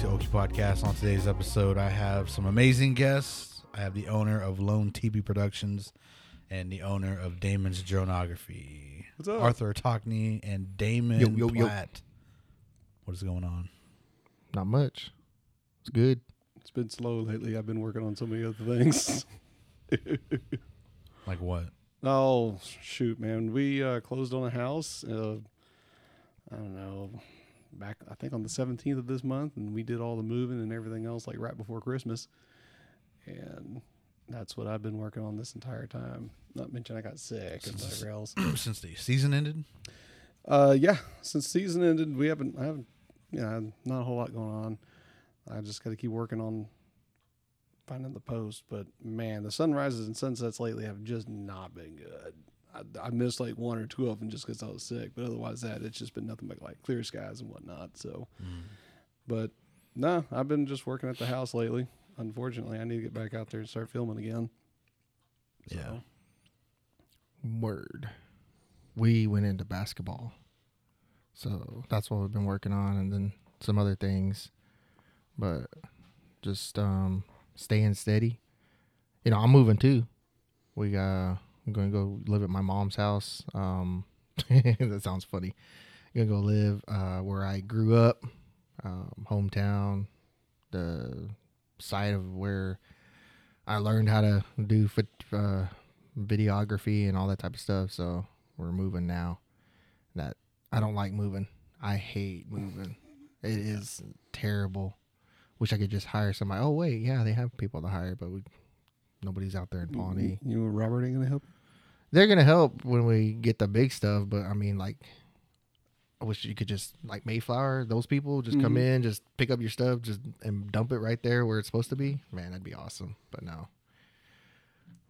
to Oki Podcast. On today's episode, I have some amazing guests. I have the owner of Lone TB Productions and the owner of Damon's Dronography. What's up? Arthur Tockney and Damon Yo, yo, yo. Platt. What is going on? Not much. It's good. It's been slow lately. I've been working on so many other things. Like what? oh shoot, man! We uh, closed on a house. Uh, I don't know, back I think on the seventeenth of this month, and we did all the moving and everything else like right before Christmas. And that's what I've been working on this entire time. Not mention I got sick and whatever else. Since the season ended? Uh, yeah, since season ended, we haven't, I haven't, yeah, not a whole lot going on. I just got to keep working on finding the post. But man, the sunrises and sunsets lately have just not been good. I, I missed like one or two of them just because I was sick, but otherwise that it's just been nothing but like clear skies and whatnot. So, but no, I've been just working at the house lately. Unfortunately, I need to get back out there and start filming again. So, Yeah. Word. We went into basketball. So that's what we've been working on and then some other things. But just um staying steady. You know, I'm moving too. We uh I'm gonna go live at my mom's house. Um that sounds funny. I'm gonna go live uh where I grew up, um, hometown, the site of where I learned how to do fit, uh, videography and all that type of stuff. So we're moving now. That I don't like moving. I hate moving. It is terrible. Wish I could just hire somebody. Oh wait, yeah, they have people to hire, but we, nobody's out there in Pawnee. you and Robert ain't gonna help. They're gonna help when we get the big stuff, but I mean, like, I wish you could just like Mayflower. Those people just come Mhm. in, just pick up your stuff, just and dump it right there where it's supposed to be. Man, that'd be awesome. But no,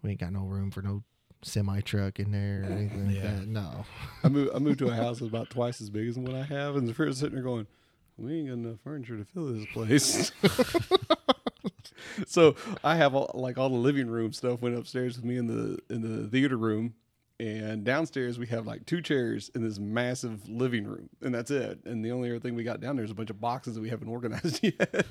we ain't got no room for no semi truck in there or anything like Yeah. that. No, I moved. I moved to a house that's about twice as big as what I have, and the first sitting there going, "We ain't got enough furniture to fill this place." so I have all, like all the living room stuff went upstairs with me in the in the theater room, and downstairs we have like two chairs in this massive living room, and that's it. And the only other thing we got down there is a bunch of boxes that we haven't organized yet.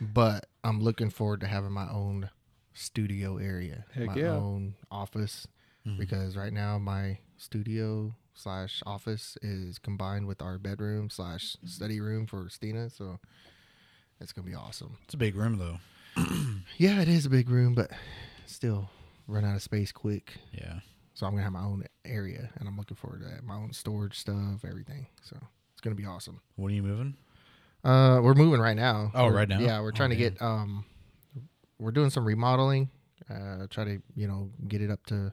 but I'm looking forward to having my own studio area, Heck my yeah. own office, mm-hmm. because right now my studio slash office is combined with our bedroom slash study room for Stina, so it's gonna be awesome. It's a big room, though. Yeah, it is a big room, but still run out of space quick. Yeah. So I'm gonna have my own area, and I'm looking forward to that. My own storage stuff, everything. So it's gonna be awesome. When are you moving? Uh, we're moving right now. Oh, We're- right now? Yeah, we're Oh, trying to damn. get um, we're doing some remodeling. Uh, try to you know get it up to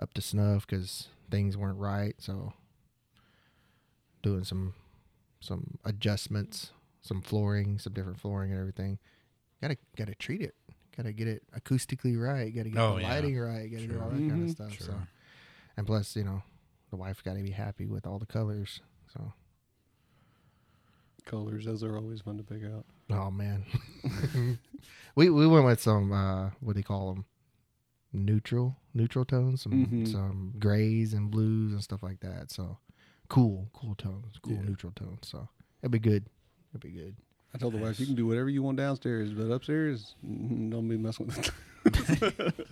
up to snuff because things weren't right. So doing some some adjustments, some flooring, some different flooring and everything. Gotta gotta treat it. Gotta get it acoustically right. Gotta get Oh, the yeah. lighting right. Gotta do all that kind Mhm. of stuff. So and plus, you know, the wife got to be happy with all the colors. So Colors, those are always fun to pick out. Oh man, we we went with some uh, what do you call them? Neutral, neutral tones, some Mhm. some grays and blues and stuff like that. So cool, cool tones, cool Yeah. neutral tones. So it'd be good. It'd be good. I told the wife, you can do whatever you want downstairs, but upstairs, mm, don't be messing with it.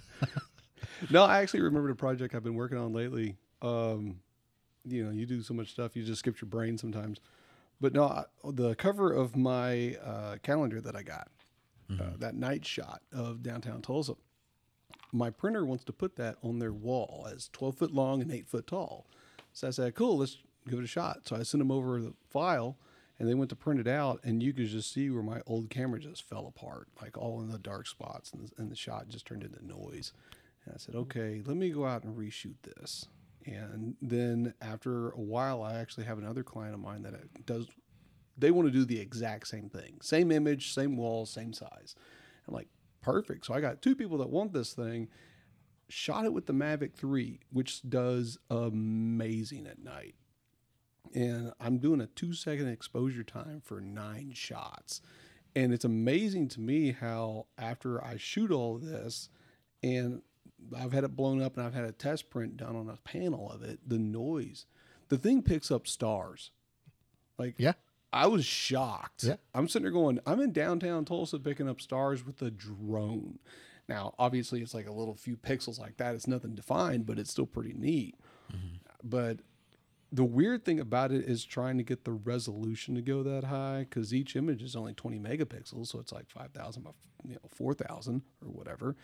no, I actually remembered a project I've been working on lately. Um, you know, you do so much stuff, you just skip your brain sometimes. But no, I, the cover of my uh, calendar that I got, uh, that night shot of downtown Tulsa, my printer wants to put that on their wall as 12 foot long and 8 foot tall. So I said, cool, let's give it a shot. So I sent them over the file and they went to print it out and you could just see where my old camera just fell apart, like all in the dark spots and the, and the shot just turned into noise. And I said, mm-hmm. okay, let me go out and reshoot this. And then after a while, I actually have another client of mine that does, they want to do the exact same thing. Same image, same wall, same size. I'm like, perfect. So I got two people that want this thing. Shot it with the Mavic 3, which does amazing at night. And I'm doing a two second exposure time for nine shots. And it's amazing to me how after I shoot all of this and I've had it blown up and I've had a test print done on a panel of it, the noise, the thing picks up stars. Like Yeah. I was shocked. Yeah. I'm sitting there going, I'm in downtown Tulsa picking up stars with a drone. Now, obviously, it's like a little few pixels like that. It's nothing defined, but it's still pretty neat. Mm-hmm. But the weird thing about it is trying to get the resolution to go that high because each image is only 20 megapixels. So it's like 5,000 by you know, 4,000 or whatever.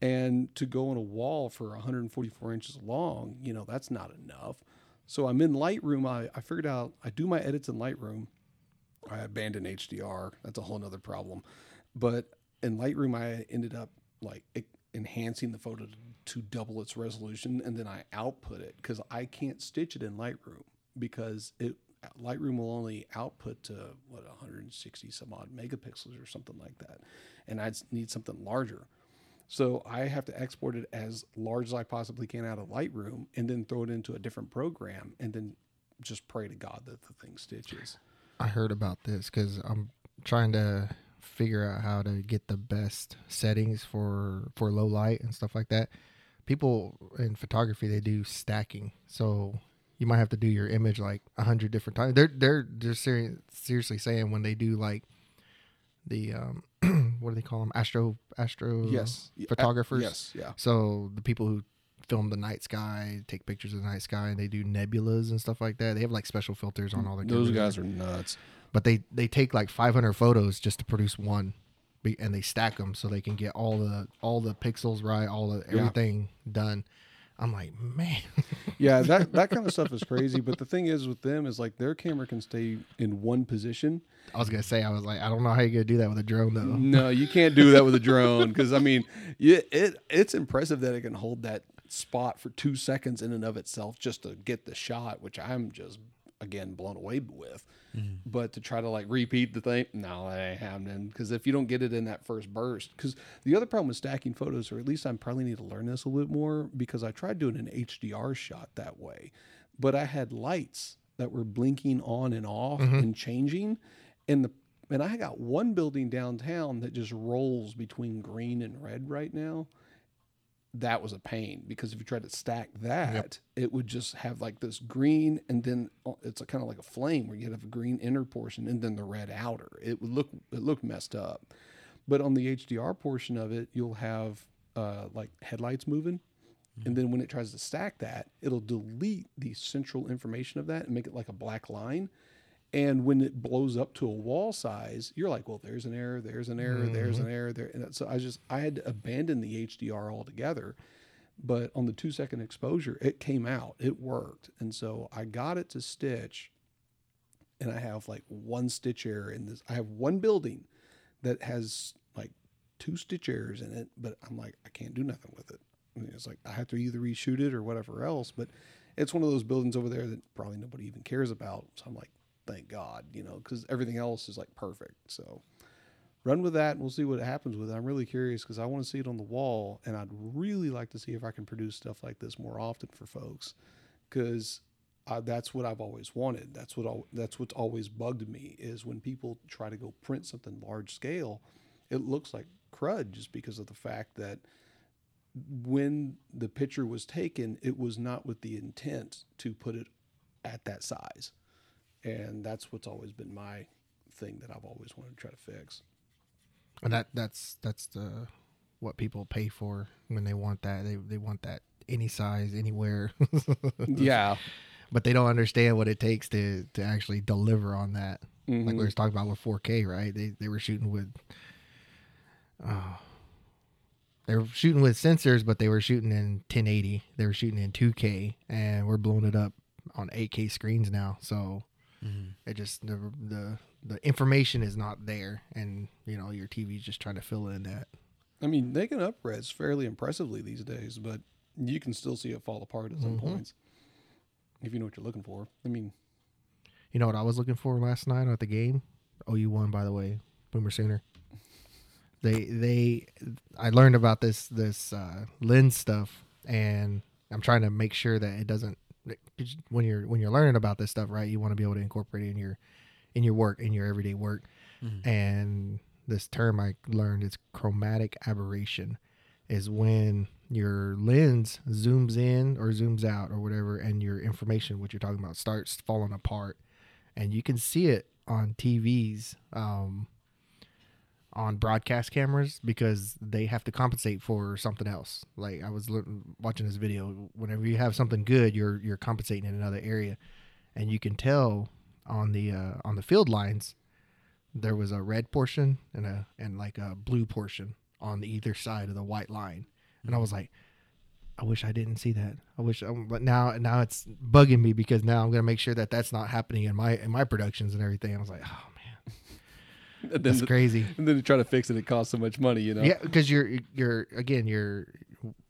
And to go on a wall for 144 inches long, you know, that's not enough. So I'm in Lightroom. I, I figured out I do my edits in Lightroom. I abandoned HDR. That's a whole nother problem. But in Lightroom, I ended up like enhancing the photo to, to double its resolution, and then I output it because I can't stitch it in Lightroom because it Lightroom will only output to what 160 some odd megapixels or something like that, and I need something larger. So I have to export it as large as I possibly can out of Lightroom, and then throw it into a different program, and then just pray to God that the thing stitches. I heard about this because I'm trying to figure out how to get the best settings for for low light and stuff like that. People in photography they do stacking, so you might have to do your image like a hundred different times. They're they're they're seri- seriously saying when they do like the um what do they call them astro astro Yes, photographers. Yes, yeah. So the people who film the night sky, take pictures of the night sky, and they do nebulas and stuff like that. They have like special filters on all their Those cameras. guys are nuts. But they they take like 500 photos just to produce one, and they stack them so they can get all the all the pixels right, all the Yeah. everything done. I'm like, man, Yeah, that that kind of stuff is crazy. But the thing is with them is like their camera can stay in one position. I was gonna say, I was like, I don't know how you're gonna do that with a drone though. No, you can't do that with a drone because I mean, yeah, it it's impressive that it can hold that spot for two seconds in and of itself just to get the shot, which I'm just again blown away with. Mm-hmm. But to try to like repeat the thing, no, that ain't happening. Because if you don't get it in that first burst, because the other problem with stacking photos, or at least I probably need to learn this a little bit more, because I tried doing an HDR shot that way, but I had lights that were blinking on and off mm-hmm. and changing, and the and I got one building downtown that just rolls between green and red right now. That was a pain because if you tried to stack that, it would just have like this green and then uh, it's a kind of like a flame where you have a green inner portion and then the red outer. It would look it looked messed up. But on the HDR portion of it, you'll have uh, like headlights moving. And then when it tries to stack that, it'll delete the central information of that and make it like a black line. And when it blows up to a wall size, you're like, well, there's an error, there's an error, there's mm-hmm. an error there. And so I just I had to abandon the HDR altogether. But on the two second exposure, it came out, it worked. And so I got it to stitch, and I have like one stitch error in this. I have one building that has like two stitch errors in it, but I'm like, I can't do nothing with it. I mean, it's like I have to either reshoot it or whatever else. But it's one of those buildings over there that probably nobody even cares about. So I'm like, thank God, you know, because everything else is like perfect. So run with that and we'll see what happens with it. I'm really curious because I want to see it on the wall and I'd really like to see if I can produce stuff like this more often for folks because that's what I've always wanted. That's what al- that's what's always bugged me is when people try to go print something large scale, it looks like crud just because of the fact that when the picture was taken, it was not with the intent to put it at that size. And that's what's always been my thing that I've always wanted to try to fix. And that that's that's the what people pay for when they want that. They they want that any size, anywhere. Yeah. but they don't understand what it takes to to actually deliver on that. Like Mhm. we were talking about with 4K, right? They they were shooting with, uh, they were shooting with sensors, but they were shooting in 1080. They were shooting in 2K, and we're blowing it up on 8K screens now. So it just the the the information is not there, and you know your TV's just trying to fill in that. I mean, they can upres fairly impressively these days, but you can still see it fall apart at some Mhm. points if you know what you're looking for. I mean, You know what I was looking for last night at the game? OU won, by the way. Boomer Sooner. They they I learned about this this uh, lens stuff, and I'm trying to make sure that it doesn't. When you're when you're learning about this stuff, right? You want to be able to incorporate it in your in your work in your everyday work. And this term I learned is chromatic aberration, is when your lens zooms in or zooms out or whatever, and your information, what you're talking about, starts falling apart and you can see it on TVs um, on broadcast cameras because they have to compensate for something else. Like I was l- watching this video. Whenever you have something good, you're you're compensating in another area, and you can tell on the uh, on the field lines there was a red portion and a and like a blue portion on either side of the white line, and I was like. I wish I didn't see that. I wish, um, but now now it's bugging me because now I'm gonna make sure that that's not happening in my in my productions and everything. I was like, oh And that's the- crazy. and then to try to fix it, it costs so much money, you know. Yeah, because you're you're again you're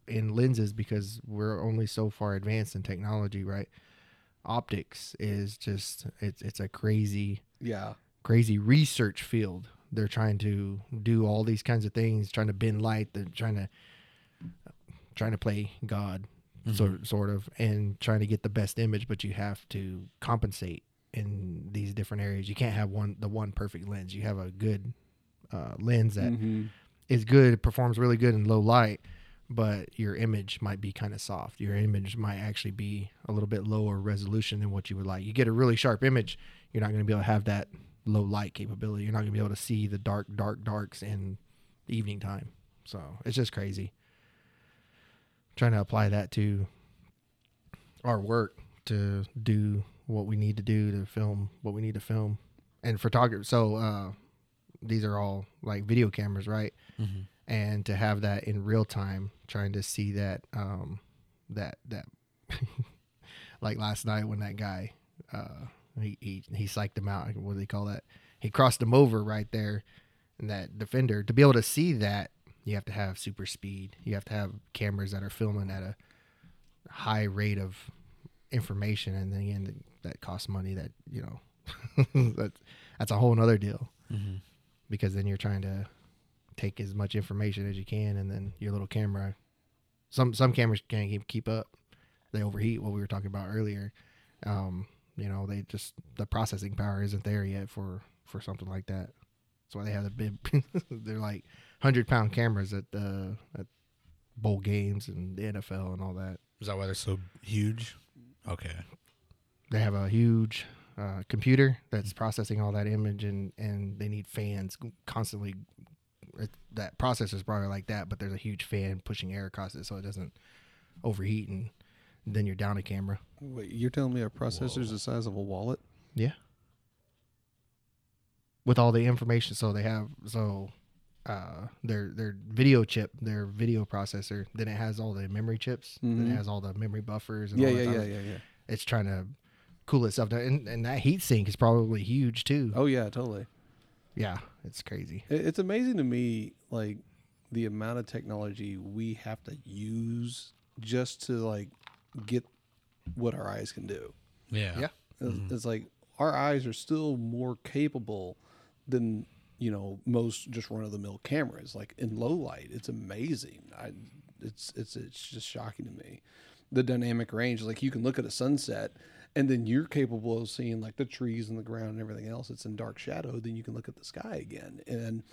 in lenses because we're only so far advanced in technology, right? Optics is just it's it's a crazy Yeah. crazy research field. They're trying to do all these kinds of things, trying to bend light. They're trying to trying to play God, sort mm-hmm. sort of, and trying to get the best image. But you have to compensate in these different areas. You can't have one the one perfect lens. You have a good uh, lens that is Mhm. good, performs really good in low light, but your image might be kind of soft. Your image might actually be a little bit lower resolution than what you would like. You get a really sharp image, you're not going to be able to have that low light capability. You're not going to be able to see the dark, dark, darks in evening time. So it's just crazy. Trying to apply that to our work to do what we need to do to film what we need to film and photography. So, uh, these are all like video cameras, right? Mm-hmm. and to have that in real time trying to see that um that that like last night when that guy uh he he, he psyched him out what do they call that he crossed him over right there and that defender to be able to see that you have to have super speed you have to have cameras that are filming at a high rate of information and then again that costs money that you know that that's a whole nother deal Mm-hmm. because then you're trying to take as much information as you can and then your little camera some some cameras can't keep, keep up they overheat what we were talking about earlier um you know they just the processing power isn't there yet for for something like that that's why they have the big they're like 100 pound cameras at the at bowl games and the nfl and all that Is that why they're so huge? Okay. They have a huge uh, computer that's processing all that image and and they need fans constantly it, that is probably like that but there's a huge fan pushing air across it so it doesn't overheat and then you're down a camera Wait, you're telling me a processor's the size of a wallet? yeah with all the information so they have so uh their their video chip their video processor then it has all the memory chips then Mhm. it has all the memory buffers and Yeah, all yeah, that yeah, type yeah, yeah. it's trying to cool itself down and, and that heat sink is probably huge too Oh yeah, totally. yeah it's crazy It- It's amazing to me, like the amount of technology we have to use just to like get what our eyes can do. Yeah. Yeah. It's, mm-hmm. it's like our eyes are still more capable than you know most just run of the mill cameras. Like in low light, it's amazing. I, it's it's it's just shocking to me. The dynamic range, like you can look at a sunset, and then you're capable of seeing like the trees and the ground and everything else. It's in dark shadow. Then you can look at the sky again, and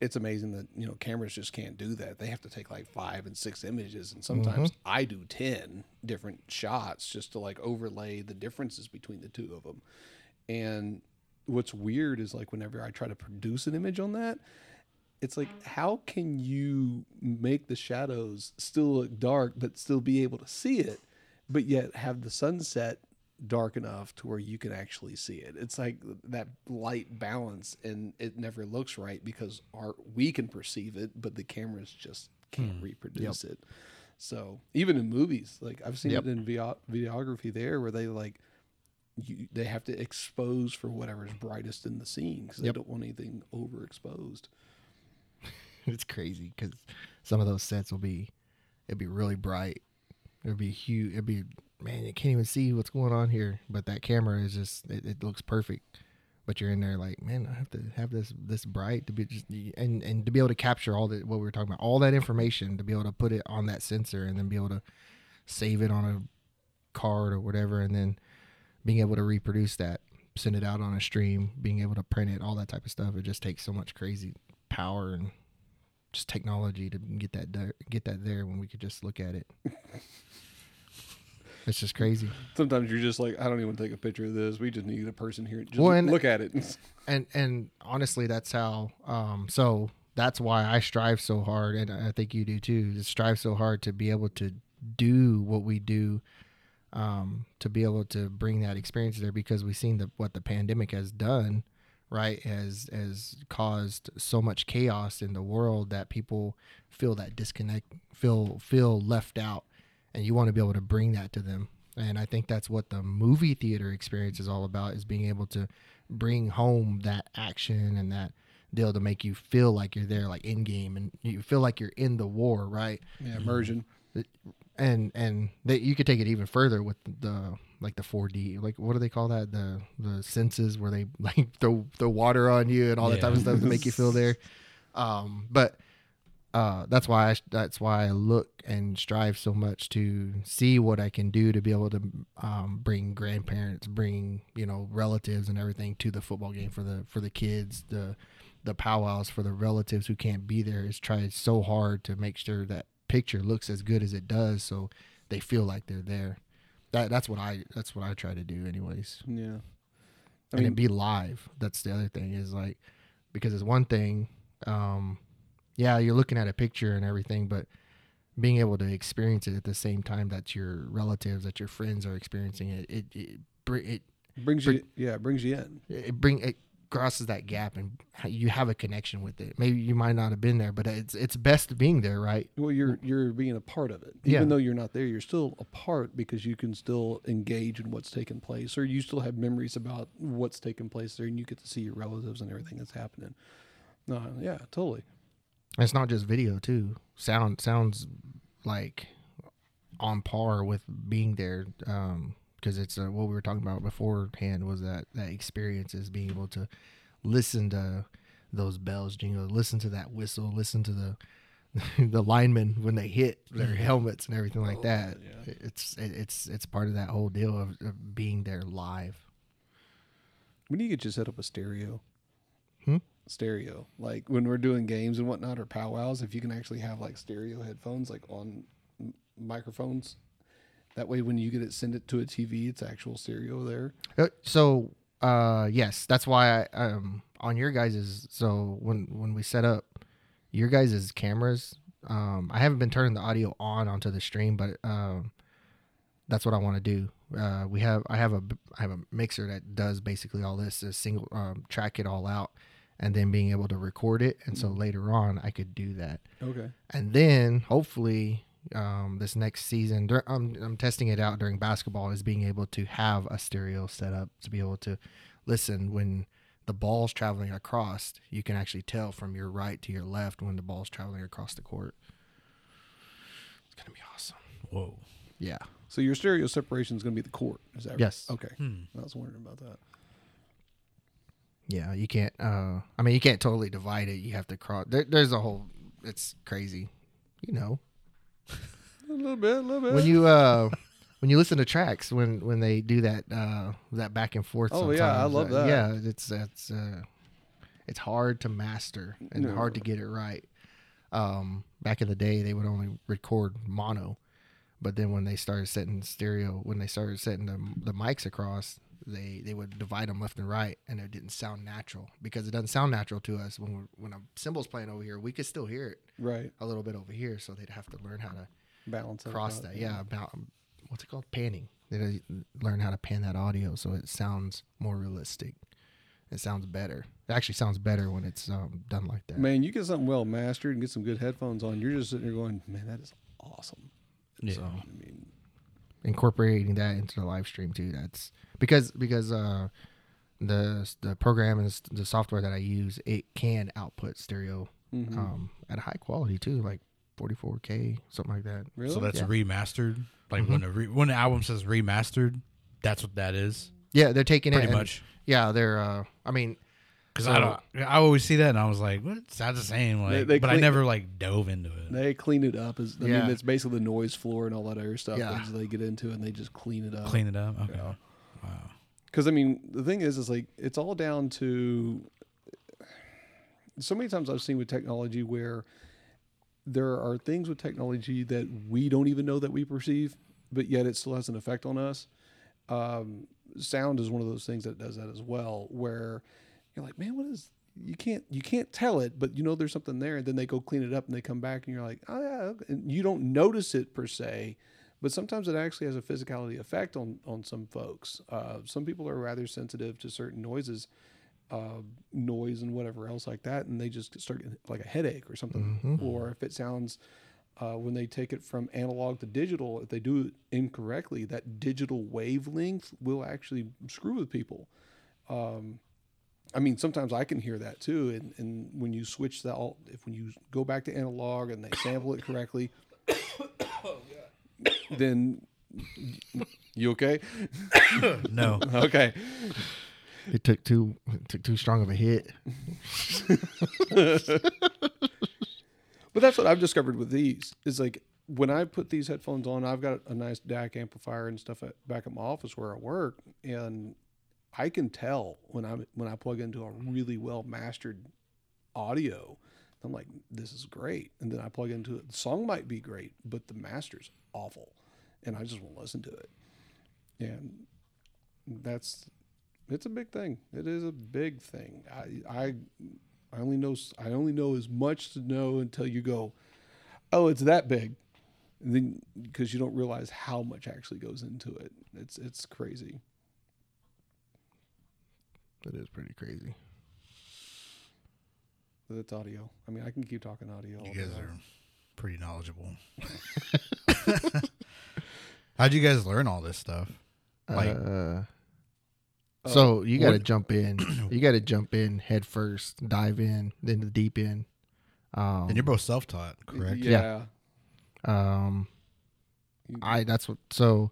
it's amazing that you know cameras just can't do that. They have to take like five and six images, and sometimes mm-hmm. I do ten different shots just to like overlay the differences between the two of them. And what's weird is like whenever I try to produce an image on that, it's like how can you make the shadows still look dark but still be able to see it, but yet have the sunset dark enough to where you can actually see it. It's like that light balance and it never looks right because our we can perceive it, but the cameras just can't hmm. reproduce it. So even in movies, like I've seen Yep. it in video- videography there where they like you, they have to expose for whatever's brightest in the scene because Yep. they don't want anything overexposed. it's crazy because some of those sets will be it'd be really bright it'd be huge it'd be man you can't even see what's going on here but that camera is just it, it looks perfect. But you're in there like man i have to have this this bright to be just and and to be able to capture all that what we were talking about all that information to be able to put it on that sensor and then be able to save it on a card or whatever and then being able to reproduce that send it out on a stream being able to print it all that type of stuff it just takes so much crazy power and just technology to get that there, get that there when we could just look at it. It's just crazy. Sometimes you're just like, I don't even take a picture of this. We just need a person here. Just Well, and- look at it. and and honestly that's how um so that's why i strive so hard and i think you do too to strive so hard to be able to do what we do um to be able to bring that experience there because we've seen the what the pandemic has done right has has caused so much chaos in the world that people feel that disconnect feel feel left out and you want to be able to bring that to them and i think that's what the movie theater experience is all about is being able to bring home that action and that deal to make you feel like you're there like in game and you feel like you're in the war right yeah, immersion. and and that you could take it even further with the like the 4D like what do they call that? The the senses where they like throw throw water on you and all that type of stuff to make you feel there. Um but uh that's why I, that's why I look and strive so much to see what I can do to be able to um bring grandparents bring you know relatives and everything to the football game for the for the kids. The the powwows for the relatives who can't be there is try so hard to make sure that picture looks as good as it does so they feel like they're there that that's what i that's what i try to do anyways Yeah. I and mean, it be live that's the other thing is like because it's one thing um yeah you're looking at a picture and everything but being able to experience it at the same time that your relatives that your friends are experiencing it it it, br- it brings you, yeah, it brings you in. it bring it crosses that gap and you have a connection with it. Maybe you might not have been there, but it's it's best being there, right? Well, you're you're being a part of it, Yeah. even though you're not there. You're still a part because you can still engage in what's taking place, or you still have memories about what's taking place there, and you get to see your relatives and everything that's happening. No, yeah, totally. It's not just video too. Sound sounds like on par with being there um, because it's uh, what we were talking about beforehand was that that experience is being able to listen to those bells jingle, listen to that whistle, listen to the the linemen when they hit their helmets and everything like Oh, that. yeah. It's it, it's it's part of that whole deal of, of being there live. We need to get you set up a stereo. Hmm? Stereo, like when we're doing games and whatnot or powwows, if you can actually have like stereo headphones, like on m- microphones, that way when you get it, send it to a TV, it's actual stereo there. Uh, So, uh, yes, that's why I um on your guys's. So when when we set up your guys's cameras, um, I haven't been turning the audio on onto the stream, but um, that's what I want to do. Uh, we have I have a I have a mixer that does basically all this, a single um, track it all out, and then being able to record it. And so later on, I could do that Okay. and then hopefully um, this next season I'm, I'm testing it out during basketball is being able to have a stereo set up to be able to listen when the ball's traveling across you can actually tell from your right to your left when the ball's traveling across the court it's gonna be awesome Whoa. yeah So your stereo separation is going to be the court. Is that right? Yes. Okay. Hmm. I was wondering about that. yeah you can't uh i mean you can't totally divide it you have to cross there, there's a whole it's crazy you know A little bit, a little bit. when you uh when you listen to tracks when when they do that uh that back and forth Oh, yeah, I love uh, that. yeah it's it's uh it's hard to master and No. hard to get it right um back in the day they would only record mono but then when they started setting stereo when they started setting the, the mics across they they would divide them left and right and it didn't sound natural because it doesn't sound natural to us when we're, when a cymbal's playing over here we could still hear it right. a little bit over here so they'd have to learn how to Balance that cross out, that. Yeah, about what's it called? Panning. They learn how to pan that audio so it sounds more realistic. It sounds better. It actually sounds better when it's um, done like that. Man, you get something well mastered and get some good headphones on. You're just sitting there going, man, that is awesome. Yeah. So I mean, incorporating that into the live stream too. That's because because uh, the the program and the software that I use it can output stereo mhm. um, at a high quality too, like 44k something like that. really? So that's Yeah. remastered. Like Mhm. when a re- when the album says remastered, that's what that is. Yeah, they're taking Pretty it. Pretty much. Yeah, they're. Uh, I mean, Because So- I don't, I always see that and I was like, what? It sounds the same. Like, They- they but I clean- never like dove into it. they clean it up. As, I Yeah. mean, it's basically the noise floor and all that other stuff Yeah. they get into, it and they just clean it up. Clean it up. Okay. Yeah. Wow. Because I mean, the thing is, is like it's all down to. So many times I've seen with technology where there are things with technology that we don't even know that we perceive, but yet it still has an effect on us. Um, sound is one of those things that does that as well, where you're like, man, what is you can't you can't tell it, but you know there's something there, and then they go clean it up and they come back and you're like, oh yeah, okay. and you don't notice it per se, but sometimes it actually has a physicality effect on on some folks. Uh, some people are rather sensitive to certain noises, uh, noise and whatever else like that, and they just start getting like a headache or something. Mhm. Or if it sounds uh, when they take it from analog to digital, if they do it incorrectly, that digital wavelength will actually screw with people. Um, I mean, sometimes I can hear that too. And, and when you switch that, all, if when you go back to analog and they sample it correctly, then you okay? No. Okay. It took too it took too strong of a hit. But that's what I've discovered with these is like when I put these headphones on, I've got a nice DAC amplifier and stuff at, back at my office where I work, and I can tell when I when I plug into a really well mastered audio. I'm like, this is great, and then I plug into it. The song might be great, but the master's awful, and I just won't listen to it. And that's it's a big thing. It is a big thing. I I I only know I only know as much to know until you go, oh, it's that big, and then because you don't realize how much actually goes into it. It's it's crazy. It is pretty crazy. But it's audio. I mean, I can keep talking audio. You guys are pretty knowledgeable. How'd you guys learn all this stuff? Like- uh, so you got to jump in. You got to jump in head first, dive in, then the deep end. Um, And you're both self-taught, correct? Yeah. um, I that's what. So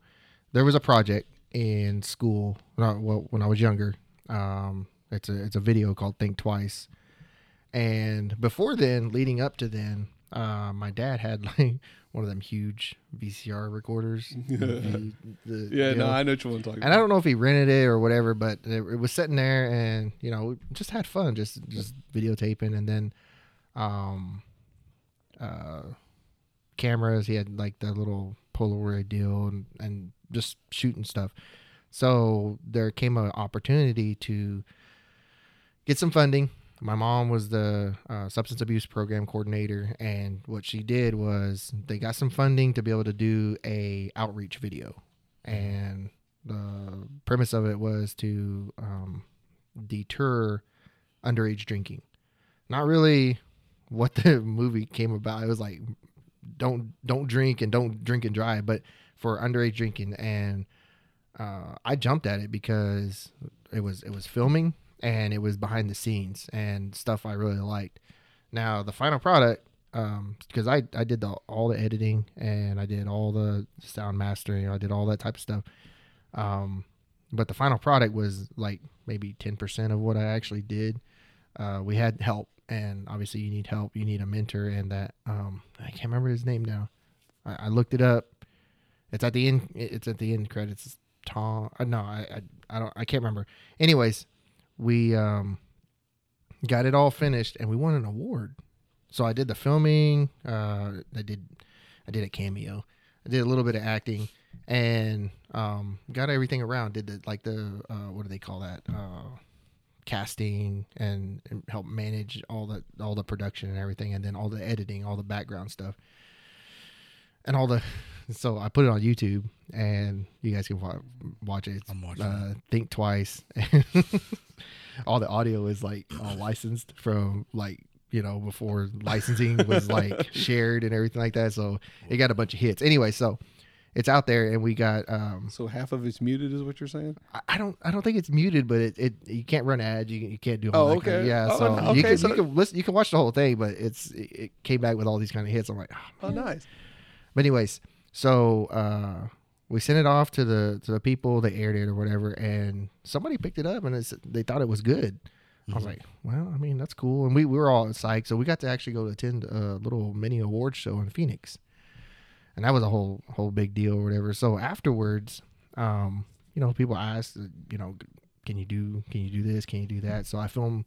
there was a project in school when I, well, when I was younger. Um, it's a it's a video called Think Twice, and before then, leading up to then, uh, my dad had like one of them huge VCR recorders. the- the yeah, no, deal. I know what you're talking and I don't know if he rented it or whatever, but it, it was sitting there, and you know, just had fun, just just videotaping, and then, um, uh, cameras. He had like the little Polaroid deal, and and just shooting stuff. So there came an opportunity to get some funding. My mom was the uh, substance abuse program coordinator, and what she did was they got some funding to be able to do a outreach video, and the premise of it was to um, deter underage drinking. Not really what the movie came about. It was like don't don't drink and don't drink and drive, but for underage drinking, and uh, I jumped at it because it was it was filming and it was behind the scenes and stuff I really liked. Now the final product, because I I did the all the editing and I did all the sound mastering, I did all that type of stuff. Um, but the final product was like maybe ten percent of what I actually did. Uh, we had help, and obviously you need help. You need a mentor, and that um, I can't remember his name now. I, I looked it up. It's at the end. It's at the end credits. Tom. Uh, no, I, I I don't. I can't remember. Anyways, we um got it all finished, and we won an award. So I did the filming. Uh, I did I did a cameo. I did a little bit of acting, and um got everything around. Did the like the uh, what do they call that? Uh, casting and, and help manage all the all the production and everything, and then all the editing, all the background stuff, and all the. So I put it on YouTube, and you guys can wa- watch it. I'm watching Uh, think twice. all the audio is like all licensed from like you know before licensing was like shared and everything like that. So it got a bunch of hits. Anyway, so it's out there, and we got um, So half of it's muted, is what you're saying? I- I don't I don't think it's muted, but it, it you can't run ads. You, you can't do all Oh, that kind of- okay. yeah. Oh, so no, you okay, can so- you can listen you can watch the whole thing, but it's it, it came back with all these kind of hits. I'm like, oh, Oh, nice. but anyways, so uh, we sent it off to the to the people. They aired it or whatever, and somebody picked it up and it's, they thought it was good. I was like, well, I mean, that's cool, and we, we were all psyched. So we got to actually go to attend a little mini award show in Phoenix, and that was a whole whole big deal or whatever. So afterwards, um, you know, people asked, you know, can you do can you do this? Can you do that? So I film.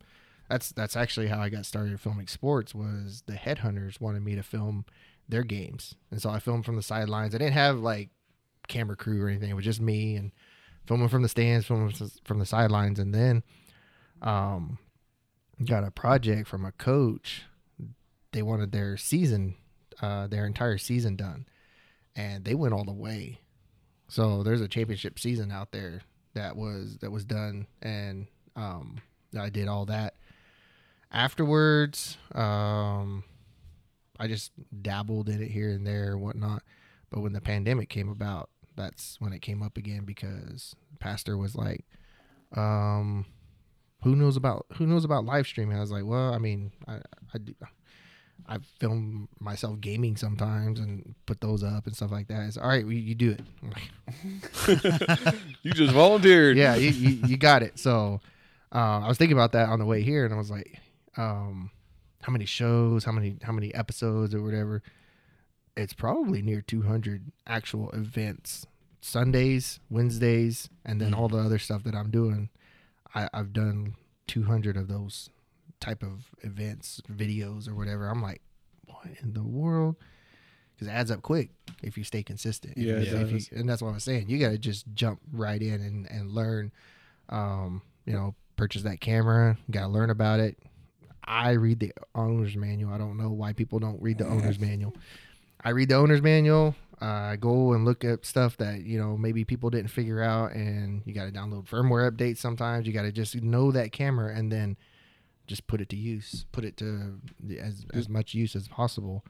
That's that's actually how I got started filming sports. Was the headhunters wanted me to film their games, and so I filmed from the sidelines. I didn't have like camera crew or anything. It was just me and filming from the stands, filming from the sidelines, and then um, got a project from a coach. They wanted their season, uh, their entire season done, and they went all the way. So there's a championship season out there that was that was done, and um, I did all that. Afterwards, um, I just dabbled in it here and there and whatnot. But when the pandemic came about, that's when it came up again because pastor was like, um, who knows about who knows about live streaming? I was like, well, I mean, I I, do, I film myself gaming sometimes and put those up and stuff like that. It's all right, you, you do it. you just volunteered. Yeah, you, you, you got it. So uh, I was thinking about that on the way here, and I was like, um, how many shows, how many how many episodes or whatever. It's probably near 200 actual events, Sundays, Wednesdays, and then all the other stuff that I'm doing. I, I've done 200 of those type of events, videos, or whatever. I'm like, what in the world? Because it adds up quick if you stay consistent. Yeah, you, and that's what I was saying. You got to just jump right in and, and learn. Um, you know, purchase that camera. You got to learn about it. I read the owner's manual. I don't know why people don't read the owner's manual. I read the owner's manual. Uh, I go and look at stuff that you know maybe people didn't figure out, and you got to download firmware updates. Sometimes you got to just know that camera and then just put it to use, put it to as as much use as possible.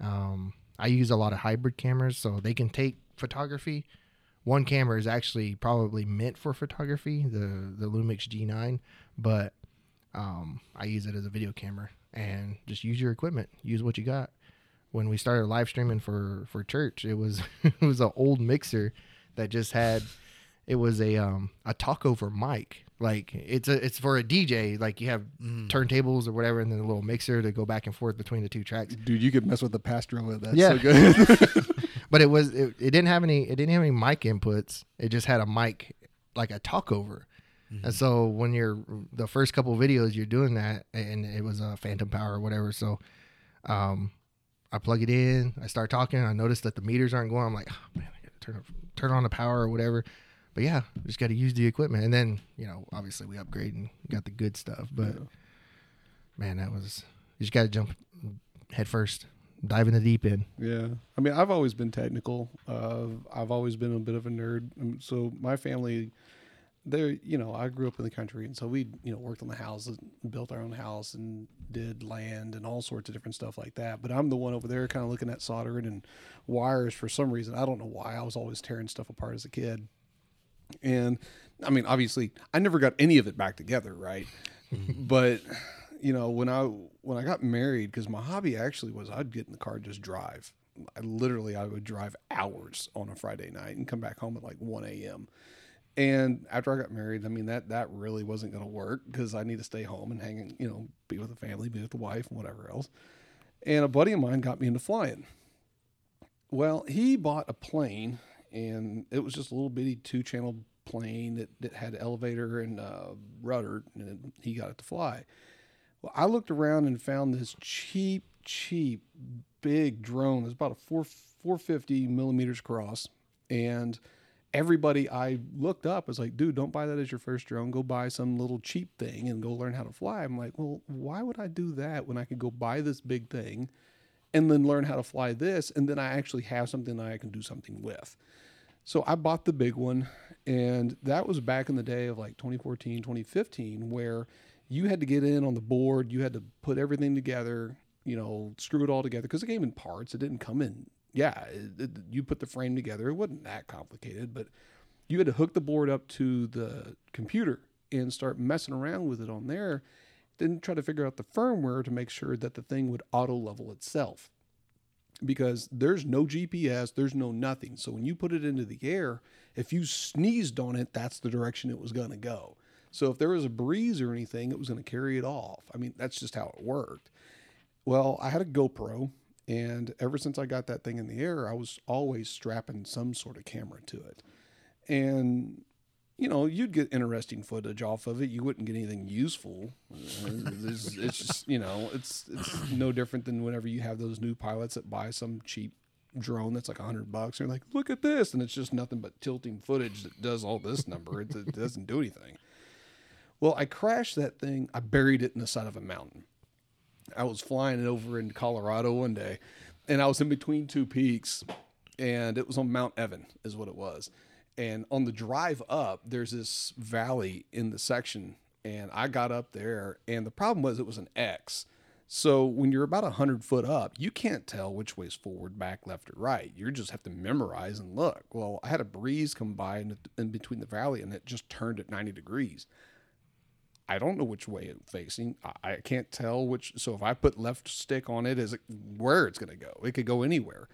Um, I use a lot of hybrid cameras, so they can take photography. One camera is actually probably meant for photography, the the Lumix G9, but um, I use it as a video camera and just use your equipment, use what you got. When we started live streaming for for church, it was it was an old mixer that just had it was a um a talk over mic. Like it's a it's for a DJ. Like you have mm. turntables or whatever, and then a little mixer to go back and forth between the two tracks. Dude, you could mess with the pastor with that. Yeah, so good. but it was it, it didn't have any it didn't have any mic inputs. It just had a mic like a talk over. Mm-hmm. And so when you're the first couple videos you're doing that and it was a phantom power or whatever. So um I plug it in, I start talking, I notice that the meters aren't going. I'm like, oh, man, I gotta turn turn on the power or whatever. But yeah, just got to use the equipment, and then you know, obviously we upgrade and got the good stuff. But yeah. man, that was you just got to jump head first, dive in the deep end. Yeah, I mean, I've always been technical. Uh, I've always been a bit of a nerd. Um, so my family there, you know, I grew up in the country, and so we, you know, worked on the houses, built our own house, and did land and all sorts of different stuff like that. But I'm the one over there, kind of looking at soldering and wires for some reason. I don't know why. I was always tearing stuff apart as a kid, and I mean, obviously, I never got any of it back together, right? Mm-hmm. but you know, when I when I got married, because my hobby actually was I'd get in the car and just drive. I literally I would drive hours on a Friday night and come back home at like 1 a.m and after I got married, I mean that that really wasn't going to work because I need to stay home and hang, you know, be with the family, be with the wife, and whatever else. And a buddy of mine got me into flying. Well, he bought a plane, and it was just a little bitty two channel plane that, that had elevator and uh, rudder, and he got it to fly. Well, I looked around and found this cheap, cheap, big drone. It's about a four 450 millimeters across, and everybody I looked up was like, dude, don't buy that as your first drone. Go buy some little cheap thing and go learn how to fly. I'm like, well, why would I do that when I could go buy this big thing and then learn how to fly this? And then I actually have something that I can do something with. So I bought the big one. And that was back in the day of like 2014, 2015, where you had to get in on the board, you had to put everything together, you know, screw it all together because it came in parts. It didn't come in yeah, you put the frame together. It wasn't that complicated, but you had to hook the board up to the computer and start messing around with it on there. Then try to figure out the firmware to make sure that the thing would auto level itself. Because there's no GPS, there's no nothing. So when you put it into the air, if you sneezed on it, that's the direction it was going to go. So if there was a breeze or anything, it was going to carry it off. I mean, that's just how it worked. Well, I had a GoPro and ever since I got that thing in the air, I was always strapping some sort of camera to it. And, you know, you'd get interesting footage off of it. You wouldn't get anything useful. Uh, it's, it's just, you know, it's, it's no different than whenever you have those new pilots that buy some cheap drone that's like a hundred bucks. And like, look at this, and it's just nothing but tilting footage that does all this number. It, it doesn't do anything. Well, I crashed that thing. I buried it in the side of a mountain. I was flying over in Colorado one day, and I was in between two peaks, and it was on Mount Evan, is what it was. And on the drive up, there's this valley in the section, and I got up there, and the problem was it was an X. So when you're about 100 foot up, you can't tell which way's forward, back, left, or right. You just have to memorize and look. Well, I had a breeze come by in, in between the valley, and it just turned at 90 degrees. I don't know which way it's facing. I, I can't tell which. So if I put left stick on it, is it where it's going to go? It could go anywhere.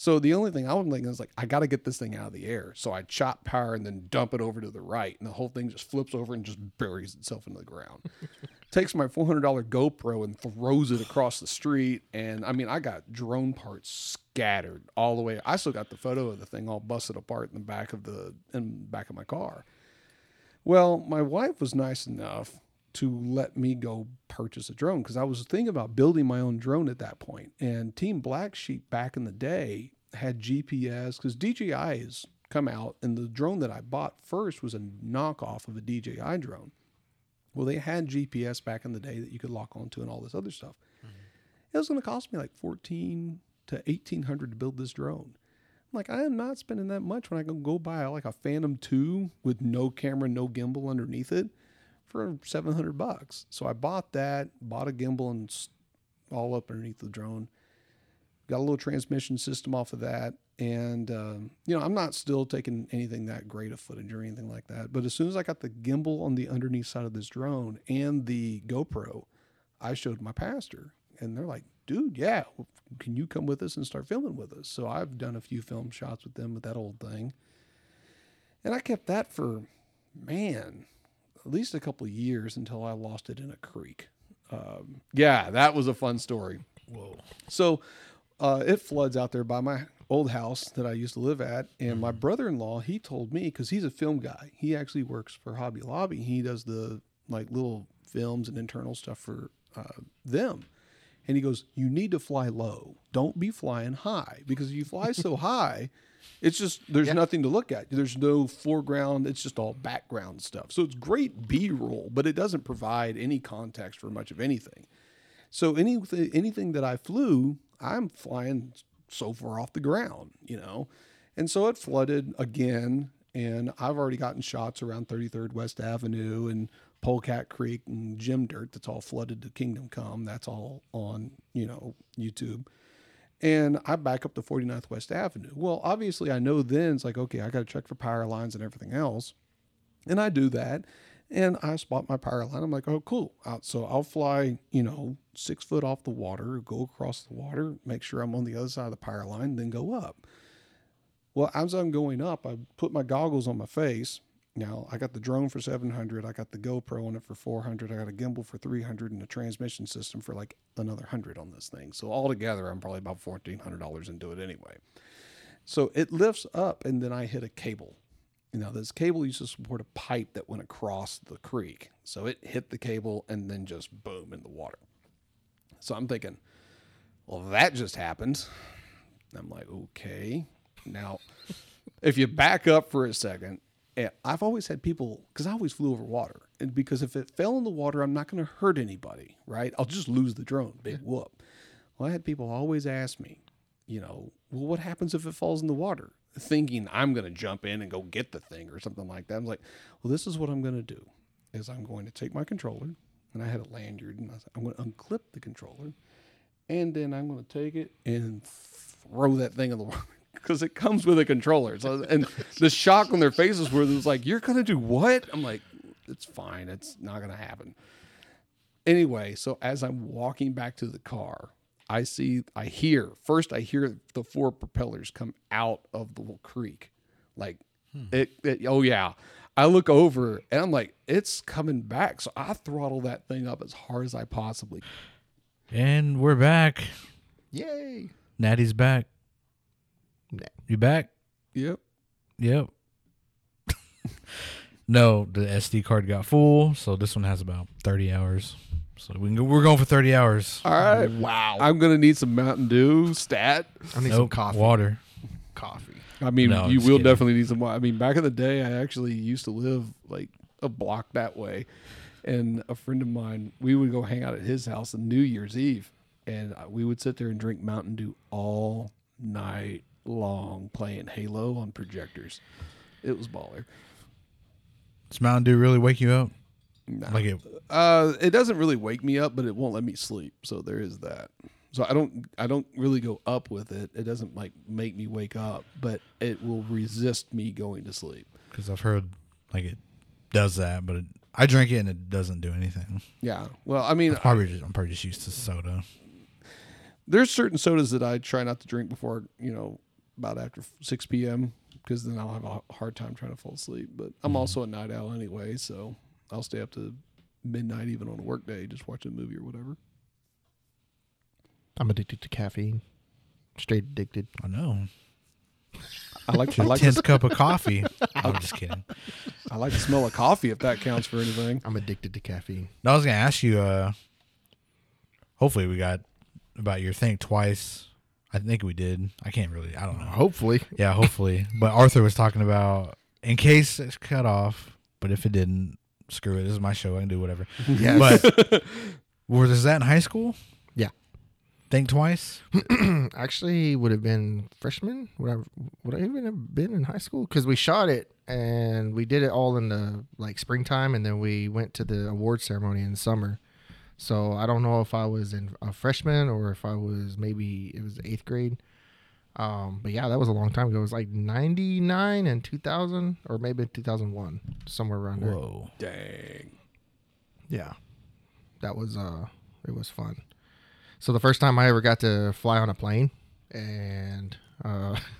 So the only thing I was thinking is like, I got to get this thing out of the air. So I chop power and then dump it over to the right, and the whole thing just flips over and just buries itself into the ground. Takes my four hundred dollar GoPro and throws it across the street, and I mean, I got drone parts scattered all the way. I still got the photo of the thing all busted apart in the back of the in the back of my car. Well, my wife was nice enough to let me go purchase a drone because I was thinking about building my own drone at that point. And Team Black Sheep back in the day had GPS because DJI has come out, and the drone that I bought first was a knockoff of a DJI drone. Well, they had GPS back in the day that you could lock onto and all this other stuff. Mm-hmm. It was going to cost me like fourteen to eighteen hundred to build this drone. Like, I am not spending that much when I can go buy like a Phantom 2 with no camera, no gimbal underneath it for 700 bucks. So I bought that, bought a gimbal and all up underneath the drone. Got a little transmission system off of that. And, um, you know, I'm not still taking anything that great of footage or anything like that. But as soon as I got the gimbal on the underneath side of this drone and the GoPro, I showed my pastor. And they're like, dude, yeah, can you come with us and start filming with us? So I've done a few film shots with them with that old thing. And I kept that for, man, at least a couple of years until I lost it in a creek. Um, yeah, that was a fun story. Whoa. So uh, it floods out there by my old house that I used to live at. And my brother in law, he told me, because he's a film guy, he actually works for Hobby Lobby. He does the like little films and internal stuff for uh, them. And he goes, You need to fly low. Don't be flying high because if you fly so high, it's just, there's nothing to look at. There's no foreground. It's just all background stuff. So it's great B roll, but it doesn't provide any context for much of anything. So anything anything that I flew, I'm flying so far off the ground, you know. And so it flooded again, and I've already gotten shots around 33rd West Avenue and Polecat Creek and Jim Dirt. That's all flooded to Kingdom Come. That's all on you know YouTube. And I back up to 49th West Avenue. Well, obviously, I know then it's like, okay, I got to check for power lines and everything else. And I do that. And I spot my power line. I'm like, oh, cool. Uh, So I'll fly, you know, six foot off the water, go across the water, make sure I'm on the other side of the power line, then go up. Well, as I'm going up, I put my goggles on my face. Now I got the drone for 700. I got the GoPro on it for 400. I got a gimbal for 300 and a transmission system for like another 100 on this thing. So altogether, I'm probably about $1,400 into it anyway. So it lifts up, and then I hit a cable. Now, this cable used to support a pipe that went across the creek. So it hit the cable and then just boom in the water. So I'm thinking, well, that just happened. I'm like, okay. Now, if you back up for a second, eh, I've always had people, because I always flew over water. And because if it fell in the water, I'm not going to hurt anybody, right? I'll just lose the drone. Big whoop. Well, I had people always ask me, you know, well, what happens if it falls in the water? Thinking I'm going to jump in and go get the thing or something like that. I'm like, well, this is what I'm going to do: is I'm going to take my controller, and I had a lanyard, and I was, I'm going to unclip the controller, and then I'm going to take it and throw that thing in the water because it comes with a controller. So, and the shock on their faces where it was like, "You're going to do what?" I'm like, "It's fine. It's not going to happen." Anyway, so as I'm walking back to the car, I see, I hear, first I hear the four propellers come out of the little creek. Like, hmm. it, it, oh yeah. I look over and I'm like, it's coming back. So I throttle that thing up as hard as I possibly. Can. And we're back. Yay! Natty's back. Nah. You back? Yep. Yep. no, the SD card got full, so this one has about 30 hours. So we can go, we're going for 30 hours. All right. Wow. I'm gonna need some Mountain Dew stat. I need some coffee. Water. Coffee. I mean, No, you will kidding. definitely need some. wa- I mean, back in the day, I actually used to live like a block that way, and a friend of mine, we would go hang out at his house on New Year's Eve, and uh, we would sit there and drink Mountain Dew all night long, playing Halo on projectors. It was baller. Does Mountain Dew really wake you up? Nah. Like it? Uh, it doesn't really wake me up, but it won't let me sleep. So there is that. So I don't, I don't really go up with it. It doesn't like make me wake up, but it will resist me going to sleep. Because I've heard like it does that, but it, I drink it and it doesn't do anything. Yeah. Well, I mean, probably just, I'm probably just used to soda. there's certain sodas that I try not to drink before, you know, about after 6 p.m. because then I'll have a hard time trying to fall asleep. But I'm also a night owl anyway, so I'll stay up to midnight even on a work day just watching a movie or whatever. I'm addicted to caffeine. Straight addicted. I know. I like I Just like tenth the, cup of coffee. I'm just kidding. I like the smell of coffee if that counts for anything. I'm addicted to caffeine. No, I was gonna ask you. uh Hopefully, we got about your thing twice. I think we did. I can't really. I don't know. Hopefully. Yeah, hopefully. But Arthur was talking about in case it's cut off, but if it didn't, screw it. This is my show. I can do whatever. Yes. But was that in high school? Yeah. Think twice. Actually, would have been freshman. Would I would I even have been in high school? Because we shot it and we did it all in the like springtime, and then we went to the award ceremony in summer. So I don't know if I was in a freshman or if I was maybe it was eighth grade. Um, but yeah, that was a long time ago. It was like ninety nine and two thousand, or maybe two thousand one, somewhere around there. Whoa. Dang. Yeah. That was uh it was fun. So the first time I ever got to fly on a plane and uh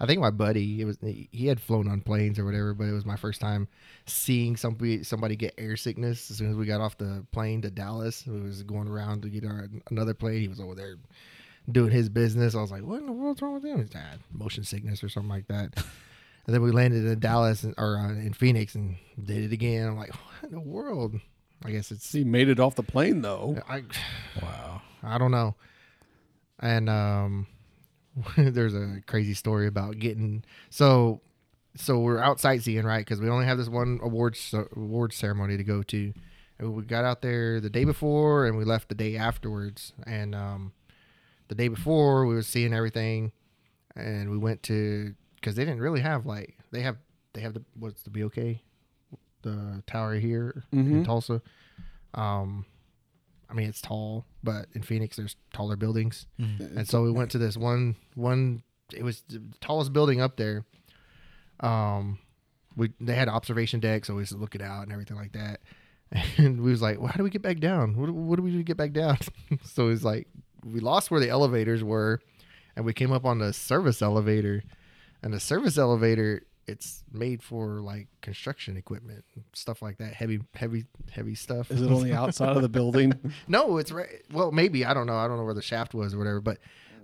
I think my buddy it was he had flown on planes or whatever, but it was my first time seeing somebody somebody get air sickness as soon as we got off the plane to Dallas. We was going around to get our another plane. He was over there doing his business. I was like, "What in the world's wrong with him?" He's dad motion sickness or something like that. And then we landed in Dallas or uh, in Phoenix and did it again. I'm like, what in the world? I guess it's He made it off the plane though. I Wow. I don't know. And um, there's a crazy story about getting so so we're out sightseeing right because we only have this one awards awards ceremony to go to. And we got out there the day before and we left the day afterwards. And um, the day before we were seeing everything, and we went to because they didn't really have like they have they have the what's the BOK, the tower here in Mhm. Tulsa. Um, I mean it's tall, but in Phoenix there's taller buildings, and so we went to this one one. It was the tallest building up there. Um, we they had observation deck, so we was looking out and everything like that. And we was like, well, how do we get back down? What, what do we do to get back down? so it was like we lost where the elevators were, and we came up on the service elevator. And the service elevator, it's made for like construction equipment, stuff like that, heavy, heavy, heavy stuff. Is it on the outside of the building? No, it's right. Well, maybe I don't know. I don't know where the shaft was or whatever. But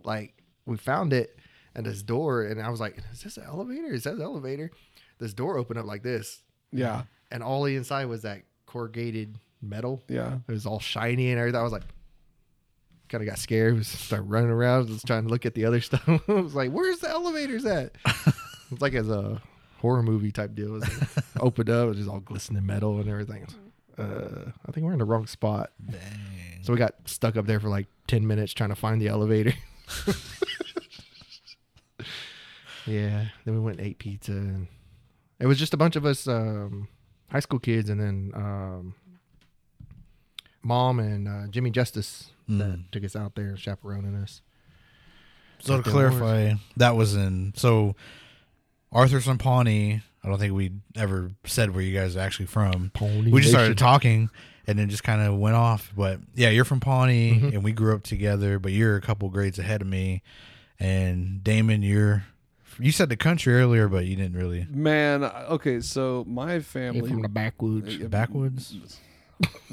like we found it and this door, and I was like, "Is this an elevator? Is that an elevator?" This door opened up like this, Yeah. and all the inside was that corrugated metal. Yeah. It was all shiny and everything. I was like, kind of got scared. Was started running around, just trying to look at the other stuff. I was like, "Where's the elevators at?" it's like as a horror movie type deal. It was like, opened up, it was just all glistening metal and everything. Uh, I think we're in the wrong spot. Dang. So we got stuck up there for like 10 minutes trying to find the elevator. yeah. Then we went and ate pizza. And it was just a bunch of us um, high school kids and then um, mom and uh, Jimmy Justice that Mm. took us out there chaperoning us. So to Like the clarify, that was in so Arthur's from Pawnee. I don't think we ever said where you guys are actually from. Pony we just started Nation. talking and then just kind of went off. But yeah, you're from Pawnee Mhm. and we grew up together, but you're a couple grades ahead of me. And Damon, you're you said the country earlier, but you didn't really Man, okay, so my You're family from the backwoods. Yeah, backwoods.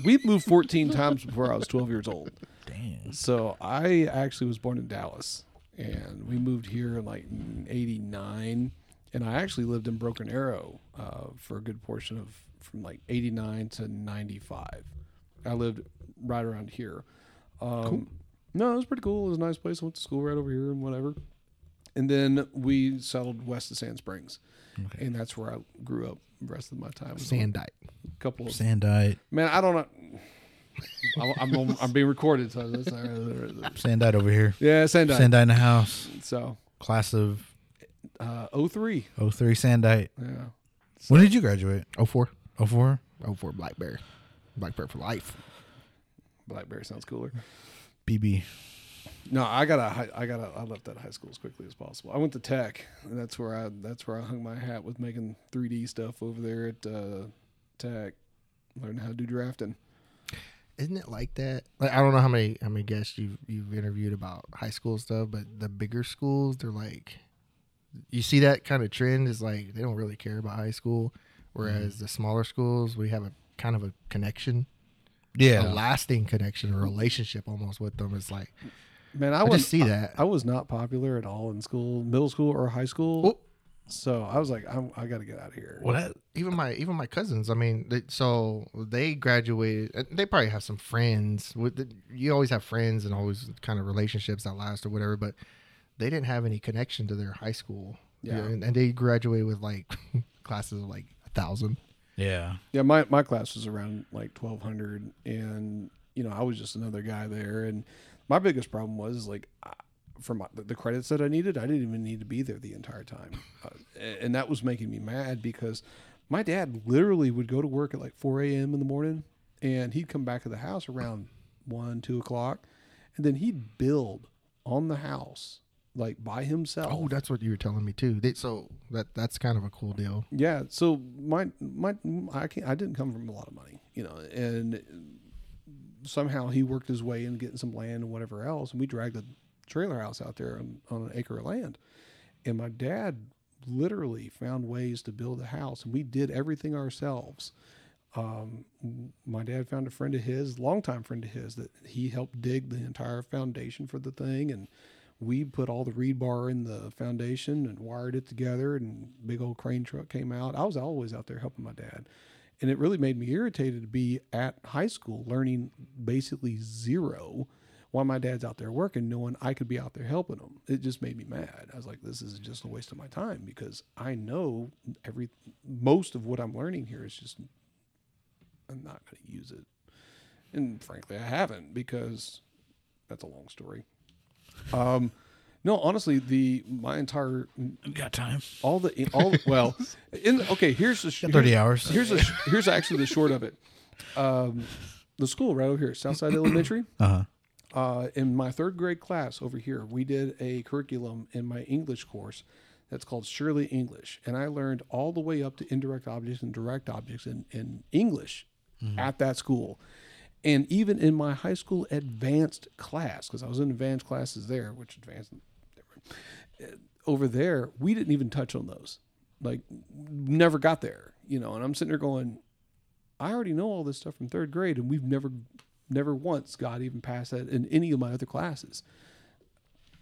We've moved 14 times before I was 12 years old. Damn. So I actually was born in Dallas, and we moved here in like '89, and I actually lived in Broken Arrow uh, for a good portion of from like '89 to '95. I lived right around here. Um, No, it was pretty cool. It was a nice place. I went to school right over here and whatever. And then we settled west of Sand Springs, Okay. and that's where I grew up. The rest of my time, was Sandite. a couple of Sandite. man. I don't know. I'm, I'm, I'm being recorded, so that's Sandite over here. yeah, Sandite. Sandite in the house. So, Class of uh, 03. 03 Sandite. Yeah. When did you graduate? 04. 04? 04 Black Bear. Black Bear for life. Blackberry sounds cooler. BB. No, I got a high, I got a, I left that high school as quickly as possible. I went to Tech, and that's where I that's where I hung my hat with making 3D stuff over there at uh, Tech. Learning how to do drafting. Isn't it like that? Like I don't know how many how many guests you've you've interviewed about high school stuff, but the bigger schools, they're like, you see that kind of trend is like they don't really care about high school, whereas mm-hmm. the smaller schools we have a kind of a connection, a Yeah. lasting connection, a relationship almost with them. It's like Man, I, I, was just see that. I was not popular at all in school, middle school or high school. Well- so I was like, I'm, I got to get out of here. Well, that, even my even my cousins. I mean, they, so they graduated. They probably have some friends. With the, you always have friends and always kind of relationships that last or whatever. But they didn't have any connection to their high school. Yeah. and, and they graduated with like classes of like a thousand. yeah. Yeah, my, my class was around like 1200 and you know, I was just another guy there and my biggest problem was like I- for my, the credits that I needed, I didn't even need to be there the entire time. Uh, and that was making me mad because my dad literally would go to work at like 4 a.m. in the morning and he'd come back to the house around 1, 2 o'clock and then he'd build on the house like by himself. Oh, that's what you were telling me too. They, so that that's kind of a cool deal. Yeah, so my my I can't I didn't come from a lot of money, you know, and somehow he worked his way in getting some land and whatever else, and we dragged a trailer house out there on, on an acre of land, and my dad literally found ways to build a house, and we did everything ourselves. Um, my dad found a friend of his, longtime friend of his, that he helped dig the entire foundation for the thing, and we put all the rebar in the foundation and wired it together and big old crane truck came out. I was always out there helping my dad. And it really made me irritated to be at high school learning basically zero while my dad's out there working knowing i could be out there helping him. It just made me mad. I was like this is just a waste of my time because i know every most of what i'm learning here is just i'm not going to use it. And frankly i haven't because that's a long story um, no, honestly, the my entire We got time. all the all well, in okay. Here's the sh- Got 30 hours. Here's a sh- here's actually the short of it. Um, the school right over here, Southside Elementary. Uh huh. Uh, in my third grade class over here, we did a curriculum in my English course that's called Shurley English, and I learned all the way up to indirect objects and direct objects in, in English at that school. And even in my high school advanced class, because I was in advanced classes there, which advanced uh, over there, we didn't even touch on those. Like, never got there, you know. And I'm sitting there going, I already know all this stuff from third grade, and we've never, never once got even past that in any of my other classes.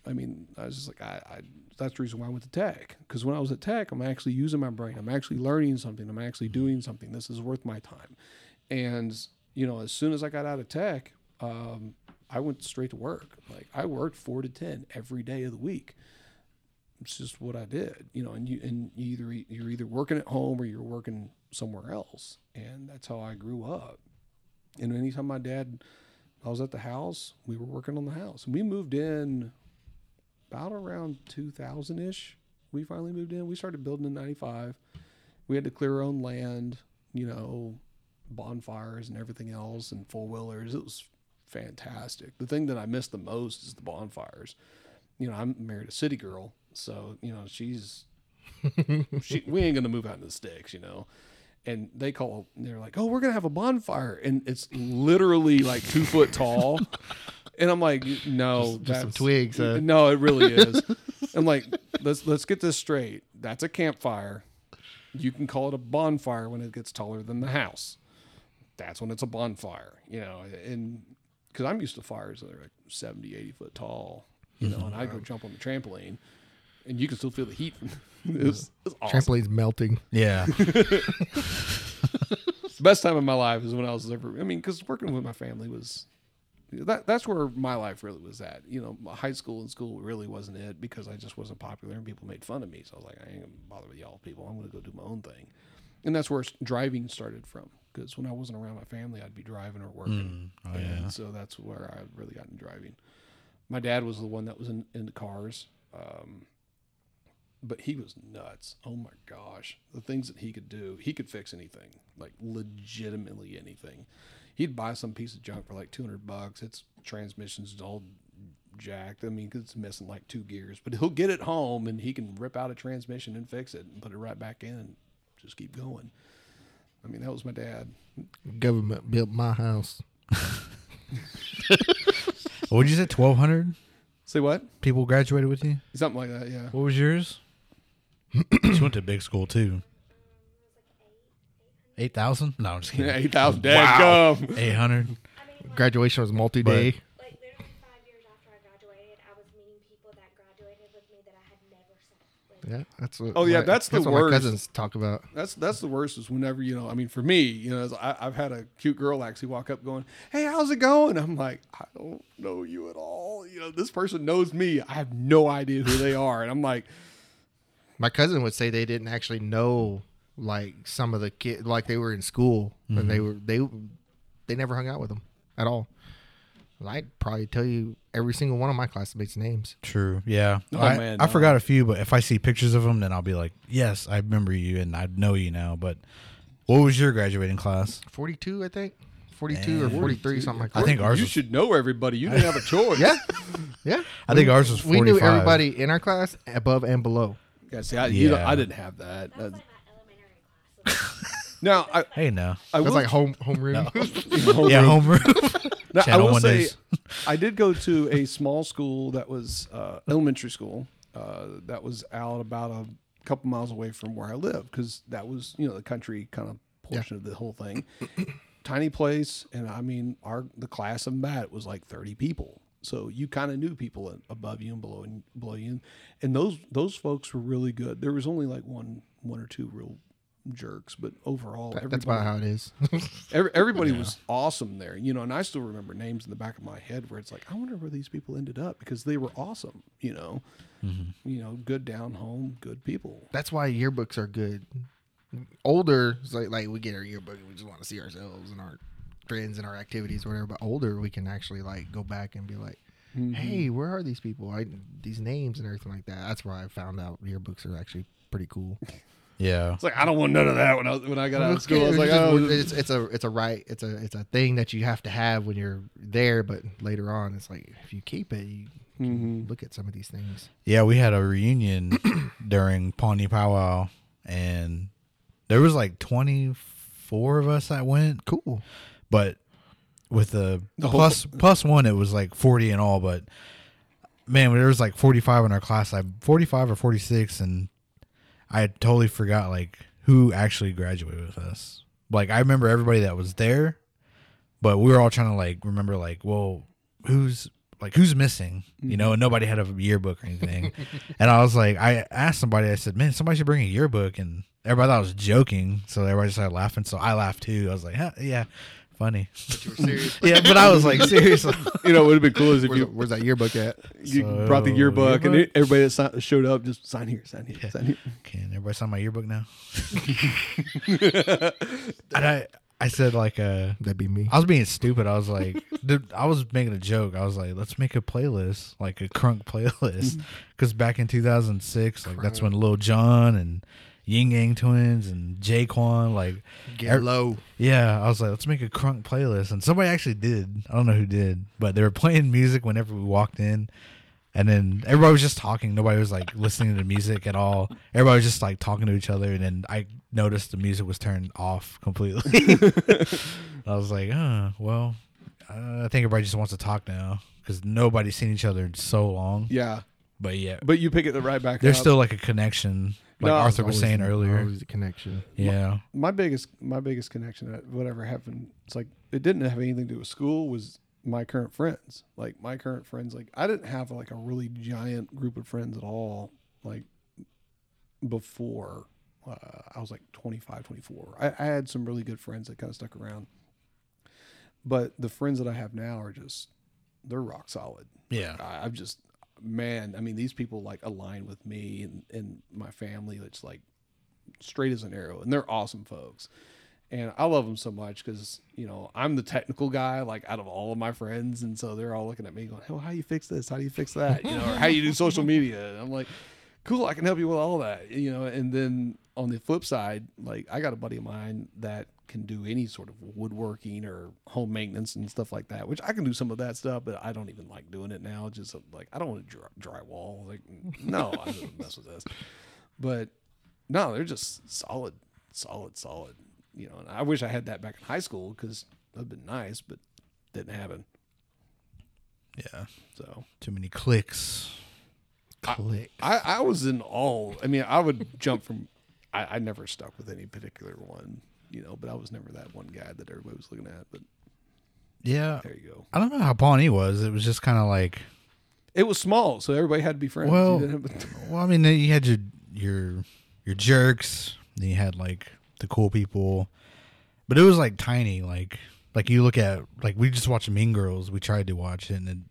I mean, I was just like, I, I that's the reason why I went to tech. Because when I was at tech, I'm actually using my brain. I'm actually learning something. I'm actually doing something. This is worth my time. And you know, as soon as I got out of tech, um, I went straight to work. Like I worked four to ten every day of the week. It's just what I did, you know. And you and you either you're either working at home or you're working somewhere else, and that's how I grew up. And anytime my dad, I was at the house, we were working on the house, and we moved in about around 2000 ish. We finally moved in. We started building in 95. We had to clear our own land, you know, bonfires and everything else, and four wheelers. It was fantastic. The thing that I miss the most is the bonfires. You know, I'm married a city girl, so you know she's she, we ain't gonna move out in the sticks, you know. And they call, they're like, "Oh, we're gonna have a bonfire," and it's literally like two foot tall. And I'm like, "No, Just some that's twigs, huh? No, it really is." I'm like, "Let's let's get this straight. That's a campfire. You can call it a bonfire when it gets taller than the house. That's when it's a bonfire, you know." And because I'm used to fires that are like 70, 80 foot tall, you know, and I go mm-hmm. jump on the trampoline, and you can still feel the heat. it was, it was awesome. Trampoline's melting. Yeah. the best time of my life is when I was ever. I mean, because working with my family was that. That's where my life really was at. You know, my high school and school really wasn't it because I just wasn't popular and people made fun of me. So I was like, I ain't gonna bother with y'all people. I'm gonna go do my own thing, and that's where driving started from. Because when I wasn't around my family, I'd be driving or working. Mm, oh, and yeah. so that's where I really got into driving. My dad was the one that was in, into cars. Um, but he was nuts. Oh my gosh, the things that he could do. He could fix anything, like legitimately anything. He'd buy some piece of junk for like two hundred bucks. Its transmission's all jacked. I mean, 'cause it's missing like two gears, but he'll get it home and he can rip out a transmission and fix it and put it right back in and just keep going. I mean, that was my dad. Government built my house. What would you say? Twelve hundred Say what? people graduated with you. Something like that. Yeah. What was yours? she went to big school too. Eight thousand? No, I'm just kidding. Eight thousand. Wow. Eight hundred. I mean, like, Graduation was multi-day. like literally five years after I graduated, I was meeting people that graduated with me that I had never sat with. Yeah, that's what. Oh, yeah, my- that's the what worst. my cousins talk about. That's that's the worst is whenever you know. I mean, for me, you know, I, I've had a cute girl actually walk up going, "Hey, how's it going?" I'm like, I don't know you at all. You know, this person knows me. I have no idea who they are, and I'm like, My cousin would say they didn't actually know like some of the kid like they were in school and they mm-hmm. were they they never hung out with them at all. I'd probably tell you every single one of my classmates' names. True. Yeah. Oh, I, man, I no. forgot a few, but if I see pictures of them, then I'll be like, yes, I remember you, and I know you now. But what was your graduating class? Forty-two, I think. Forty-two or Man. forty-three, something like that. I think ours you was- should know everybody. You didn't have a choice. Yeah, yeah. I think ours was We knew everybody in our class, above and below. Yeah, see, I, you know, Yeah. I didn't have that. That was Uh, like my elementary class. now, I, Hey, no. I was like home homeroom. yeah, homeroom. now, I Channel will say, News. I did go to a small school that was uh, elementary school uh, that was out about a couple miles away from where I live because that was you know the country kind of portion of the whole thing. Tiny place, and I mean our the class of that was like thirty people, so you kind of knew people above you and below and below you, and those those folks were really good. There was only like one one or two real jerks, but overall, That- That's about how it is. Every, everybody was awesome there, you know, and I still remember names in the back of my head where it's like, I wonder where these people ended up because they were awesome, you know, mm-hmm. you know, good down home, good people. That's why yearbooks are good. Older, it's like like we get our yearbook and we just want to see ourselves and our friends and our activities, or whatever. But older, we can actually like go back and be like, mm-hmm. "Hey, where are these people? I these names and everything like that." That's where I found out yearbooks are actually pretty cool. Yeah. It's like I don't want none of that when I when I got out of school. I was It's like, oh, it's it's a it's a right it's a it's a thing that you have to have when you're there, but later on, it's like if you keep it, you can Mhm. look at some of these things. Yeah, we had a reunion during Pawnee Powwow, and there was like 24 of us that went, Cool. but with the, The whole- plus plus one, it was like 40 in all. But man, there was like 45 in our class, like 45 or 46, and I totally forgot like who actually graduated with us. Like I remember everybody that was there, but we were all trying to like remember like, well, who's like who's missing, you know, mm-hmm. and nobody had a yearbook or anything. and I was like, I asked somebody, I said, man, somebody should bring a yearbook, and everybody thought I was joking, so everybody started laughing. So I laughed too. I was like, huh, yeah, funny. serious. yeah, but I was like, seriously. you know, it would have been cool is if Where's, you where's that yearbook at? you So, brought the yearbook, and it, everybody that si- showed up just sign here, sign here, sign here. Can everybody sign my yearbook now? and I, I said like, uh, That'd be me. I was being stupid. I was like, dude, I was making a joke. I was like, let's make a playlist, like a crunk playlist, because back in 2006, like that's when Lil Jon and Ying Yang Twins and Jaquan, like, Get er- low. yeah, I was like, let's make a crunk playlist, and somebody actually did. I don't know who did, but they were playing music whenever we walked in. And then everybody was just talking. Nobody was like listening to music at all. Everybody was just like talking to each other. And then I noticed the music was turned off completely. I was like, oh, well, uh, I think everybody just wants to talk now because nobody's seen each other in so long. Yeah, But yeah, but you pick it the right back there's up. still like a connection, like No, Arthur was Always- saying earlier. Always a connection. Yeah. my biggest my biggest connection that whatever happened it's like it didn't have anything to do with school was my current friends like my current friends like i didn't have like a really giant group of friends at all like before uh, I was like 25, 24. I, I had some really good friends that kind of stuck around, but the friends that I have now are just they're rock solid. Yeah. I, I've just man, I mean, these people like align with me and, and my family. It's like straight as an arrow, and they're awesome folks. And I love them so much because you know I'm the technical guy, like out of all of my friends, and so they're all looking at me going, "Oh, how do you fix this? How do you fix that? You know, or how do you do social media?" And I'm like, "Cool, I can help you with all that." You know, and then on the flip side, like I got a buddy of mine that can do any sort of woodworking or home maintenance and stuff like that, which I can do some of that stuff, but I don't even like doing it now. Just like I don't want to dry, drywall. Like no, I don't mess with this. But no, they're just solid, solid, solid. You know, and I wish I had that back in high school because that'd been nice, but didn't happen. Yeah. So Too many clicks. Click. I, I was in all. I mean, I would jump from. I, I never stuck with any particular one, you know, but I was never that one guy that everybody was looking at. But Yeah. there you go. I don't know how Pawnee was. It was just kind of like, It was small, so everybody had to be friends. Well- You didn't have- well, I mean, you had your your your jerks. Then you had like the cool people, but it was like tiny. Like like you look at like we just watched Mean Girls. We tried to watch it, and then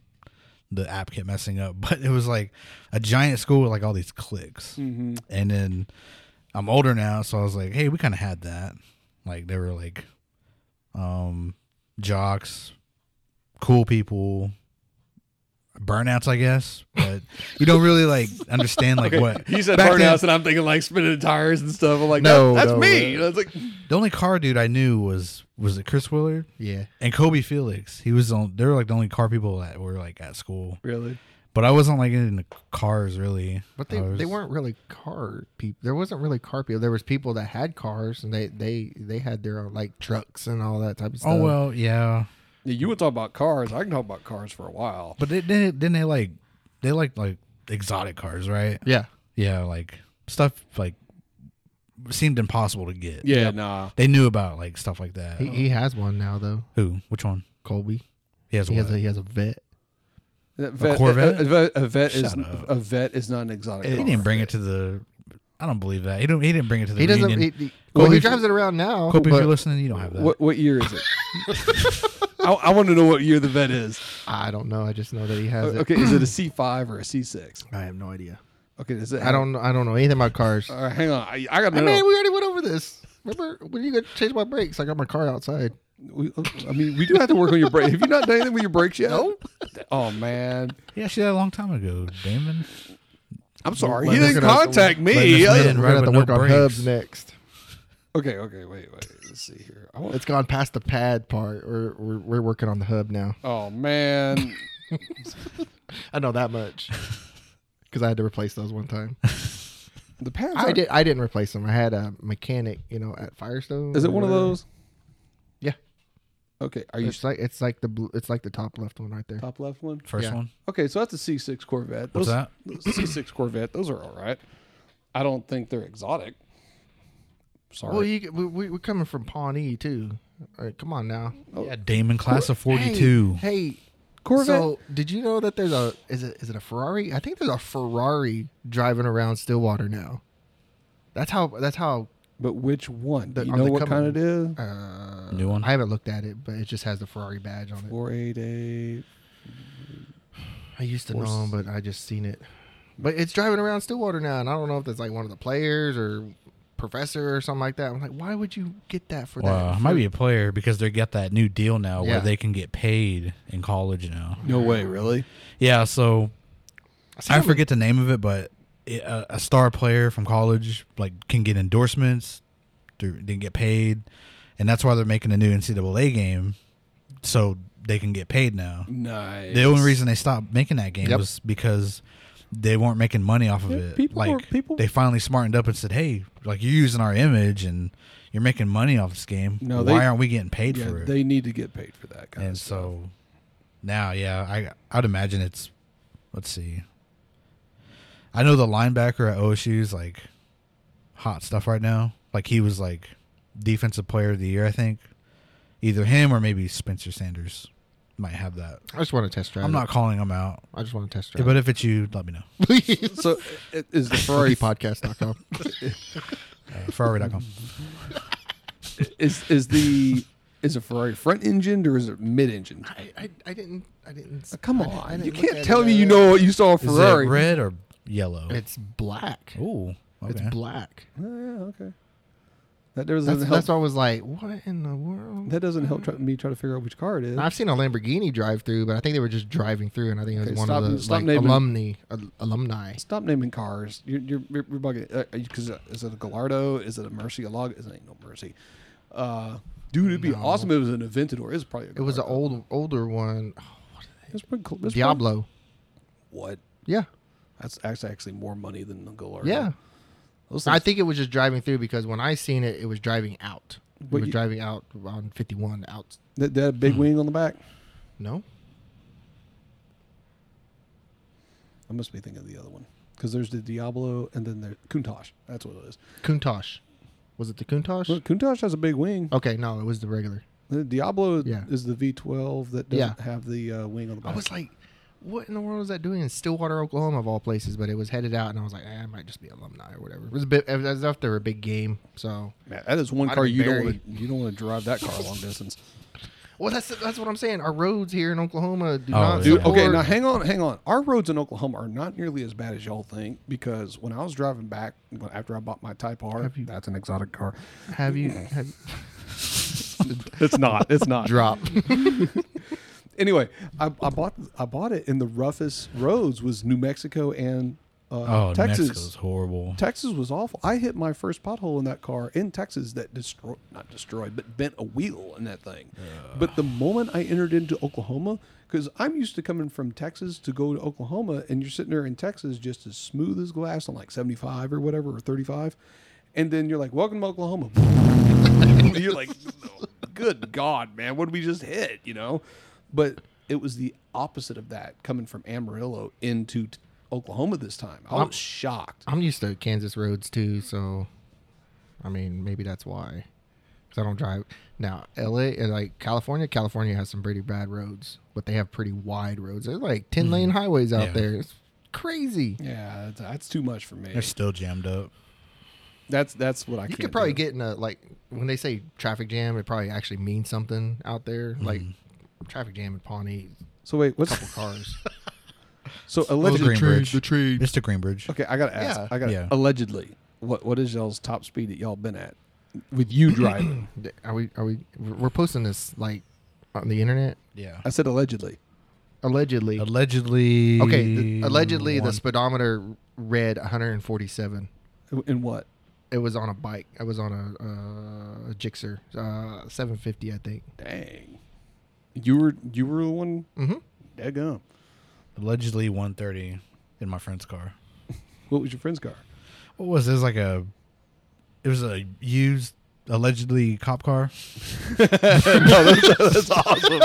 the app kept messing up. But it was like a giant school with like all these cliques. Mhm. And then I'm older now, so I was like, hey, we kind of had that. Like they were like um jocks, cool people, burnouts, I guess. But you don't really like understand like what You said back then- burnouts, and I'm thinking like spinning tires and stuff. I'm like, No, no, that's no, me. uh, You like, The only car dude I knew was was it Chris Willard Yeah. and Kobe Felix. He was on. They were like the only car people that were like at school. really? But I wasn't like into cars really. But they, was- they weren't really car people. There wasn't really car people. There was people that had cars and they they they had their own like trucks and all that type of oh, stuff. Oh well, yeah. Yeah, you would talk about cars. I can talk about cars for a while. But they didn't. Didn't they like? They like like exotic cars, right? Yeah. Yeah, like stuff like seemed impossible to get. Yeah, nah. They knew about like stuff like that. He, he has one now though. Who? Which one? Colby. He has He what? has a he has a vet. A, Corvette? A, a vet, a vet is up. a vet is not an exotic. he car. didn't bring it to the. I don't believe that. He don't. He didn't bring it to the He doesn't. He, he- well, Colby, he drives it around now. Kobe, if you're listening, you don't have that. What what year is it? I, I want to know what year the vet is. I don't know. I just know that he has it. Okay, is it a C five or a C six? I have no idea. Okay, is it? I don't. know- I don't know anything about cars. All right, hang on. I, I got to I know. mean, we already went over this. Remember when you got to change my brakes? I got my car outside. We- I mean, we do have to work on your brakes. Have you not done anything with your brakes yet? No. Oh man, Yeah, she did a long time ago, Damon. I'm sorry. He didn't get out the- contact me. this Uh, man- We're gonna have to work no on brakes. hubs next. Okay, okay, wait, wait. Let's see here. I want, It's gone past the pad part. We're we're, we're working on the hub now. oh man, I know that much because I had to replace those one time. the pads. I are- did. I didn't replace them. I had a mechanic, you know, at Firestone. Is it or one of those? Yeah. Okay. Are you It's like it's like the blue, it's like the top left one right there. top left one? First Yeah. one. Okay, so that's a C6 Corvette. What's Those- that? C6 Corvette. Those are all right. I don't think they're exotic. Sorry. Well, you, we, we, we're coming from Pawnee too. All right, come on now. Yeah, Damon class of '42. Hey, hey, Corvette. So, did you know that there's a is it is it a Ferrari? I think there's a Ferrari driving around Stillwater now. That's how. That's how. But which one? Do you know what coming- kind it is? Uh, New one? I haven't looked at it, but it just has the Ferrari badge on it. 488. I used to Force- know, but I just seen it. But it's driving around Stillwater now, and I don't know if it's like one of the players or professor or something like that. I'm like, why would you get that for Well, that? it might be a player because they got that new deal now Yeah. where they can get paid in college now. No way, really? Yeah, so I I'm- forget the name of it, but it, a, a star player from college like can get endorsements, can get paid, and that's why they're making a new NCAA game, so they can get paid now. Nice. The only reason they stopped making that game Yep. was because they weren't making money off of Yeah, it. people like were- people- they finally smartened up and said, "Hey, like you're using our image and you're making money off this game. No, Why they- aren't we getting paid yeah, for it?" they need to get paid for that kind and of stuff. so now, yeah, I I'd imagine it's let's see. I know the linebacker at OSU is like hot stuff right now. Like he was like defensive player of the year, I think. Either him or maybe Spencer Sanders might have that. I just want to test drive. I'm it. not calling him out, I just want to test Yeah, drive. but if it's you, let me know. So i- is the Ferrari Podcast.com. Uh, Ferrari.com. Is is the is a Ferrari front engined or is it mid engined? I, I, I didn't I didn't. Come I on, I didn't you can't tell me you know what you saw a Is Ferrari. it red or yellow? It's black. Ooh, It's black. Oh, yeah, okay. That doesn't That's, help. that's why I was like, what in the world? that doesn't help try, me try to figure out which car it is. I've seen a Lamborghini drive through, but I think they were just driving through, and I think it was Okay, one stop- of the stop like, naming- alumni al- alumni. Stop naming cars. You're you're, you're you're bugging. Uh, uh, because uh, is it a Gallardo? Is it a Mercy? A log? Is It ain't no Mercy. Uh, dude, it'd be No. awesome if it was an Aventador. It's probably. A It was an old older one. It's pretty cool. It's pretty- Diablo. What? Yeah, That's actually actually more money than the Gallardo. yeah. Those I things- think it was just driving through because when I seen it, it was driving out. It But was you- driving out on 51 out. that, that big wing on the back. No, I must be thinking of the other one because there's the Diablo and then there's Countach. That's what it is. Countach. Was it the Countach? Well, Countach has a big wing. Okay, no, it was the regular. The Diablo Yeah. is the V12 that doesn't Yeah. have the uh, wing on the back. I was like, what in the world is that doing in Stillwater, Oklahoma, of all places? But it was headed out, and I was like, eh, it might just be alumni or whatever. It was a bit. It was after a big game, so. Man, that is one Might car you don't want to, you don't want to drive that car long distance. Well, that's that's what I'm saying. Our roads here in Oklahoma do Oh, not. Dude, support- okay, now hang on, hang on. Our roads in Oklahoma are not nearly as bad as y'all think because when I was driving back after I bought my Type R, you- that's an exotic car. have you have, It's not. It's not. drop? Anyway, I, I bought I bought it in the roughest roads was New Mexico and uh, oh, Texas. Mexico's horrible. Texas was awful. I hit my first pothole in that car in Texas that destroyed, not destroyed, but bent a wheel in that thing. But the moment I entered into Oklahoma, because I'm used to coming from Texas to go to Oklahoma, and you're sitting there in Texas just as smooth as glass on like 75 or whatever, or 35. And then you're like, welcome to Oklahoma. you're like, good God, man, what did we just hit? You know? But it was the opposite of that coming from Amarillo into t- Oklahoma this time. I I'm- was shocked. I'm used to Kansas roads too, so I mean maybe that's why. Because I don't drive now. L.A. and like California, California has some pretty bad roads, but they have pretty wide roads. There's like 10 lane highways out Yeah. there. It's crazy. Yeah, that's, that's too much for me. They're still jammed up. That's that's what I. You can't could probably do. get in a like when they say traffic jam, it probably actually means something out there. Like Mm-hmm. Traffic jam in Pawnee, So wait, what's couple cars. so allegedly? Greenbridge. trade. It's the Greenbridge. Okay, I gotta ask. Yeah. I got to Yeah. allegedly. What what is y'all's top speed that y'all been at with you driving? Are we? Are we? We're posting this like on the internet. Yeah. I said allegedly. Allegedly. Allegedly. Okay. The, allegedly, the one- speedometer read 147. In what? It was on a bike. I was on a, uh, a Gixxer, uh, 750, I think. Dang. You were you were the one. Mm-hmm. Daggum. allegedly 130 in my friend's car. What was your friend's car? What was this? Like a. It was a used, allegedly cop car. no, that's, that's awesome.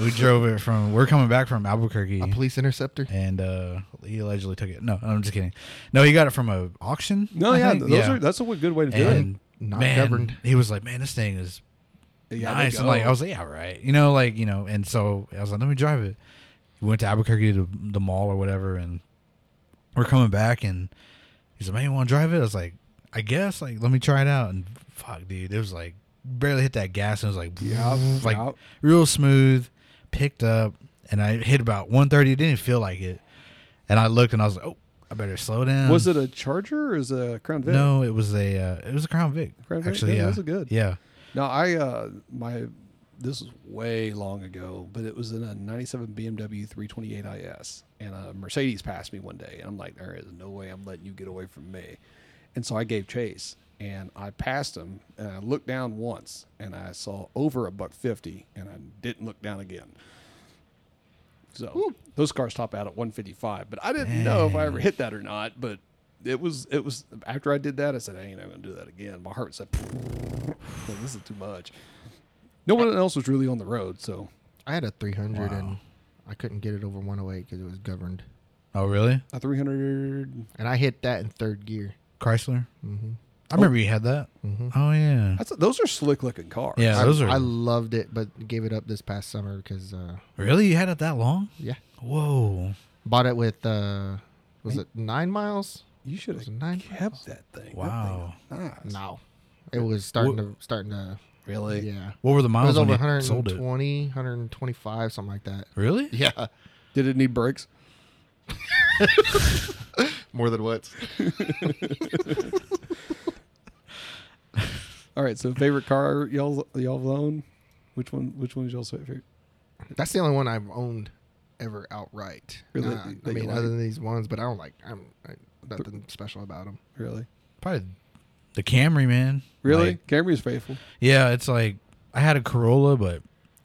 We drove it from. We're coming back from Albuquerque. A police interceptor. and uh, he allegedly took it. No, I'm just kidding. No, he got it from a auction. No, I yeah, think. those are that's a good way to do it. Not man, governed. he was like, "Man, this thing is Yeah, nice." I'm like. I was like, "Yeah, right." You know, like you know, and so I was like, "Let me drive it." We went to Albuquerque to the mall or whatever, and we're coming back, and he's like, "Man, you want to drive it?" I was like, "I guess." Like, let me try it out, and fuck, dude, it was like barely hit that gas, and it was like, Yeah, like yeah. real smooth, picked up, and I hit about 130. It didn't feel like it, and I looked and I was like, "Oh, I better slow down." Was it a Charger or is it a Crown Vic? No, it was a uh, it was a Crown Vic. Crown Vic? Actually, Yeah, yeah, are good. Yeah, No, I uh my this was way long ago, but it was in a 97 BMW 328 IS and a Mercedes passed me one day and I'm like there is no way I'm letting you get away from me. And so I gave chase and I passed him and I looked down once and I saw over a buck 50 and I didn't look down again. So those cars top out at 155, but I didn't know if I ever hit that or not, but it was it was after I did that I said I ain't ever gonna do that again. My heart said like, this is too much. No one else was really on the road, so I had a 300 Wow. and I couldn't get it over 108 because it was governed. Oh, really? a 300. And I hit that in third gear. Chrysler. Mm-hmm. I remember you had that. Mm-hmm. Oh yeah. That's those are slick looking cars. Yeah, I, those are I loved it, but gave it up this past summer because, uh, really. You had it that long? yeah, Whoa. bought it with uh, was it nine miles You should have nine kept that thing. That Wow. thing was nice. No, it was starting to starting to. Really? Yeah, What were the miles? it miles was over when you sold it? 120, 125, something like that. Really? Yeah, Did it need brakes? more than once. All right. So favorite car y'all y'all own? Which one? Which one is y'all's favorite? That's the only one I've owned ever outright. Really? That I you mean, like? other than these ones, but I don't like. I'm I, nothing special about them. Really? Probably the Camry, man. Really? Like, Camry's faithful. yeah, it's like I had a Corolla, but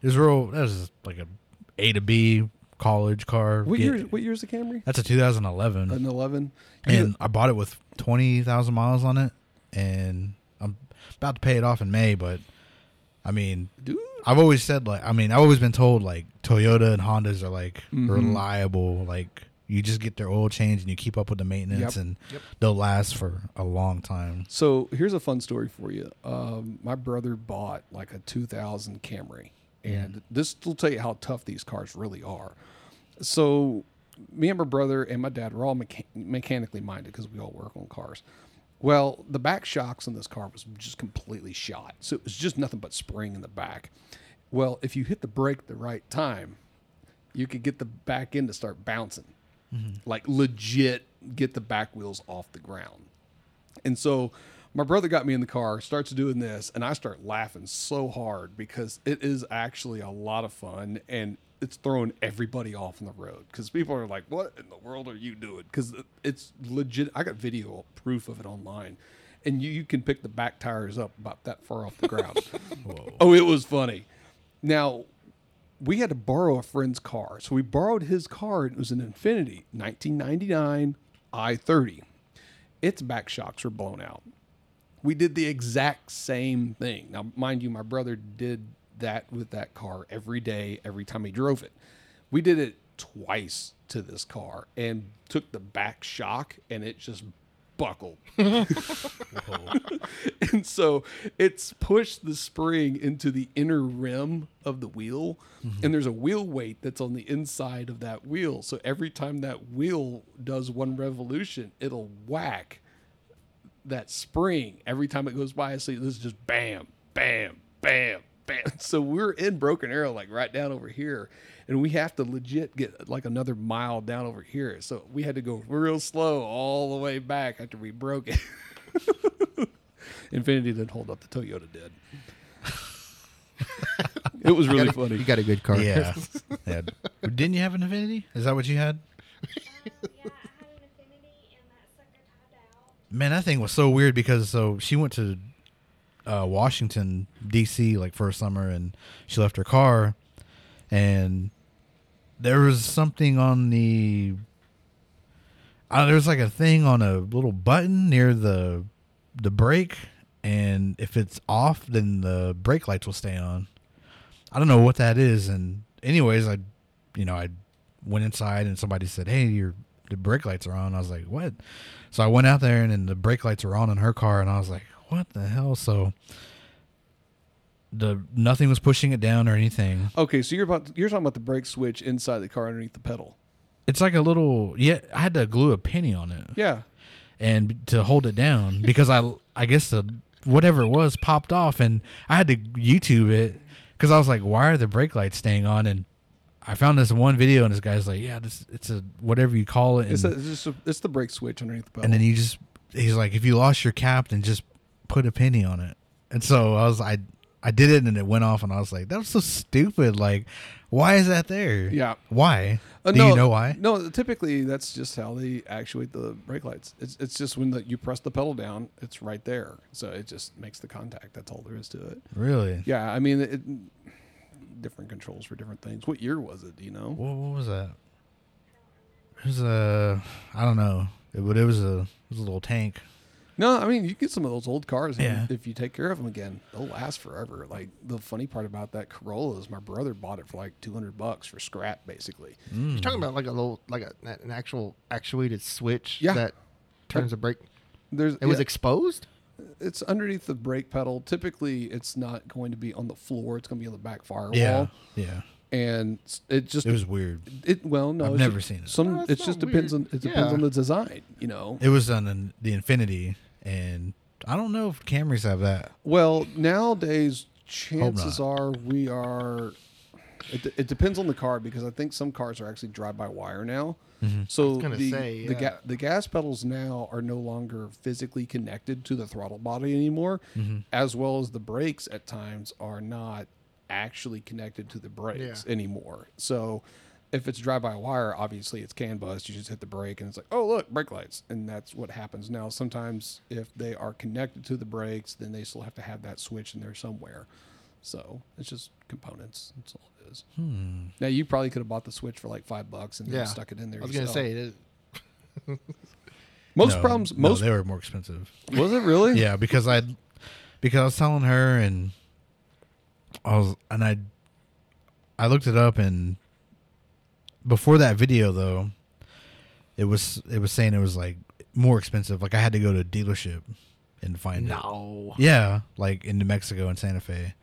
it was real. That was like a A to B college car. What Get- year? What year's the Camry? That's a 2011, An eleven. and I bought it with 20,000 miles on it, and I'm about to pay it off in May. But I mean, dude. I've always said like I mean I've always been told like Toyota and Hondas are like Mhm. reliable like you just get their oil change and you keep up with the maintenance Yep. and Yep. they'll last for a long time. So here's a fun story for you. Um, my brother bought like a 2000 Camry, and this will tell you how tough these cars really are. So, me and my brother and my dad were all mecha- mechanically minded because we all work on cars. Well, the back shocks on this car was just completely shot, so it was just nothing but spring in the back. Well, if you hit the brake the right time, you could get the back end to start bouncing, Mm-hmm. like legit get the back wheels off the ground. And so my brother got me in the car, starts doing this, and I start laughing so hard because it is actually a lot of fun and it's throwing everybody off on the road because people are like, "What in the world are you doing?" Because it's legit. I got video proof of it online, and you, you can pick the back tires up about that far off the ground. oh, it was funny. Now we had to borrow a friend's car. So we borrowed his car. It was an Infiniti 1999 i30. Its back shocks were blown out. We did the exact same thing. Now, mind you, my brother did that with that car every day, every time he drove it. We did it twice to this car and took the back shock and it just buckled. and so it's pushed the spring into the inner rim of the wheel mm-hmm. and there's a wheel weight that's on the inside of that wheel. So every time that wheel does one revolution it'll whack that spring. Every time it goes by so this is just bam bam bam bam. So we're in broken arrow like right down over here and we have to legit get like another mile down over here so we had to go real slow all the way back after we broke it Infiniti didn't hold up. The Toyota did. it was really funny. You got a good car. Yeah. yeah. Didn't you have an Infiniti? Is that what you had? yeah, I had an Infiniti and that sucker tied out. Man, that thing was so weird because so she went to uh, Washington D.C. like for a summer, and she left her car, and there was something on the. Uh, there was like a thing on a little button near the the brake, and if it's off, then the brake lights will stay on. I don't know what that is, and anyways, I, you know, I went inside and somebody said, "Hey, your the brake lights are on." I was like, "What?" So I went out there and then the brake lights were on in her car, and I was like, "What the hell?" So the nothing was pushing it down or anything. Okay, so you're about you're talking about the brake switch inside the car underneath the pedal. It's like a little yeah. I had to glue a penny on it Yeah. and to hold it down because I I guess the whatever it was popped off and I had to YouTube it because I was like, why are the brake lights staying on? And I found this one video and this guy's like, yeah, this it's a whatever you call it. And, It's, a, it's just a, it's the brake switch underneath the pedal. and then you just he's like, if you lost your cap, then just put a penny on it. And so I was I I did it and it went off and I was like, that was so stupid. Like, why is that there? Yeah. Why? Uh, Do no, you know why? No, typically that's just how they actuate the brake lights. It's it's just when the, you press the pedal down, it's right there. So it just makes the contact. That's all there is to it. Really? Yeah, I mean, it, different controls for different things. What year was it? Do you know? What, what was that? It was a I don't know, it, but it was a it was a little tank. No, I mean you get some of those old cars, and Yeah. if you take care of them again, they'll last forever. Like the funny part about that Corolla is my brother bought it for like two hundred bucks for scrap, basically. You're talking hmm. about like a little, like a, an actual actuated switch Yeah. that turns the brake. There's It was exposed. it's underneath the brake pedal. Typically, it's not going to be on the floor. It's going to be on the back firewall. Yeah, yeah. and it just It was weird. it well no I've never just- seen it. Some No, it that's just not depends on it depends Yeah. on the design. You know. It was on an, the Infiniti, and I don't know if Camrys have that. Well, nowadays chances are we are. It, it depends on the car because I think some cars are actually drive by wire now. Mm-hmm. So gonna the say, the, yeah. ga- the gas pedals now are no longer physically connected to the throttle body anymore, mm-hmm. as well as the brakes at times are not actually connected to the brakes Yeah. anymore. So if it's drive by wire, obviously it's CAN bus. You just hit the brake and it's like, oh look, brake lights, and that's what happens now. Sometimes if they are connected to the brakes, then they still have to have that switch in there somewhere. So it's just components. That's all it is. Hmm. Now you probably could have bought the switch for like five bucks and then Yeah. stuck it in there. I was gonna say it, most No, problems. no, Most they were more expensive. was it really? yeah, because I because I was telling her and I was and I I looked it up and before that video though, it was it was saying it was like more expensive. Like I had to go to a dealership and find it. no, Yeah, like in New Mexico and Santa Fe.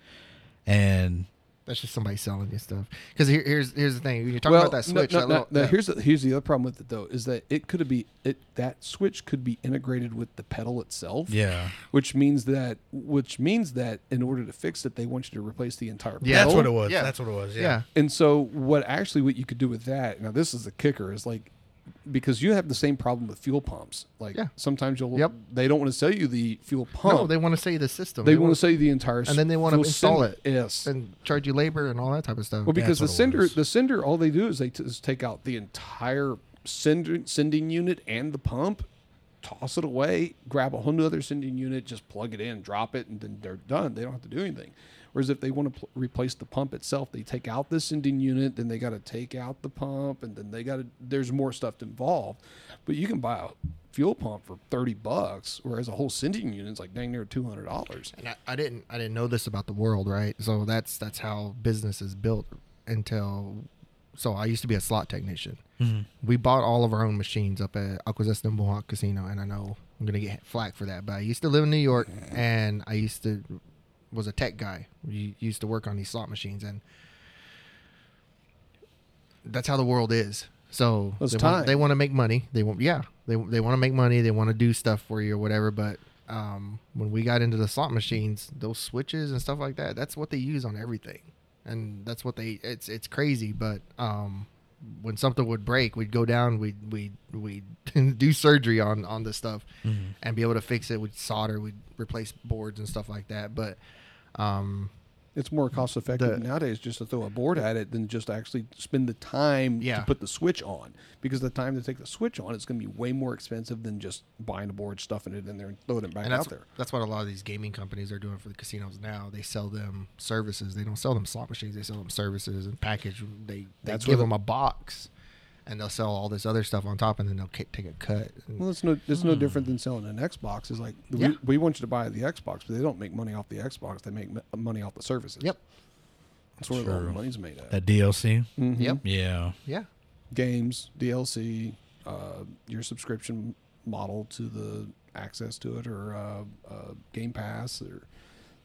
And that's just somebody selling you stuff. Because here, here's here's the thing: when you're talking about that switch, No, that no, little- no, that- here's the, here's the other problem with it though is that it could be it that switch could be integrated with the pedal itself. yeah. Which means that which means that in order to fix it, they want you to replace the entire pedal. Yeah, That's what it was. Yeah. That's what it was. Yeah. yeah, And so what actually what you could do with that, now this is the kicker, is like because you have the same problem with fuel pumps. Like Yeah. sometimes you'll Yep. they don't want to sell you the fuel pump. no, they want to say the system. they, want to sell you the entire and then they want to install it. Yes. and charge you labor and all that type of stuff. Well, because the That's sender, the sender, all they do is they t- is take out the entire sender, sending unit and the pump, toss it away, grab a whole new other sending unit, just plug it in, drop it, and then they're done. They don't have to do anything. Whereas if they want to pl- replace the pump itself, they take out the sending unit, then they got to take out the pump, and then they got to. There's more stuff involved, but you can buy a fuel pump for thirty bucks, whereas a whole sending unit is like dang near two hundred dollars. And I, I didn't I didn't know this about the world, right? So that's that's how business is built until so I used to be a slot technician. Mm-hmm. We bought all of our own machines up at Akwesasne Mohawk Casino and I know I'm gonna get flack for that, but I used to live in New York and I used to was a tech guy. We used to work on these slot machines and that's how the world is. So It's they time. want, they want to make money. They want yeah, they they want to make money. They want to do stuff for you or whatever. But um, when we got into the slot machines, those switches and stuff like that, that's what they use on everything, and that's what they. It's it's crazy, but um, when something would break, we'd go down, we'd we we do surgery on on this stuff, and be able to fix it. We'd solder, we'd replace boards and stuff like that. But um, It's more mm. cost effective The- nowadays just to throw a board at it than just actually spend the time Yeah. to put the switch on. Because the time to take the switch on is going to be way more expensive than just buying a board, stuffing it in there, and throwing it back out there. that's what a lot of these gaming companies are doing for the casinos now. They sell them services. They don't sell them slot machines. They sell them services and package. They they That's give where them a box, and they'll sell all this other stuff on top, and then they'll ca- take a cut. Well, it's no, it's no different than selling an Xbox. Is like Yeah. we, we want you to buy the Xbox, but they don't make money off the Xbox. They make m- money off the services. Yep. that's where all the True. money's made at. That DLC. Mhm. Yep. Yeah. Yeah. Games, DLC, uh, your subscription model to the access to it, or uh, uh, Game Pass, or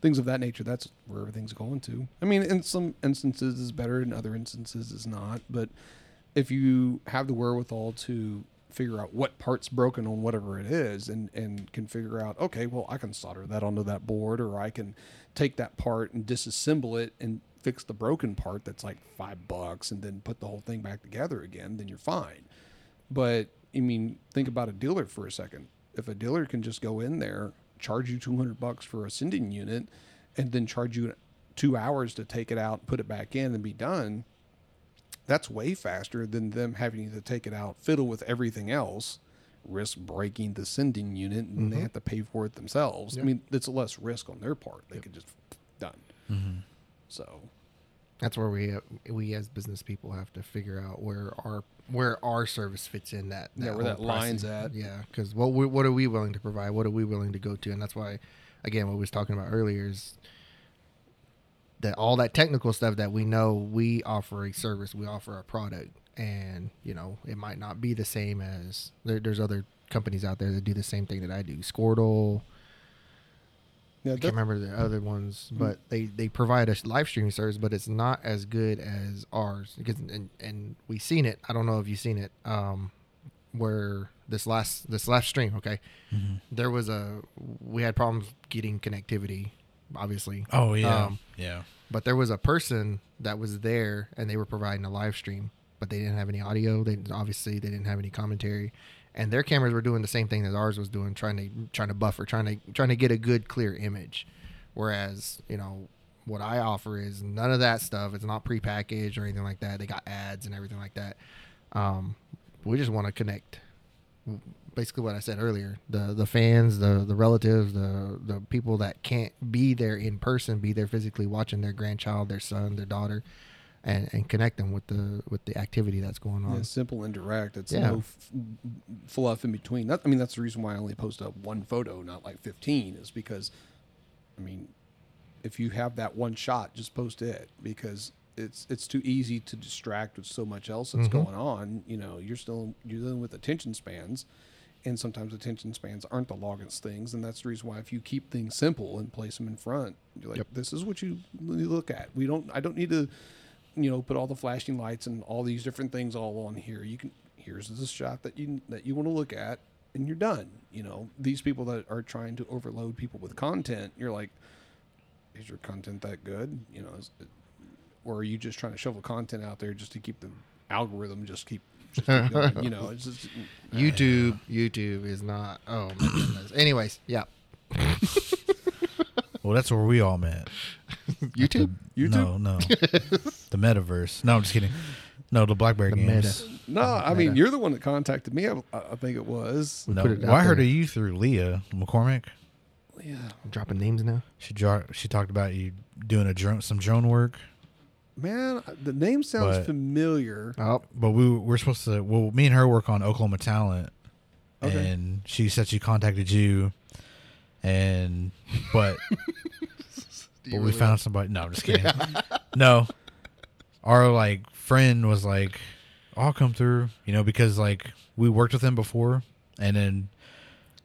things of that nature. That's where everything's going to. I mean, in some instances is better, in other instances is not. But if you have the wherewithal to figure out what part's broken on whatever it is and and can figure out okay well i can solder that onto that board or i can take that part and disassemble it and fix the broken part that's like five bucks and then put the whole thing back together again then you're fine. But i mean think about a dealer for a second. If a dealer can just go in there charge you 200 bucks for a sending unit and then charge you two hours to take it out put it back in and be done that's way faster than them having to take it out, fiddle with everything else, risk breaking the sending unit, and they mm-hmm. have to pay for it themselves. I mean, it's less risk on their part. They could just done. Mm-hmm. So That's where we uh, we as business people have to figure out where our where our service fits in that, Yeah, where whole that line's at. Yeah, because what we, what are we willing to provide? What are we willing to go to? And that's why, again, what we was talking about earlier is that all that technical stuff that we know we offer a service, we offer a product, and you know it might not be the same as there, there's other companies out there that do the same thing that I do. Squirtle, Yeah, I can't remember the other ones, but they they provide a live streaming service, but it's not as good as ours because and, and we seen it. I don't know if you've seen it. Um, where this last this last stream, okay, Mm-hmm. there was a we had problems getting connectivity, obviously. Oh yeah, Um, yeah. But there was a person that was there and they were providing a live stream, but they didn't have any audio. They obviously they didn't have any commentary, and their cameras were doing the same thing that ours was doing, trying to trying to buffer, trying to trying to get a good clear image. Whereas you know what I offer is none of that stuff. It's not prepackaged or anything like that. They got ads and everything like that. Um, we just want to connect. Basically, what I said earlier: the the fans, the the relatives, the the people that can't be there in person, be there physically watching their grandchild, their son, their daughter, and and connect them with the with the activity that's going on. Yeah, simple and direct. It's Yeah. no f- fluff in between. That, I mean, that's the reason why I only post up one photo, not like 15, is because, I mean, if you have that one shot, just post it because it's it's too easy to distract with so much else that's Mhm. going on. You know, you're still you're dealing with attention spans, and sometimes attention spans aren't the longest things, and that's the reason why if you keep things simple and place them in front, you're like, Yep. this is what you look at. We don't. I don't need to you know put all the flashing lights and all these different things all on here you can here's the shot that you that you want to look at and you're done you know these people that are trying to overload people with content you're like is your content that good you know is or are you just trying to shovel content out there just to keep the algorithm just keep, just you know it's just YouTube, YouTube is not. Oh my goodness. Anyways, yeah. Well, that's where we all met. YouTube. No, no. the metaverse. No, I'm just kidding. No, the BlackBerry The games. meta. no i mean you're the one that contacted me i, I think it was We No, put it well, out I heard there. of you through Leah McCormick. yeah Dropping names now. She dro- she talked about you doing a drone, some drone work. Man the name sounds But- familiar Oh, But we we're supposed to. Well, me and her work on Oklahoma Talent, Okay. and she said she contacted you, and but but we found somebody. No, I'm just kidding. no, our like friend was like, "I'll come through," you know, because like we worked with him before, and then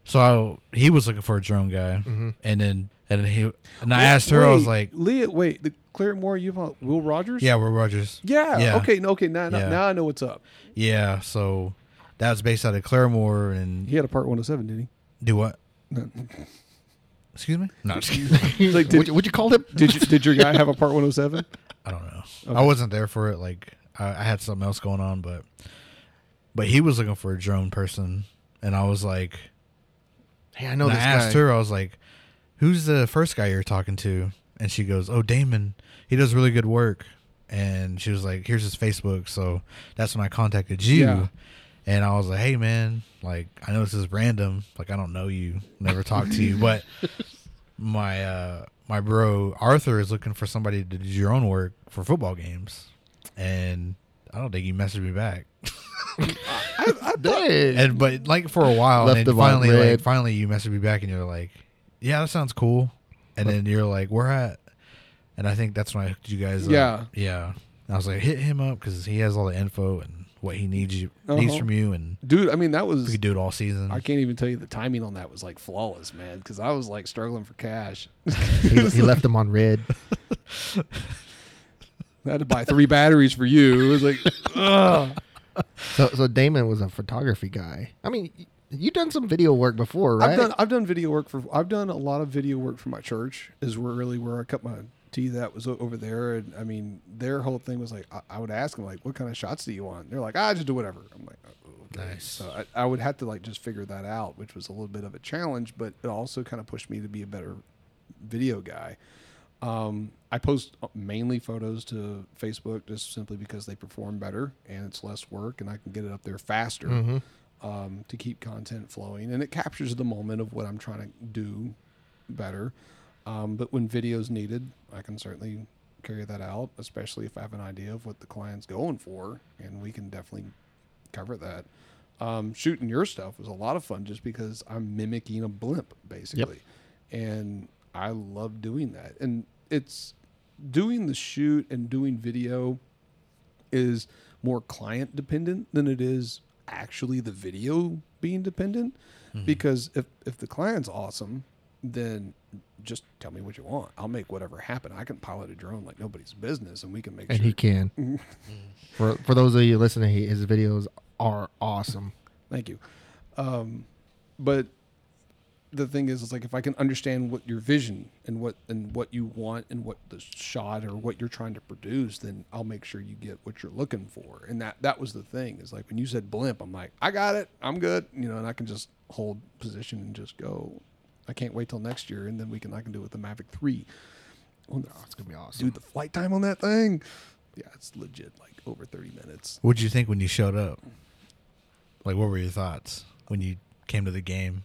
so I, he was looking for a drone guy, Mhm. and then and then he and I Wait, asked her, I was wait, like, Leah, wait, the Claremore, you have Will Rogers? "Yeah, we're Rogers." Yeah. Yeah. Okay. No. Okay. Now, now- Yeah. now I know what's up. Yeah, so that was based out of Claremore, and He had a part 107, didn't he? do what? he? No. Excuse me? No, just kidding. like, what, did, you- you call him? did you did your guy have a part 107? I don't know. Okay. I wasn't there for it. Like I, I had something else going on, but but he was looking for a drone person, and I was like, Hey, I know and this I asked guy. her, I was like, "Who's the first guy you're talking to?" And she goes, "Oh, Damon. He does really good work." And she was like, "Here's his Facebook." So that's when I contacted you, Yeah. and I was like, "Hey, man, like I know this is random. Like I don't know you, never talked to you, but my uh my bro Arthur is looking for somebody to do your own work for football games, and I don't think he messaged me back. Dang. And but like for a while, Left and then finally, like finally, you messaged me back, and you're like, "Yeah, that sounds cool." And then you're like, "Where at?" And I think that's when I hooked you guys. Yeah. up. yeah. And I was like, "Hit him up because he has all the info and what he needs you needs Uh-huh. from you, and Dude, I mean, that we was. could do it all season." I can't even tell you the timing on that was like flawless, man. Because I was like struggling for cash. he, he left him on red. I had to buy three batteries for you. It was like, ugh. So, so Damon was a photography guy. I mean, y- you done some video work before, right? I've done I've done video work for I've done a lot of video work for my church. Is where really where I cut my That was over there, and I mean their whole thing was like I, I would ask them like, what kind of shots do you want? They're like, ah, just do whatever. I'm like, oh, okay. Nice. So I, I would have to like just figure that out, which was a little bit of a challenge, but it also kind of pushed me to be a better video guy. Um, I post mainly photos to Facebook just simply because they perform better and it's less work and I can get it up there faster Mhm. um, to keep content flowing and it captures the moment of what I'm trying to do better. Um, but when video's needed, I can certainly carry that out, especially if I have an idea of what the client's going for, and we can definitely cover that. Um, shooting your stuff was a lot of fun just because I'm mimicking a blimp basically, and I love doing that. And it's doing the shoot and doing video is more client dependent than it is actually the video being dependent because if if the client's awesome then just tell me what you want. I'll make whatever happen. I can pilot a drone like nobody's business, and we can make and sure. he can. for for those of you listening, his videos are awesome. Thank you. Um, but the thing is, it's like if I can understand what your vision and what and what you want and what the shot or what you're trying to produce, then I'll make sure you get what you're looking for. And that that was the thing is like when you said blimp, I'm like, I got it, I'm good, you know, and I can just hold position and just go. I can't wait till next year, and then we can I can do it with the Mavic Three. Oh, Oh, it's gonna be awesome. dude, the flight time on that thing, yeah, it's legit like over 30 minutes. What'd you think when you showed up? Like, what were your thoughts when you came to the game?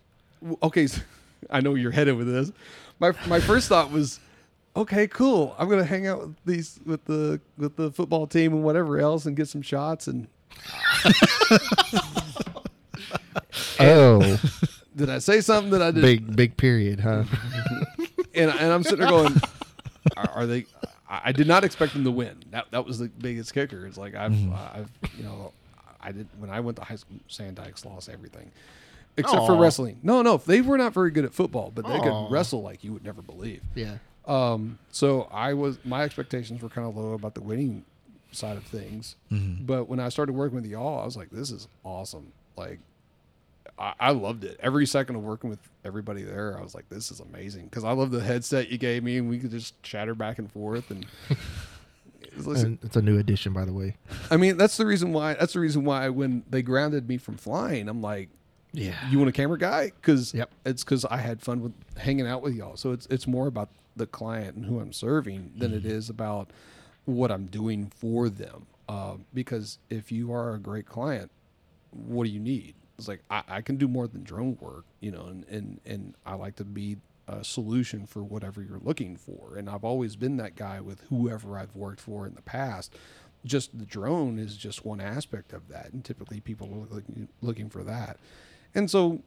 okay, so I know you're headed with this. My my first thought was, okay, cool. I'm gonna hang out with these with the with the football team and whatever else and get some shots. And oh, did I say something that I did? big big period, huh? And and I'm sitting there going, are, are they? I I did not expect them to win. That that was the biggest kicker. It's like I've I've you know I did when I went to high school. Sand Dykes lost everything. Except for Aw. wrestling. No, no, they were not very good at football, but they Aw. could wrestle like you would never believe. yeah. Um, so I was my expectations were kind of low about the winning side of things, but when I started working with y'all, I was like, "This is awesome!" Like, I, I loved it. Every second of working with everybody there, I was like, "This is amazing!" Because I love the headset you gave me, and we could just chatter back and forth. And It's a new edition, by the way. I mean, that's the reason why. That's the reason why when they grounded me from flying, I'm like, Yeah. you want a camera guy? Because Yep. it's because I had fun with hanging out with y'all. So it's it's more about the client and who I'm serving than it is about what I'm doing for them. Uh, because if you are a great client, what do you need? It's like I, I can do more than drone work, you know, and, and and I like to be a solution for whatever you're looking for. And I've always been that guy with whoever I've worked for in the past. Just the drone is just one aspect of that, and typically people are looking looking for that. And so,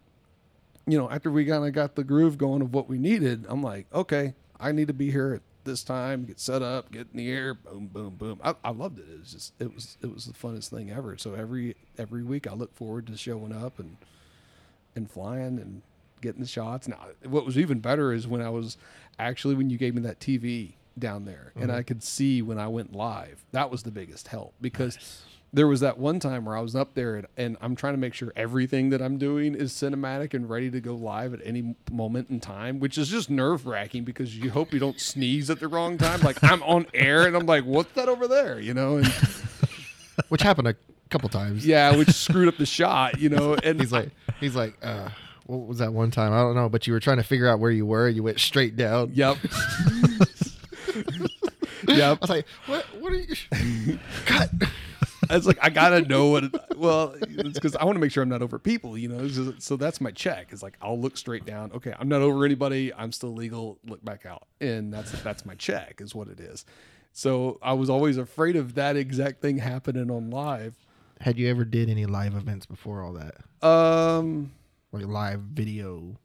you know, after we kind of got the groove going of what we needed, I'm like, okay, I need to be here at this time, get set up, get in the air, boom, boom, boom. I, I loved it. It was just, it was, it was the funnest thing ever. So every every week, I look forward to showing up and and flying and getting the shots. Now, what was even better is when I was actually when you gave me that TV down there, and mm-hmm. I could see when I went live. That was the biggest help because there was that one time where I was up there and, and I'm trying to make sure everything that I'm doing is cinematic and ready to go live at any moment in time, which is just nerve wracking because you hope you don't sneeze at the wrong time. Like I'm on air and I'm like, what's that over there? You know, and Which happened a couple times. yeah, which screwed up the shot, you know, and He's like, he's like, uh, what was that one time? I don't know, but you were trying to figure out where you were. You went straight down. yep. Yep. I was like, what? What are you? It's like I gotta know what. It, well, it's because I want to make sure I'm not over people, you know. So, so that's my check. It's like I'll look straight down. Okay, I'm not over anybody. I'm still legal. Look back out, and that's that's my check. Is what it is. So I was always afraid of that exact thing happening on live. Had you ever did any live events before all that? Um, Like live video?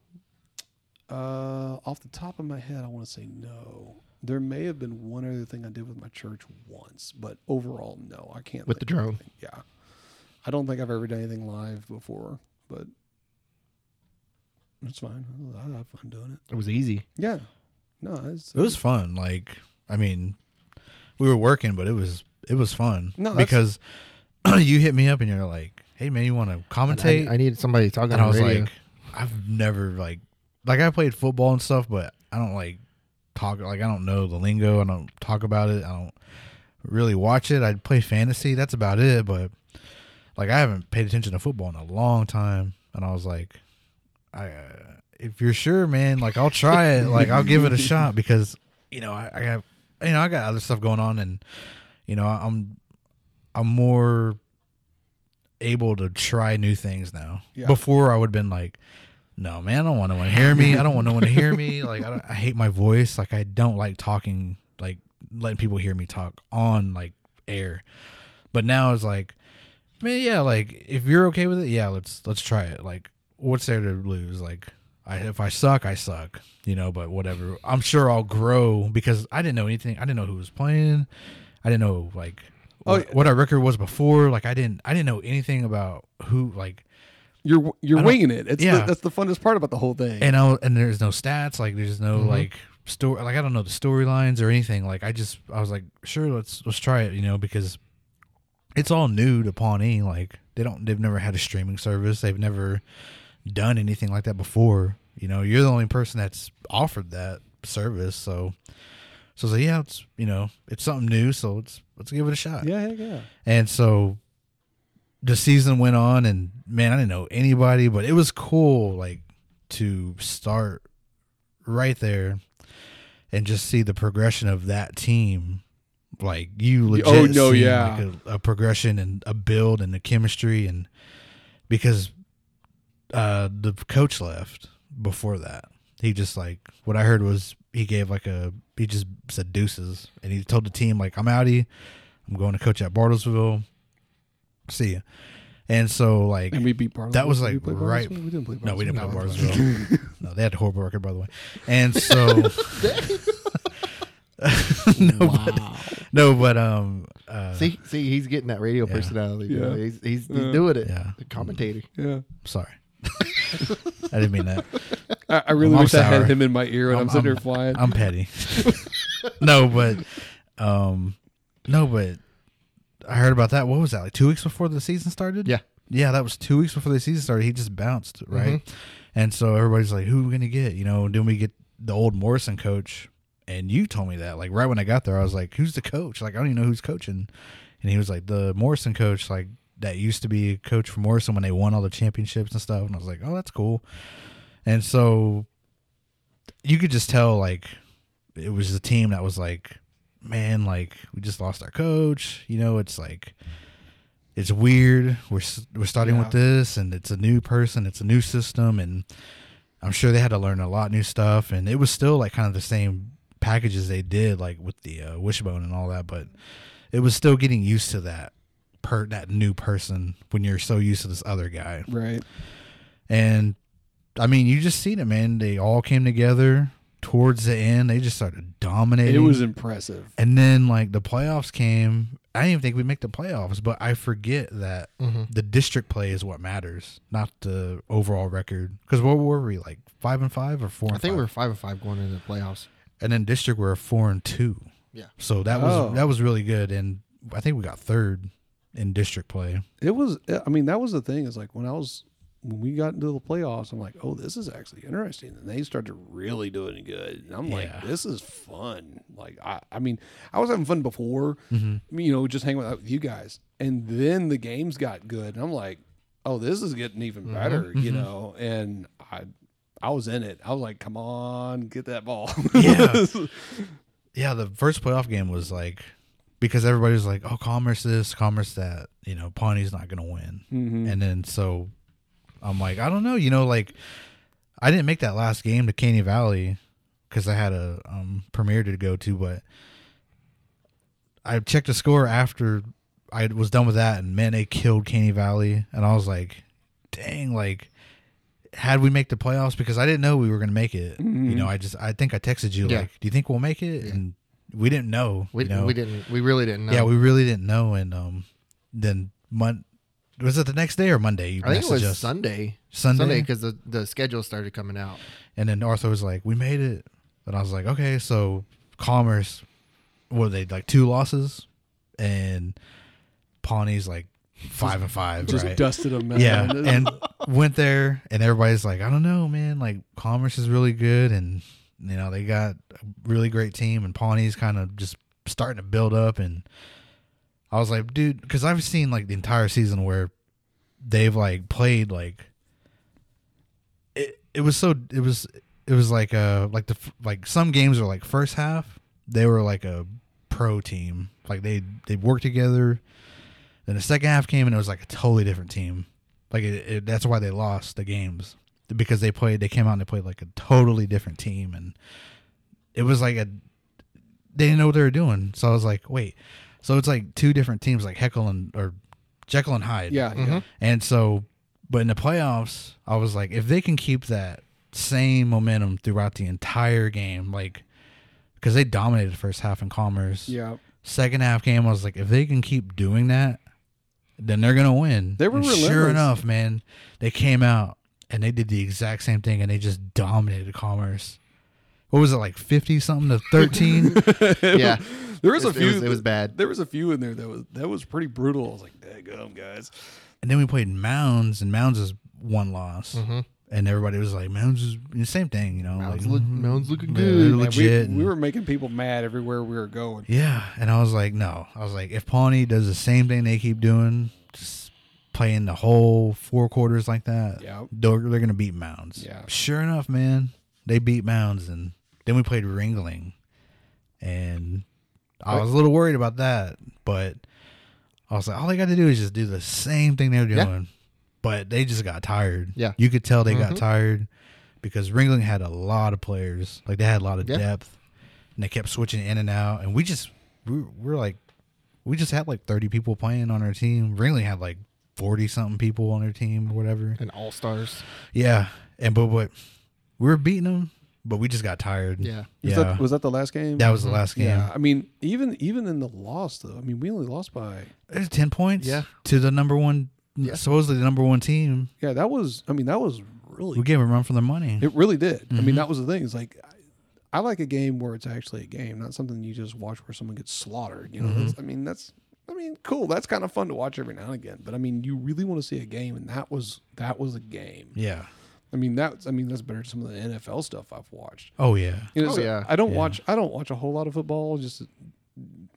uh, off the top of my head, I want to say no. There may have been one other thing I did with my church once, but overall, no. I can't. With the drone? anything. Yeah, I don't think I've ever done anything live before, but it's fine. I have fun doing it. It was easy. Yeah, no, it's, It was fun. Like, I mean, we were working, but it was it was fun No, because you hit me up and you're like, "Hey, man, you want to I, commentate?" I need somebody talking and I was radio. like, "I've never like like I played football and stuff, but I don't like talk like I don't know the lingo. I don't talk about it. I don't really watch it. I play fantasy. That's about it. But like I haven't paid attention to football in a long time, and I was like, I." Uh, if you're sure, man, like I'll try it. Like I'll give it a shot because you know I, I got you know I got other stuff going on, and you know I'm I'm more able to try new things now. Yeah. Before I would have been like, no, man, I don't want no one to hear me. I don't want no one to hear me. Like I, don't, I hate my voice. Like I don't like talking, like letting people hear me talk on like air. But now it's like, man, yeah, like if you're okay with it, yeah, let's let's try it. Like what's there to lose? Like I, if I suck, I suck, you know. But whatever. I'm sure I'll grow because I didn't know anything. I didn't know who was playing. I didn't know like Oh, what our record was before. Like I didn't I didn't know anything about who like you're you're winging it. It's Yeah. the, that's the funnest part about the whole thing. and I, and there's no stats like there's no Mhm. like story like I don't know the storylines or anything like I just I was like sure let's let's try it you know because it's all new to Pawnee like they don't they've never had a streaming service they've never done anything like that before you know you're the only person that's offered that service so so I was like yeah it's you know it's something new so let's let's give it a shot yeah, heck yeah. and so the season went on and man, I didn't know anybody, but it was cool like to start right there and just see the progression of that team. Like you legit Oh, no, see, yeah. like a, a progression and a build and the chemistry and because uh the coach left before that. He just like what I heard was he gave like a he just said deuces and he told the team like I'm outie. I'm going to coach at Bartlesville. See ya. And so like And we beat Bartlesville. That was, Did we like, right- We didn't play. no, we didn't play No. Bartlesville. no, they had a horrible record by the way. And so no, but no, but um uh see, see, he's getting that radio Yeah. personality. you know, Yeah. He's he's, he's Yeah. doing it. Yeah. The commentator. Yeah, sorry. I didn't mean that. I, I really I'm wish I had him in my ear when I'm, I'm- sitting there I'm- flying. I'm petty. no, but um no, but I heard about that. What was that? Like 2 weeks before the season started? Yeah. Yeah, that was 2 weeks before the season started. He just bounced, right? Mm-hmm. And so everybody's like, "Who are we going to get?" You know, then we get the old Morrison coach and you told me that like right when I got there I was like, "Who's the coach?" Like I don't even know who's coaching. And he was like, "The Morrison coach like that used to be a coach for Morrison when they won all the championships and stuff." And I was like, "Oh, that's cool." And so you could just tell like it was a team that was like, man, like we just lost our coach. You know, it's like it's weird. We're we're starting with this, and it's a new person, it's a new system, and I'm sure they had to learn a lot new stuff. And it was still like kind of the same packages they did, like with the uh, wishbone and all that, but it was still getting used to that per that new person when you're so used to this other guy. right. And I mean, you just seen it, man. They all came together towards the end. They just started dominating. It was impressive. and then like the playoffs came. I didn't even think we'd make the playoffs, but I forget that Mm-hmm. the district play is what matters, not the overall record. Because what were we like five and five or four? I and think five? we were five and five going into the playoffs. and then district we're four and two. Yeah. So that was Oh. that was really good, and I think we got third in district play. It was. I mean, that was the thing. Is like when I was when we got into the playoffs, I'm like, oh, this is actually interesting. And they started really doing good. And I'm Yeah. like, this is fun. Like, I, I mean, I was having fun before, Mm-hmm. You know, just hanging out with you guys. And then the games got good. And I'm like, oh, this is getting even better, you mhm. know? And I, I was in it. I was like, come on, get that ball. Yeah. Yeah, the first playoff game was like because everybody was like, "Oh, Commerce this, Commerce that," you know, Pawnee's not gonna win. Mhm. And then so I'm like, I don't know, you know, like I didn't make that last game to Caney Valley because I had a um, premiere to go to, but I checked the score after I was done with that, and man, they killed Caney Valley, and I was like, dang, like. Had we make the playoffs because I didn't know we were going to make it. You Mhm. know, I just I think I texted you Yeah. like, "Do you think we'll make it?" Yeah. And we didn't know. We, you know? we didn't. We really didn't know. Yeah, we really didn't know. And um, then Mon- was it the next day or Monday? You I think it was us? Sunday. Sunday. Sunday because the the schedule started coming out. And then Arthur was like, "We made it," and I was like, "Okay." So Commerce, what are they like two losses, and Pawnee's like five and five, just right? dusted them. yeah, and went there, and everybody's like, "I don't know, man. Like Commerce is really good, and you know they got a really great team, and Pawnee's kind of just starting to build up." And I was like, "Dude," because I've seen like the entire season where they've like played like it. It was so it was it was like uh like the like some games were like first half they were like a pro team like they they worked together. Then the second half came and it was like a totally different team. Like it, it, that's why they lost the games because they played. They came out and they played like a totally different team, and it was like a they didn't know what they were doing. So I was like, wait. So it's like two different teams, like Heckle and or Jekyll and Hyde. yeah, yeah. Mm-hmm. And so, but in the playoffs, I was like, if they can keep that same momentum throughout the entire game, like, because they dominated the first half in Commerce. yeah. Second half game, I was like, if they can keep doing that, then they're gonna win. They were And relentless. sure enough, man. They came out and they did the exact same thing, and they just dominated Commerce. What was it like, fifty something to thirteen? yeah, There was a It- it few. was- it was bad. There was a few in there that was that was pretty brutal. I was like, "Daggum, guys." and then we played Mounds, and Mounds is one loss, Mhm. and everybody was like, Mounds is the same thing, you know. Mounds like, look- mhm. Mounds looking good. they're Man, Man, we, legit. we were making people mad everywhere we were going. Yeah, and I was like, no. I was like, if Pawnee does the same thing they keep doing, just playing the whole four quarters like that, Yeah. they're, they're gonna beat Mounds. Yeah. Sure enough, man, they beat Mounds, and then we played Ringling, and I was a little worried about that, but I was like, all they got to do is just do the same thing they're Yeah. doing. But they just got tired. Yeah. you could tell they got Mhm. tired because Ringling had a lot of players. Like they had a lot of Yeah. depth, and they kept switching in and out. And we just we we're like we just had like thirty people playing on our team. Ringling had like forty something people on their team or whatever. and all stars. Yeah, and but what we were beating them, but we just got tired. Yeah. Was, yeah. that, was that the last game? that was the last game. Yeah, I mean, even even in the loss though, I mean, we only lost by It's ten points. Yeah. to the number one, Yeah. supposedly the number one team. yeah. That was, I mean, that was really, We gave a run for their money. it really did. I Mhm. mean, that was the thing. It's like I, I like a game where it's actually a game, not something you just watch where someone gets slaughtered. You know, Mm-hmm. that's, I mean, that's, I mean, cool. That's kind of fun to watch every now and again. But I mean, you really want to see a game, and that was that was a game. yeah. I mean, that's, I mean, that's better than some of the NFL stuff I've watched. Oh yeah. You know, Oh, so yeah. I don't Yeah. watch. I don't watch a whole lot of football. Just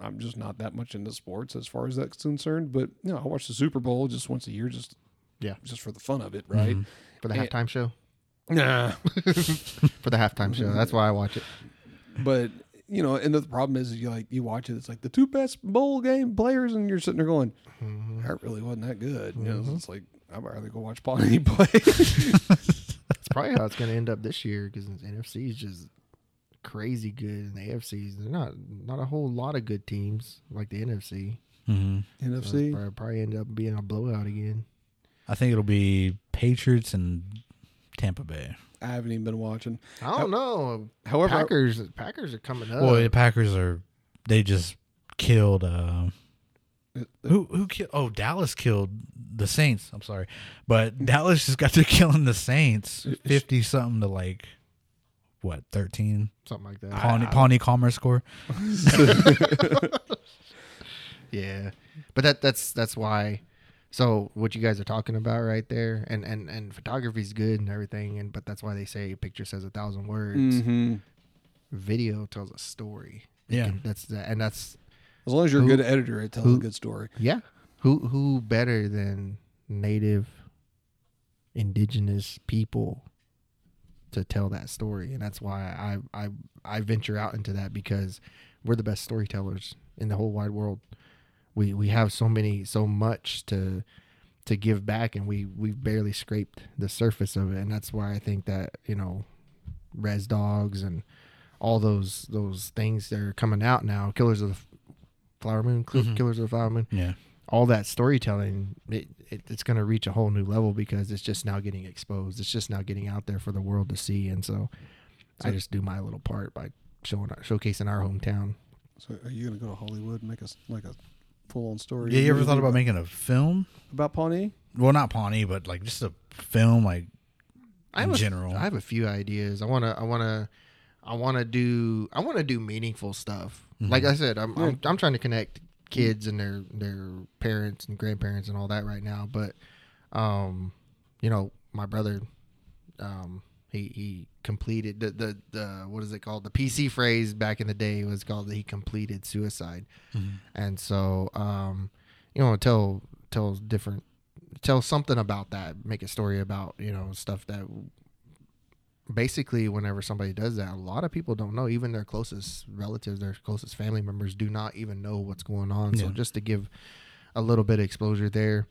I'm just not that much into sports as far as that's concerned. But you know, I watch the Super Bowl just once a year, just Yeah. just for the fun of it, right? Mhm. For the Yeah. halftime show. Nah, For the halftime show. That's why I watch it. but you know, and the problem is, you like you watch it. It's like the two best bowl game players, and you're sitting there going, Mm-hmm. "That really wasn't that good." You know, it's like I'd rather go watch Pawnee play. It's probably how it's going to end up this year because NFC is just crazy good, and the AFC they're not not a whole lot of good teams like the NFC. hmm So NFC. probably, probably end up being a blowout again. I think it'll be Patriots and Tampa Bay. I haven't even been watching. I don't know. However, I- Packers Packers are coming up. well, the Packers are. They just killed. Uh, who who killed? Oh, Dallas killed the Saints. I'm sorry, but Dallas just got to killing the Saints, fifty something to like what thirteen. something like that. Pawnee, Pawnee Commerce score. Yeah, but that that's that's why. So what you guys are talking about right there, and and and photography's good and everything, and but that's why they say a picture says a thousand words. Mhm. Video tells a story. Yeah. can- that's that, and that's as long as you're a good editor, it tells a good story. yeah. Who who better than native, indigenous people to tell that story, and that's why I I I venture out into that because we're the best storytellers in the whole wide world. We we have so many so much to to give back, and we we've barely scraped the surface of it, and that's why I think that you know, Rez Dogs and all those those things that are coming out now, killers of the flower moon, Kill- Mhm. killers of the flower moon Yeah. all that storytelling it, it it's going to reach a whole new level because it's just now getting exposed it's just now getting out there for the world to see and so, i just do my little part by showing showcasing our hometown So, are you gonna go to Hollywood and make us like a full on story? Yeah, you ever thought about making a film? about Pawnee? Well, not Pawnee, but like just a film, like I in have a- general. i have a few ideas i want to i want to i want to do i want to do meaningful stuff Mhm. like i said I'm, Yeah. I'm i'm trying to connect kids and their their parents and grandparents and all that right now but um you know my brother um he he completed the the, the what is it called the pc phrase back in the day was called that he completed suicide Mhm. and so um you know tell tell different tell something about that make a story about you know stuff that basically whenever somebody does that a lot of people don't know. Even their closest relatives their closest family members do not even know what's going on. So just to give a little bit of exposure there.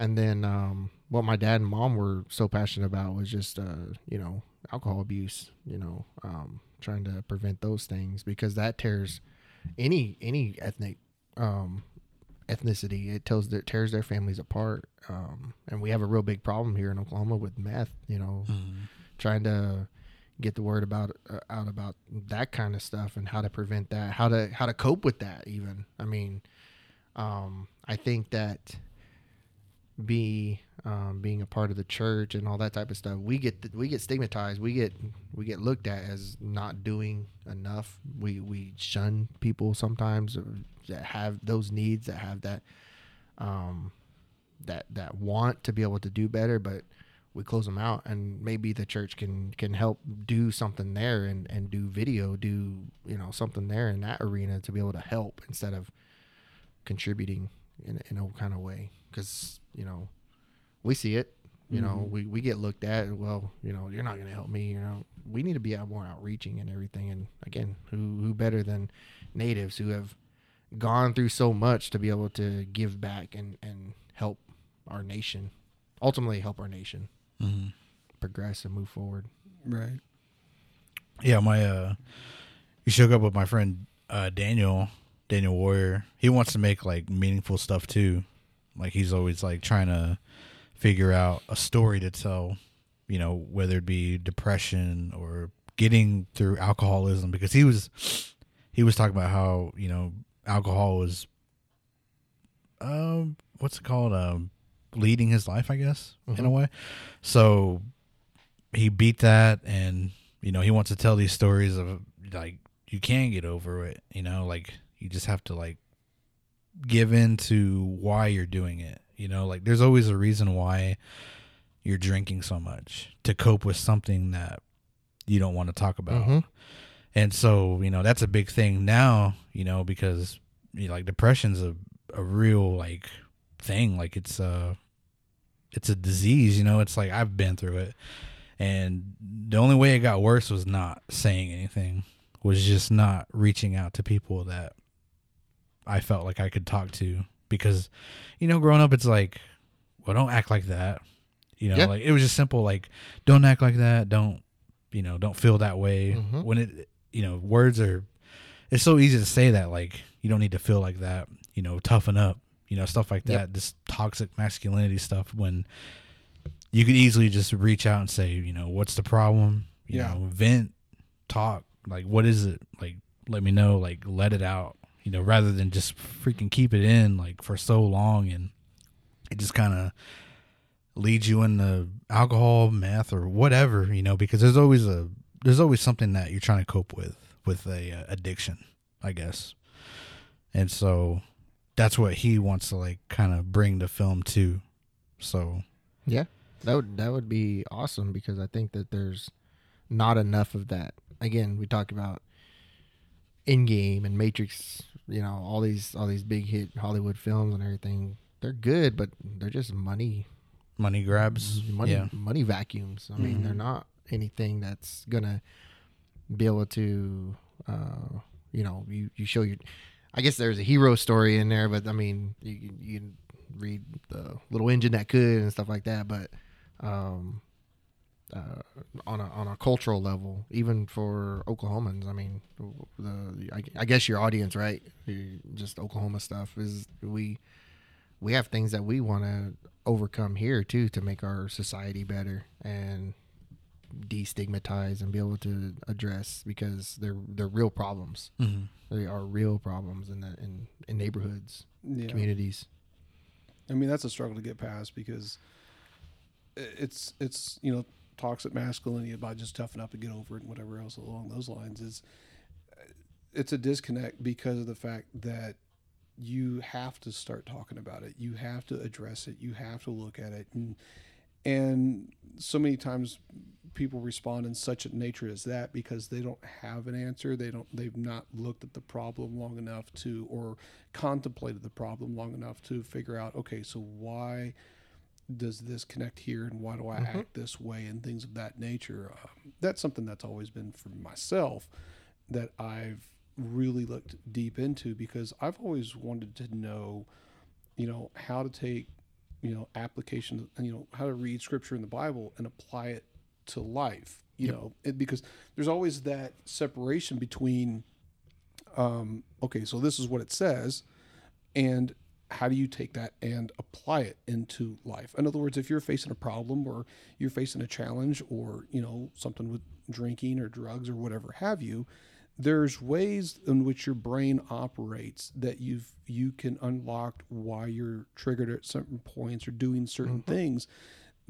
And then um, what my dad and mom were so passionate about was just uh, you know alcohol abuse you know um, trying to prevent those things because that tears any any ethnic um, ethnicity. It tells their tears their families apart. Um, and we have a real big problem here in oklahoma with meth you know. Mhm. Trying to get the word about uh, out about that kind of stuff and how to prevent that how to how to cope with that even i mean um i think that be um, being a part of the church and all that type of stuff, we get we get stigmatized. We get we get looked at as not doing enough. We we shun people sometimes that have those needs, that have that um, that that want to be able to do better, but we close them out. And maybe the church can can help do something there and and do video, do you know something there in that arena to be able to help instead of contributing in in a kind of way because you know we see it you know Mhm. we, we get looked at well you know you're not going to help me you know we need to be out more outreaching and everything and again who who better than natives who have gone through so much to be able to give back and and help our nation ultimately help our nation hmm progress and move forward Right. Yeah, my uh, you shook up with my friend uh Daniel, Daniel Warrior. He wants to make like meaningful stuff too. Like he's always like trying to figure out a story to tell, you know, whether it be depression or getting through alcoholism because he was he was talking about how, you know, alcohol was um what's it called? Um leading his life, I guess, in a Mhm. way. So he beat that and you know, he wants to tell these stories of like you can get over it, you know, like you just have to like give in to why you're doing it. You know, like there's always a reason why you're drinking so much to cope with something that you don't want to talk about. Mhm. And so, you know, that's a big thing now, you know, because you know, like depression's a a real like thing. Like it's a it's a disease, you know. It's like I've been through it. And the only way it got worse was not saying anything. Was just not reaching out to people that I felt like I could talk to because you know, growing up it's like, well, don't act like that. You know, Yeah. like it was just simple like don't act like that, don't you know, don't feel that way. Mhm. When it you know, words are it's so easy to say that like you don't need to feel like that, you know, toughen up, you know, stuff like that. Yep. This toxic masculinity stuff when you could easily just reach out and say, you know, what's the problem? You Yeah. know, vent, talk, like what is it? Like let me know, like let it out, you know, rather than just freaking keep it in like for so long and it just kind of leads you into alcohol, meth or whatever, you know, because there's always a there's always something that you're trying to cope with with a uh, addiction, I guess. And so that's what he wants to like kind of bring the film to. So, Yeah, that would that would be awesome because I think that there's not enough of that. Again, we talk about Endgame and Matrix. You know, all these all these big hit Hollywood films and everything. They're good, but they're just money money grabs. money Yeah. money vacuums. I mean, they're Mhm. not anything that's gonna be able to, uh, you know, you you show your. I guess there's a hero story in there, but I mean, you you read the little engine that could and stuff like that. But um, uh, on a on a cultural level, even for Oklahomans, I mean, the I, I guess your audience, right? Just Oklahoma stuff is we we have things that we want to overcome here too to make our society better and destigmatize and be able to address because they're they're real problems. hmm They are real problems in the in, in neighborhoods, Yeah. communities. I mean, that's a struggle to get past because it's it's you know toxic masculinity about just toughen up and get over it and whatever else along those lines is it's a disconnect because of the fact that you have to start talking about it. You have to address it. You have to look at it and and so many times people respond in such a nature as that because they don't have an answer they don't they've not looked at the problem long enough to or contemplated the problem long enough to figure out okay so why does this connect here and why do i Mhm. act this way and things of that nature um, that's something that's always been for myself that i've really looked deep into because i've always wanted to know you know how to take you know application you know how to read scripture in the bible and apply it to life you Yep. know it, because there's always that separation between um okay so this is what it says and how do you take that and apply it into life in other words if you're facing a problem or you're facing a challenge or you know something with drinking or drugs or whatever have you there's ways in which your brain operates that you've you can unlock why you're triggered at certain points or doing certain things.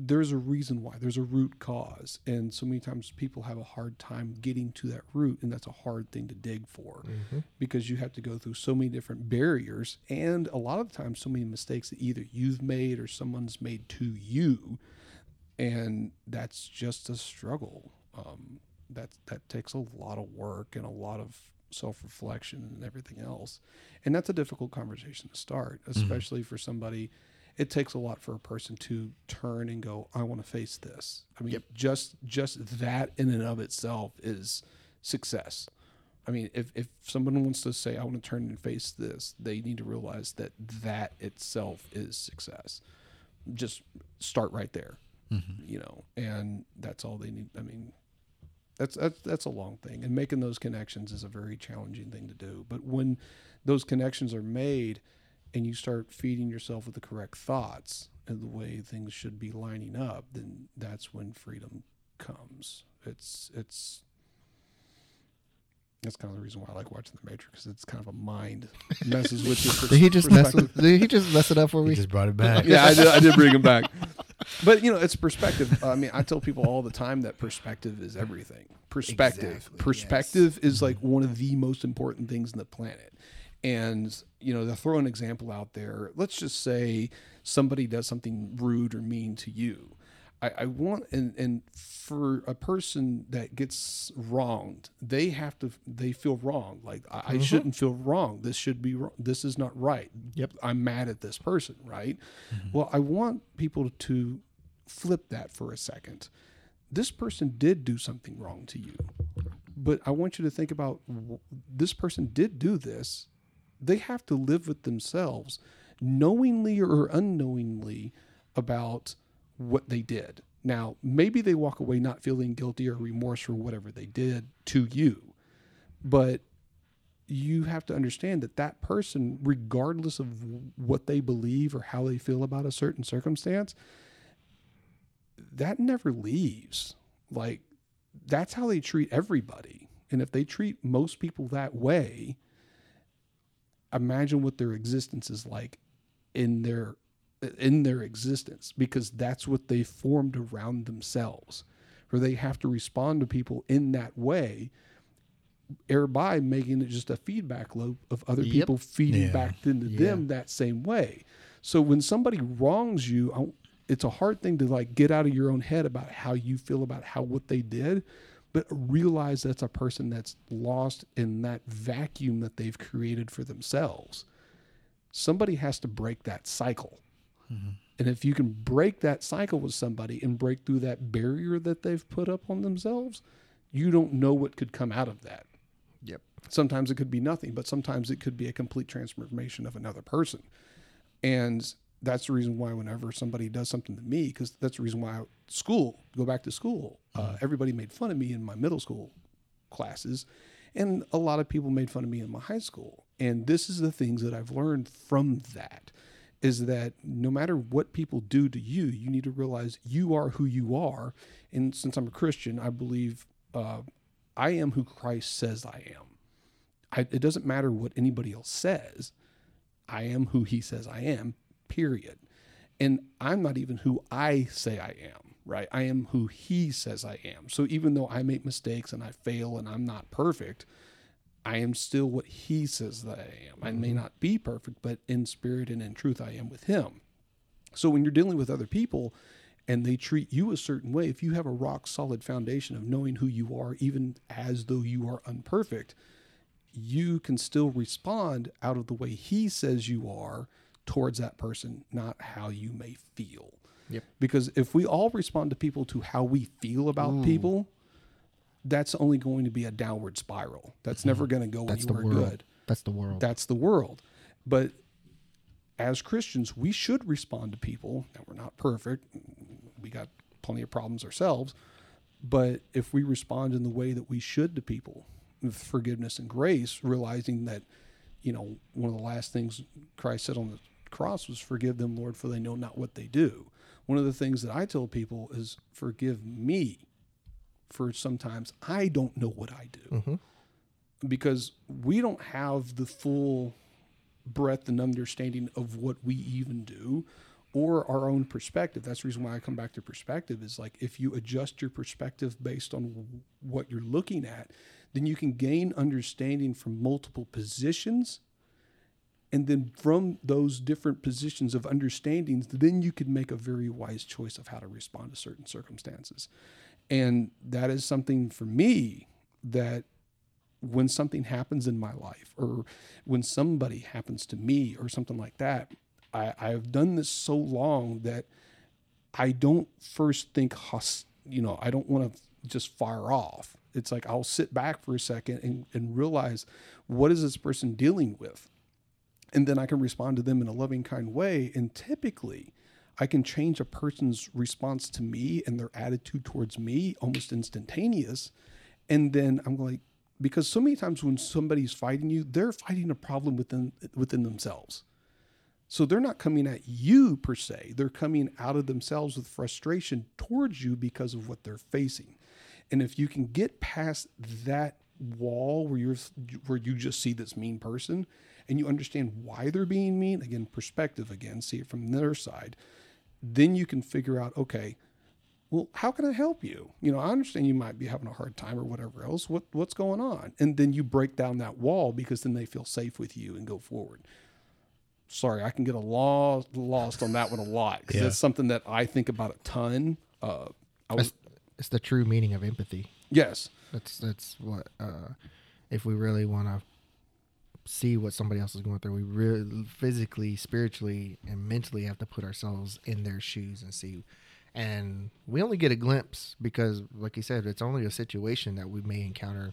There's a reason why. There's a root cause. And so many times people have a hard time getting to that root and that's a hard thing to dig for because you have to go through so many different barriers and a lot of the times so many mistakes that either you've made or someone's made to you. And that's just a struggle. Um, that that takes a lot of work and a lot of self-reflection and everything else. And that's a difficult conversation to start mm-hmm. especially for somebody it takes a lot for a person to turn and go i want to face this. I mean just just that in and of itself is success. I mean if, if someone wants to say i want to turn and face this they need to realize that that itself is success. Just start right there mm-hmm. you know and that's all they need i mean that's that's that's a long thing and making those connections is a very challenging thing to do but when those connections are made and you start feeding yourself with the correct thoughts and the way things should be lining up then that's when freedom comes it's it's that's kind of the reason why I like watching The Matrix. Because it's kind of a mind messes with your pers- Did he just mess? With, did he just mess it up for me? He just brought it back. yeah, I did, I did bring him back. But you know, it's perspective. I mean, I tell people all the time that perspective is everything. Perspective, Exactly, perspective is like one of the most important things in the planet. And you know, to throw an example out there, let's just say somebody does something rude or mean to you. I, I want and and for a person that gets wronged, they have to they feel wrong. Like I, I mm-hmm. shouldn't feel wrong. This should be wrong. This is not right. Yep. I'm mad at this person, right? Mm-hmm. Well, I want people to flip that for a second. This person did do something wrong to you, but I want you to think about this person did do this. They have to live with themselves, knowingly or unknowingly, about what they did. Now, maybe they walk away not feeling guilty or remorse for whatever they did to you, but you have to understand that that person, regardless of what they believe or how they feel about a certain circumstance, that never leaves. Like, that's how they treat everybody. And if they treat most people that way, imagine what their existence is like in their in their existence because that's what they formed around themselves where they have to respond to people in that way thereby making it just a feedback loop of other Yep. people feeding Yeah. back into Yeah. them that same way so when somebody wrongs you it's a hard thing to like get out of your own head about how you feel about how what they did but realize that's a person that's lost in that vacuum that they've created for themselves somebody has to break that cycle and if you can break that cycle with somebody and break through that barrier that they've put up on themselves you don't know what could come out of that. Yep. sometimes it could be nothing but sometimes it could be a complete transformation of another person. And that's the reason why whenever somebody does something to me because that's the reason why I, school go back to school uh, everybody made fun of me in my middle school classes and a lot of people made fun of me in my high school. And this is the things that i've learned from that is that no matter what people do to you you need to realize you are who you are. And since i'm a christian i believe uh, i am who christ says i am. I, it doesn't matter what anybody else says. I am who he says i am period. And i'm not even who i say i am right? I am who he says i am. So even though i make mistakes and i fail and i'm not perfect I am still what he says that I am. I may mm-hmm. not be perfect, but in spirit and in truth, I am with him. So when you're dealing with other people and they treat you a certain way, if you have a rock solid foundation of knowing who you are, even as though you are unperfect, you can still respond out of the way he says you are towards that person, not how you may feel. Yep. Because if we all respond to people to how we feel about mm. people, that's only going to be a downward spiral. That's never mm-hmm. going to go That's the anywhere world. good. That's the world. That's the world. But as Christians, we should respond to people. Now, we're not perfect. We got plenty of problems ourselves. But if we respond in the way that we should to people, with forgiveness and grace, realizing that, you know, one of the last things Christ said on the cross was, Forgive them, Lord, for they know not what they do. One of the things that I tell people is, Forgive me for sometimes I don't know what I do. Mm-hmm. because we don't have the full breadth and understanding of what we even do or our own perspective. That's the reason why I come back to perspective is like if you adjust your perspective based on what you're looking at, then you can gain understanding from multiple positions. And then from those different positions of understandings, then you could make a very wise choice of how to respond to certain circumstances. And that is something for me that when something happens in my life or when somebody happens to me or something like that, I, I've done this so long that I don't first think, you know, I don't want to just fire off. It's like I'll sit back for a second and, and realize what is this person dealing with? And then I can respond to them in a loving, kind way. And typically, I can change a person's response to me and their attitude towards me almost instantaneous. And then I'm like, because so many times when somebody's fighting you, they're fighting a problem within within themselves. So they're not coming at you per se. They're coming out of themselves with frustration towards you because of what they're facing. And if you can get past that wall where you're where you just see this mean person and you understand why they're being mean, again, perspective again, see it from their side, then you can figure out, okay, well, how can I help you? You know, I understand you might be having a hard time or whatever else. What what's going on? And then you break down that wall because then they feel safe with you and go forward. Sorry, I can get a lost lost on that one a lot because Yeah. that's something that I think about a ton. Uh, was, It's, it's the true meaning of empathy. yes, That's that's what uh, if we really want to see what somebody else is going through, we really physically, spiritually, and mentally have to put ourselves in their shoes and see. And we only get a glimpse because, like you said, it's only a situation that we may encounter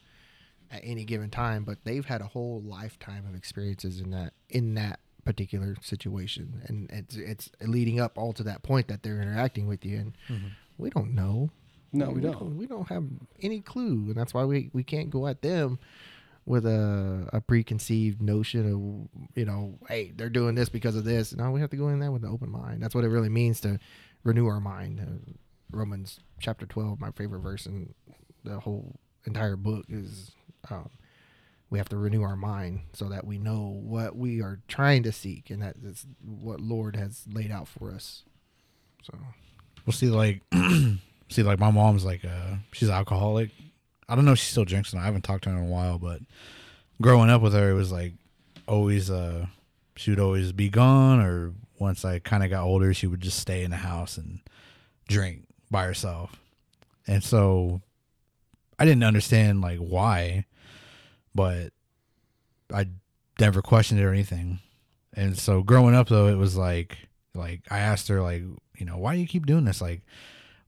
at any given time. But they've had a whole lifetime of experiences in that in that particular situation, and it's it's leading up all to that point that they're interacting with you, and mm-hmm. we don't know. No, we don't. We don't have any clue, and that's why we, we can't go at them with a, a preconceived notion of you know, hey, they're doing this because of this. No, we have to go in there with an open mind. That's what it really means to renew our mind. Uh, Romans chapter twelve, my favorite verse in the whole entire book is. Um, we have to renew our mind so that we know what we are trying to seek, and that is what Lord has laid out for us. So, we'll see, like, see, like my mom's like, uh, she's alcoholic. I don't know if she still drinks. Or not. I haven't talked to her in a while, but growing up with her, it was like always, uh, she would always be gone, or once I kind of got older, she would just stay in the house and drink by herself. And so I didn't understand like why, but I never questioned it or anything. And so growing up though, it was like like I asked her like, you know, why do you keep doing this? Like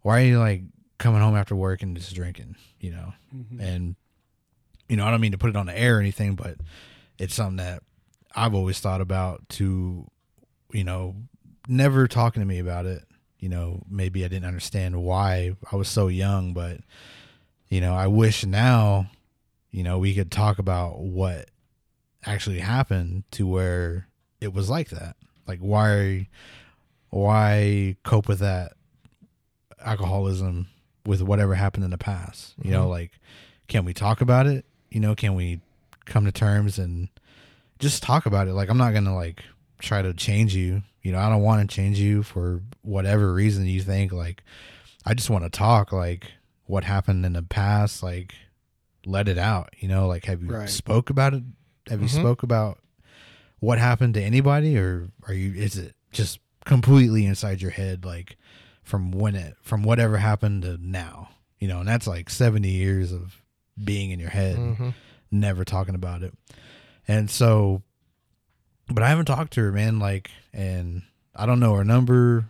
why are you like coming home after work and just drinking, you know? Mm-hmm. And you know, I don't mean to put it on the air or anything, but it's something that I've always thought about to, you know, never talking to me about it. You know, maybe I didn't understand why I was so young, but you know, I wish now, you know, we could talk about what actually happened to where it was like that. Like why why cope with that alcoholism with whatever happened in the past? You know, like can we talk about it? You know, can we come to terms and just talk about it? Like I'm not to like try to change you. You know, I don't want to change you for whatever reason you think like I just want to talk like what happened in the past like let it out, you know, like have you Right. spoke about it? Have you Mhm. spoke about what happened to anybody or are you is it just completely inside your head like from when it from whatever happened to now you know and that's like 70 years of being in your head Mhm. never talking about it. And so but i haven't talked to her man like and i don't know her number.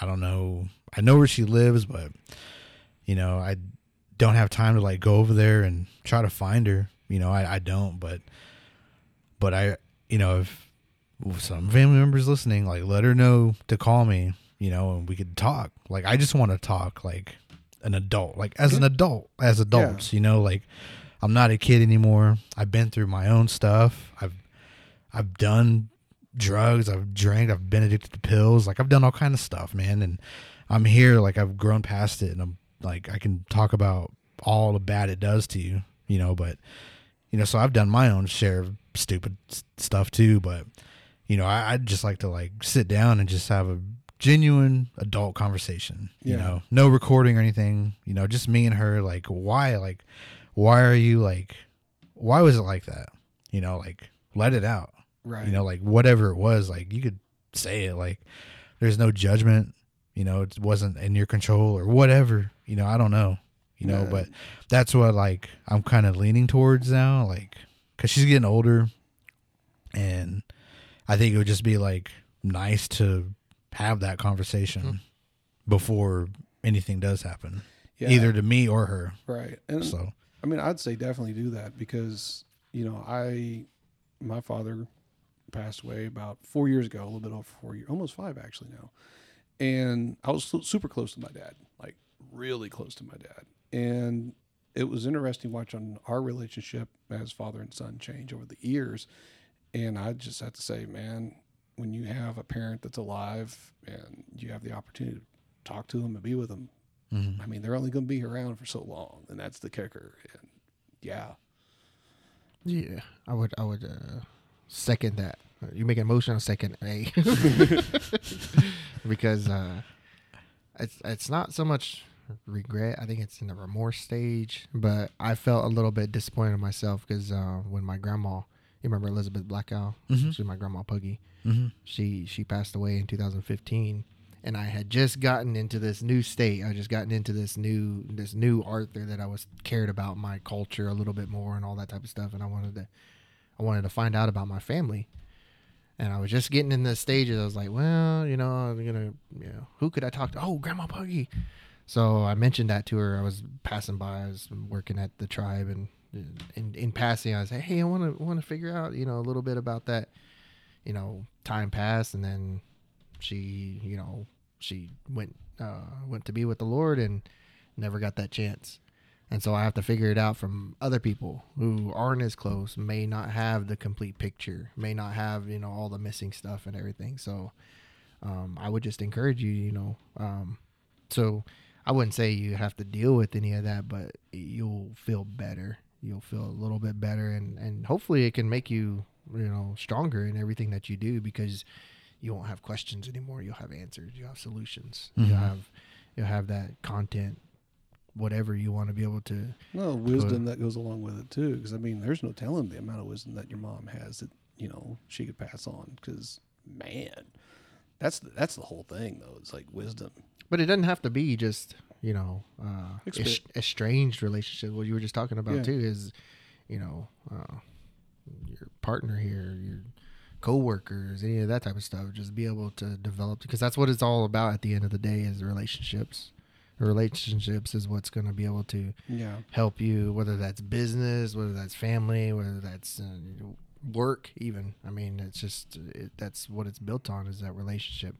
I don't know i know where she lives but you know i don't have time to like go over there and try to find her. You know i, I don't but but i you know if some family members listening like let her know to call me you know and we could talk. Like i just want to talk like an adult like as an adult as adults you know like i'm not a kid anymore. I've been through my own stuff. I've i've done drugs. I've drank. I've been addicted to pills. Like i've done all kind of stuff man. And i'm here like i've grown past it and i'm like i can talk about all the bad it does to you you know but you know, so I've done my own share of stupid stuff too, but you know, I, I'd just like to like sit down and just have a genuine adult conversation. You Yeah. know, no recording or anything. You know, just me and her. Like, why? Like, why are you like? Why was it like that? You know, like let it out. Right. You know, like whatever it was, like you could say it. Like, there's no judgment. You know, it wasn't in your control or whatever. You know, I don't know. You know, Yeah. but that's what like I'm kind of leaning towards now. Like, cause she's getting older, and I think it would just be like nice to have that conversation hmm. before anything does happen, Yeah. either to me or her. Right. And So, I mean, I'd say definitely do that because, you know, I, my father passed away about four years ago, a little bit over four years, almost five actually now. And I was super close to my dad, like really close to my dad. And it was interesting watching our relationship as father and son change over the years. And I just have to say, man, when you have a parent that's alive and you have the opportunity to talk to them and be with them, mhm. I mean, they're only going to be around for so long, and that's the kicker. And yeah, Yeah, I would. I would uh, second that. You make a motion, I'll second A. because uh, it's it's not so much regret. I think it's in the remorse stage. But I felt a little bit disappointed in myself because uh, when my grandma, you remember Elizabeth Blackow? Mhm. She's my grandma Puggy. hmm She she passed away in 2015, and I had just gotten into this new state. I just gotten into this new this new Arthur that I was cared about my culture a little bit more and all that type of stuff. And I wanted to I wanted to find out about my family. And I was just getting in the stages. I was like, well, you know, I'm gonna, you know, who could I talk to? Oh, Grandma Puggy. So I mentioned that to her. I was passing by. I was working at the tribe, and in in passing, I like, hey, I want to want to figure out, you know, a little bit about that. You know, time passed, and then she, you know, she went uh, went to be with the Lord, and never got that chance. And so I have to figure it out from other people who aren't as close, may not have the complete picture, may not have, you know, all the missing stuff and everything. So um, I would just encourage you, you know, um, so I wouldn't say you have to deal with any of that, but you'll feel better. You'll feel a little bit better, and, and hopefully it can make you, you know, stronger in everything that you do because you won't have questions anymore. You'll have answers. You have solutions. Mhm. You'll have you'll have that content, whatever you want to be able to. well, wisdom that goes along with it too. Because I mean, there's no telling the amount of wisdom that your mom has that you know she could pass on. Because man, that's the, that's the whole thing though. It's like wisdom. But it doesn't have to be just you know uh, Expe- es- estranged relationship. What you were just talking about Yeah. too is, you know, uh, your partner here, your co-workers, any of that type of stuff. Just be able to develop because that's what it's all about at the end of the day is relationships. Relationships is what's going to be able to Yeah. help you, whether that's business, whether that's family, whether that's uh, work, even. I mean, it's just it, that's what it's built on is that relationship,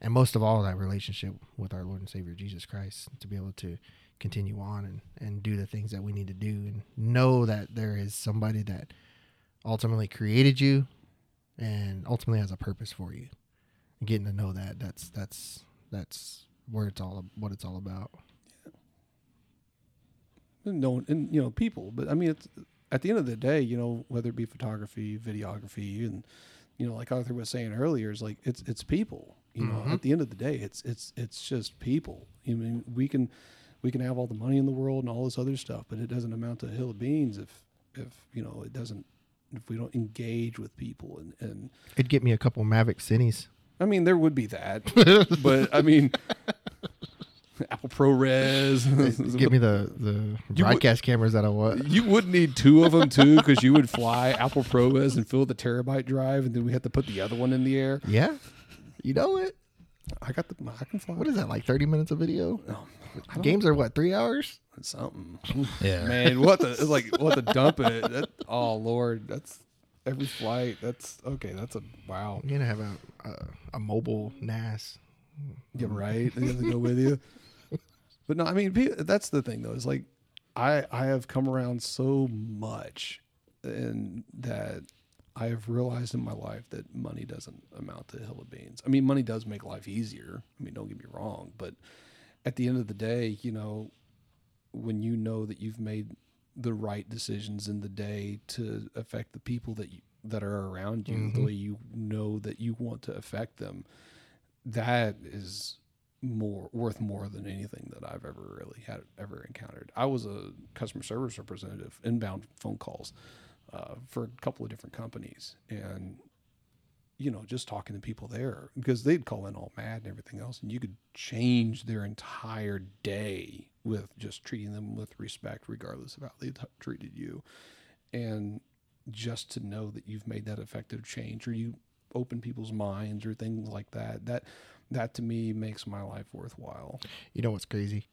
and most of all, that relationship with our Lord and Savior Jesus Christ to be able to continue on and and do the things that we need to do, and know that there is somebody that ultimately created you, and ultimately has a purpose for you. Getting to know that that's that's that's where it's all what it's all about. And no, and you know people. But I mean, it's at the end of the day, you know, whether it be photography, videography, and you know, like Arthur was saying earlier, is like it's it's people. You know, Mhm. at the end of the day, it's it's it's just people. I mean, we can we can have all the money in the world and all this other stuff, but it doesn't amount to a hill of beans if if you know it doesn't if we don't engage with people and and It'd get me a couple Mavic Cines. I mean, there would be that, but I mean, Apple ProRes. Give me the the would- broadcast cameras that I want. You would need two of them too, because you would fly Apple ProRes and fill the terabyte drive, and then we have to put the other one in the air. Yeah, you know it. I got the. I can fly. What is that like? Thirty minutes of video? No, I don't- Games are what? Three hours? Something. Yeah. Man, what the? It's like what the dump it. That, oh Lord, that's every flight. That's okay. That's a wow. You're gonna have a a, a mobile NAS. Yeah, right. They have to go with you. But no, I mean pe- that's the thing though. Is like I I have come around so much, and that I have realized in my life that money doesn't amount to a hill of beans. I mean, money does make life easier. I mean, don't get me wrong, but at the end of the day, you know, when you know that you've made the right decisions in the day to affect the people that you, that are around you the Mhm. way you know that you want to affect them that is more worth more than anything that I've ever really had ever encountered. I was a customer service representative, inbound phone calls uh, for a couple of different companies, and you know, just talking to people there because they'd call in all mad and everything else, and you could change their entire day with just treating them with respect, regardless of how they t- treated you, and just to know that you've made that effective change or you open people's minds or things like that. That that to me makes my life worthwhile. You know what's crazy?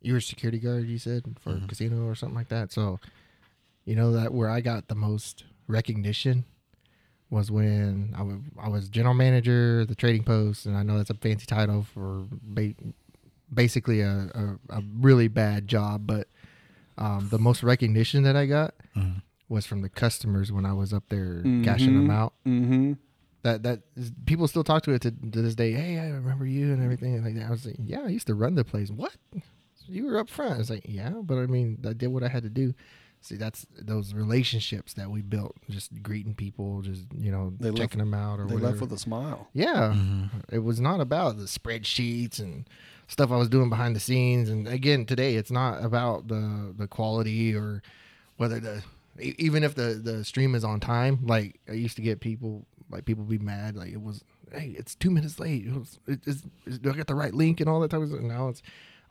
You were a security guard, you said, for a casino or something like that. So, you know that where I got the most recognition was when I was general manager of the trading post, and I know that's a fancy title for ba- basically a, a, a really bad job, but um, the most recognition that I got Mhm. was from the customers when I was up there cashing them out Mm-hmm. that that is, people still talk to it to, to this day. Hey, I remember you and everything like that. I was like, yeah, I used to run the place. What? You were up front. I was like, yeah, but I mean, I did what I had to do. See, that's those relationships that we built, just greeting people, just you know, They left- checking them out or They whatever. left with a smile. yeah, Mhm. it was not about the spreadsheets and stuff I was doing behind the scenes. And again, today it's not about the the quality or whether the e- even if the the stream is on time. Like I used to get people like people be mad like it was. Hey, it's two minutes late. It was, it, is, is, do I get the right link and all that type of stuff? Now it's.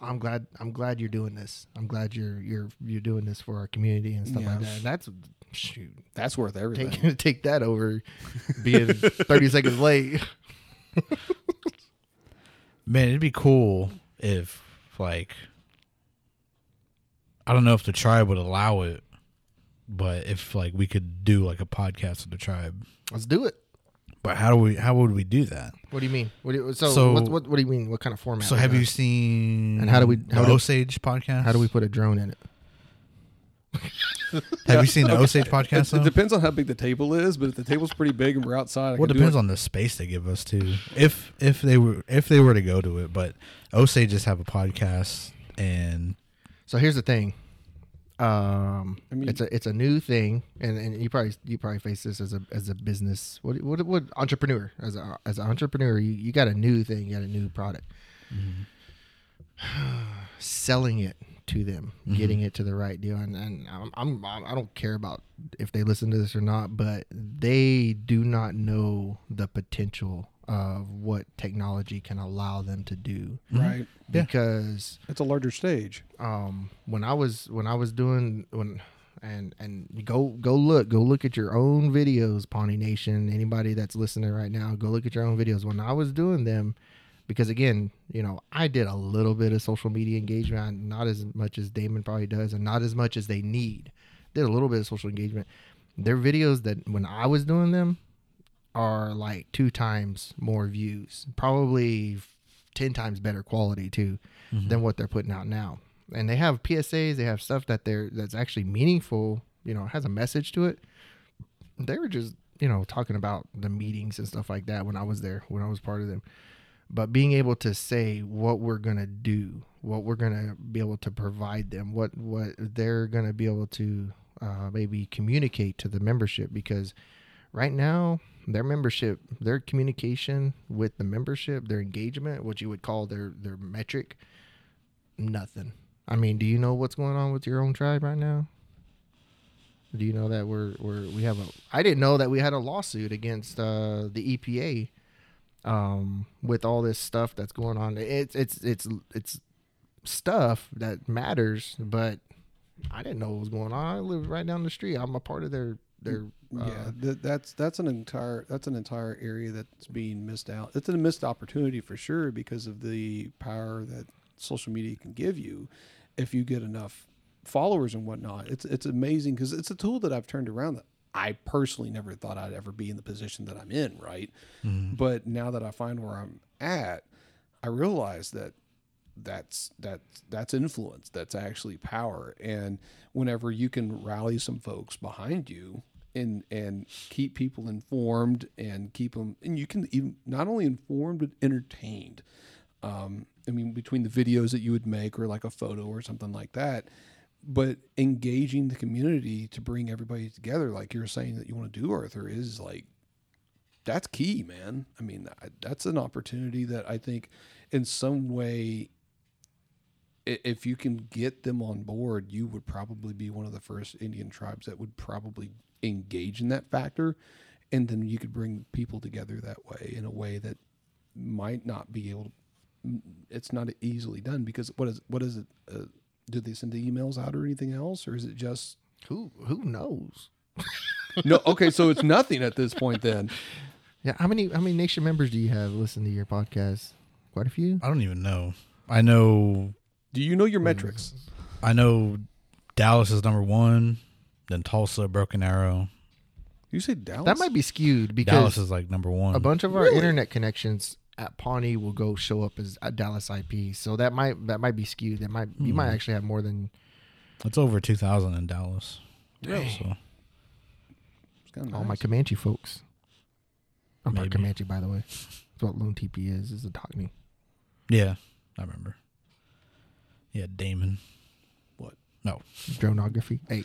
I'm glad. I'm glad you're doing this. I'm glad you're you're you're doing this for our community and stuff Yeah. like that. And that's shoot. That's worth everything. Take take that over being 30 seconds late. Man, it'd be cool if like I don't know if the tribe would allow it, but if like we could do like a podcast with the tribe. Let's do it. But how do we how would we do that? What do you mean? What do you, so, So- what, what what do you mean? What kind of format? So was have that? you seen And how do we- how the do- Osage podcast? How do we put a drone in it? have you seen the Osage It, podcast it though? depends on how big the table is, but if the table's pretty big and we're outside, I Well, it can do depends it. on the space they give us too. If if they were if they were to go to it, but Osages have a podcast and So here's the thing. Um, I mean- it's a it's a new thing, and, and you probably you probably face this as a as a business. What what what entrepreneur as a as an entrepreneur, you, you got a new thing, you got a new product. Selling it to them, getting it to the right deal, and and I'm, I'm I don't care about if they listen to this or not, but they do not know the potential of what technology can allow them to do. Right. Yeah. because It's a larger stage. um when I was when I was doing when and and go go look go look at your own videos Pawnee Nation. Anybody that's listening right now go look at your own videos. When I was doing them because again you know I did a little bit of social media engagement. Not as much as Damon probably does and not as much as they need. Did a little bit of social engagement. Their videos that when I was doing them are like two times more views probably 10 times better quality too than what they're putting out now. And they have PSAs, they have stuff that they're that's actually meaningful, you know, has a message to it. They were just, you know, talking about the meetings and stuff like that when I was there, when I was part of them. But being able to say what we're gonna do, what we're gonna be able to provide them, what what they're gonna be able to uh, maybe communicate to the membership because right now their membership their communication with the membership their engagement what you would call their their metric nothing. I mean do you know what's going on with your own tribe right now? Do you know that we're we're we have a i didn't know that we had a lawsuit against uh the epa um with all this stuff that's going on. It's it's it's it's stuff that matters but i didn't know what was going on. I live right down the street. I'm a part of their their yeah, um, that, that's that's an entire that's an entire area that's being missed out. It's a missed opportunity for sure because of the power that social media can give you if you get enough followers and whatnot. It's it's amazing because it's a tool that I've turned around that I personally never thought I'd ever be in the position that I'm in. Right, mm-hmm. but now that I find where I'm at, I realize that that's that's that's influence that's actually power and whenever you can rally some folks behind you and and keep people informed and keep them and you can even not only informed but entertained um, i mean between the videos that you would make or like a photo or something like that but engaging the community to bring everybody together, like you're saying that you want to do, Arthur, is like that's key, man. I mean, that's an opportunity that I think, in some way, if you can get them on board, you would probably be one of the first Indian tribes that would probably engage in that factor, and then you could bring people together that way in a way that might not be able. to It's not easily done because what is what is it? Uh, do they send the emails out or anything else, or is it just Who who knows? no? Okay, so it's nothing at this point then. Yeah, how many how many nation members do you have listen to your podcast? Quite a few. I don't even know. I know. Do you know your metrics? I know Dallas is number one. Then Tulsa, Broken Arrow. You say Dallas? That might be skewed because Dallas is like number one. a bunch of our Really? internet connections at Pawnee will go show up as a Dallas IP. So that might that might be skewed. That might you might Hmm. actually have more than It's over two thousand in Dallas. Really? So It's kinda all my. Comanche folks. I'm part Maybe. Comanche, by the way. That's what Lone TP is. Is a Cockney. yeah, I remember. Yeah, Damon. What? No, Dronography. Hey,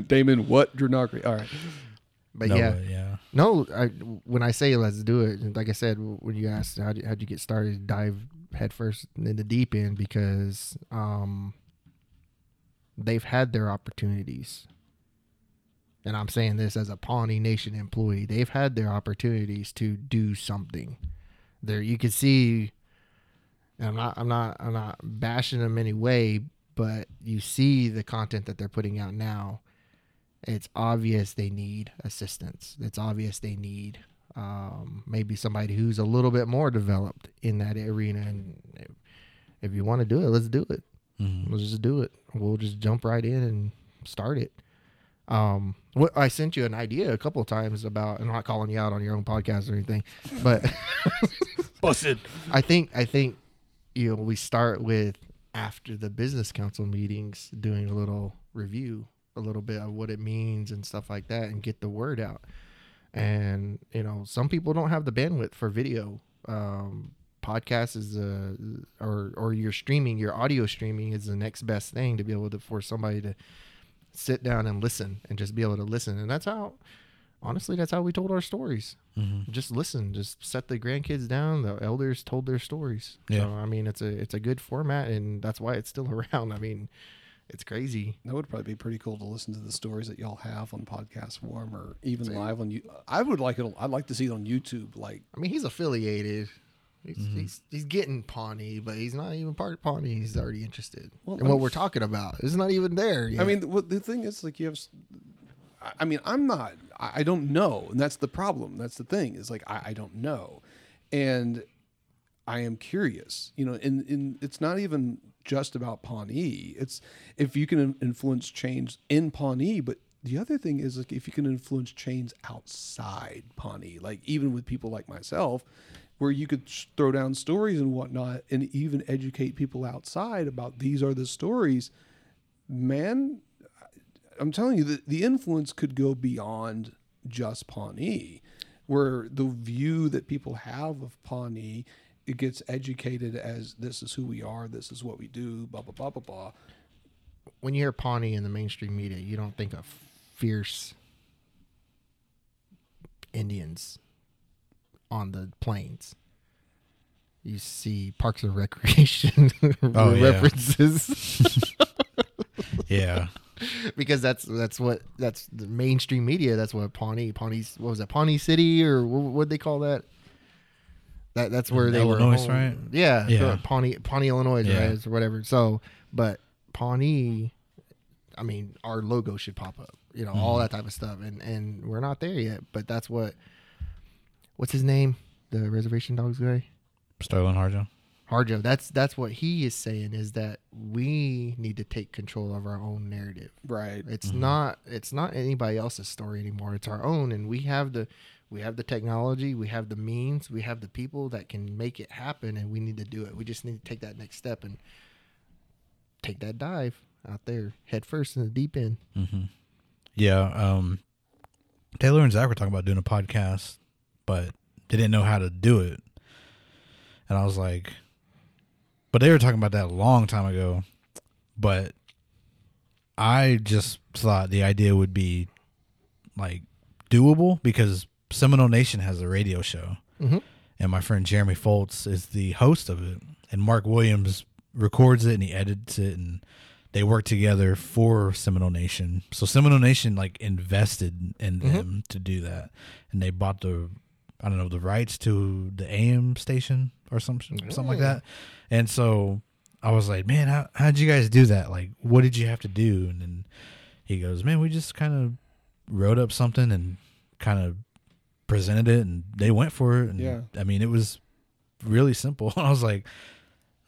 Damon, what dronography? All right. but no, yeah, yeah. no. I when I say let's do it, like I said, when you asked how would how'd you get started, dive headfirst in the deep end because um, they've had their opportunities. And I'm saying this as a Pawnee Nation employee. They've had their opportunities to do something. There, you can see. And I'm not. I'm not. I'm not bashing them any way, but you see the content that they're putting out now. It's obvious they need assistance. It's obvious they need um, maybe somebody who's a little bit more developed in that arena. And if, you want to do it, let's do it. Mhm. Let's just do it. We'll just jump right in and start it. Um, what I sent you an idea a couple of times about. I'm not calling you out on your own podcast or anything, but Busted. I think I think you know we start with after the business council meetings doing a little review, a little bit of what it means and stuff like that, and get the word out. And you know, some people don't have the bandwidth for video. Um, podcast is a or or your streaming, your audio streaming is the next best thing to be able to for somebody to sit down and listen and just be able to listen. And that's how, honestly, that's how we told our stories hmm just listen just set the grandkids down the elders told their stories Yeah. so i mean it's a it's a good format and that's why it's still around i mean it's crazy That would probably be pretty cool to listen to the stories that y'all have on podcast form or even live on you. I would like it. I'd like to see it on YouTube. Like, i mean he's affiliated he's he's, he's getting pawnee but he's not even part of pawnee he's already interested Well, and what we're talking about is not even there yet. I mean, what the thing is, like, you have. I- mean, I'm not. I don't know, and that's the problem. That's the thing. Is like I, I don't know, and I am curious. You know, and, and it's not even just about Pawnee. It's if you can influence change in Pawnee, but the other thing is like if you can influence change outside Pawnee, like even with people like myself, where you could throw down stories and whatnot, and even educate people outside about these are the stories. Man, I'm telling you that the influence could go beyond just Pawnee, where the view that people have of Pawnee, it gets educated as this is who we are, this is what we do, blah blah blah blah blah. when you hear pawnee in the mainstream media you don't think of fierce indians on the plains you see parks and recreation Oh, yeah. references Yeah. because that's that's what that's the mainstream media. That's what Pawnee Pawnee's what was that Pawnee City or what would they call that? That that's where In they Illinois, were. right? Yeah, Yeah. Pawnee Pawnee Illinois, Yeah. right, or whatever. So, but Pawnee, I mean, our logo should pop up. You know, all Mhm. that type of stuff, and and we're not there yet. But that's what. What's his name? The reservation dogs guy. Sterlin Harjo. Harjo, that's that's what he is saying is that we need to take control of our own narrative. Right. It's Mhm. not it's not anybody else's story anymore. It's our own and we have the we have the technology, we have the means, we have the people that can make it happen and we need to do it. We just need to take that next step and take that dive out there head first in the deep end. hmm Yeah. Um, Taylor and Zach were talking about doing a podcast, but they didn't know how to do it. And I was like, but they were talking about that a long time ago. but I just thought the idea would be like doable because Seminole Nation has a radio show, Mhm. and my friend Jeremy Foltz is the host of it, and Mark Williams records it and he edits it, and they work together for Seminole Nation. So Seminole Nation like invested in them to do that, and they bought the I don't know the rights to the AM station or some something like that, and so I was like, man, how how'd you guys do that? Like, what did you have to do? And then he goes, man, we just kind of wrote up something and kind of presented it, and they went for it. And Yeah. I mean, it was really simple. I was like,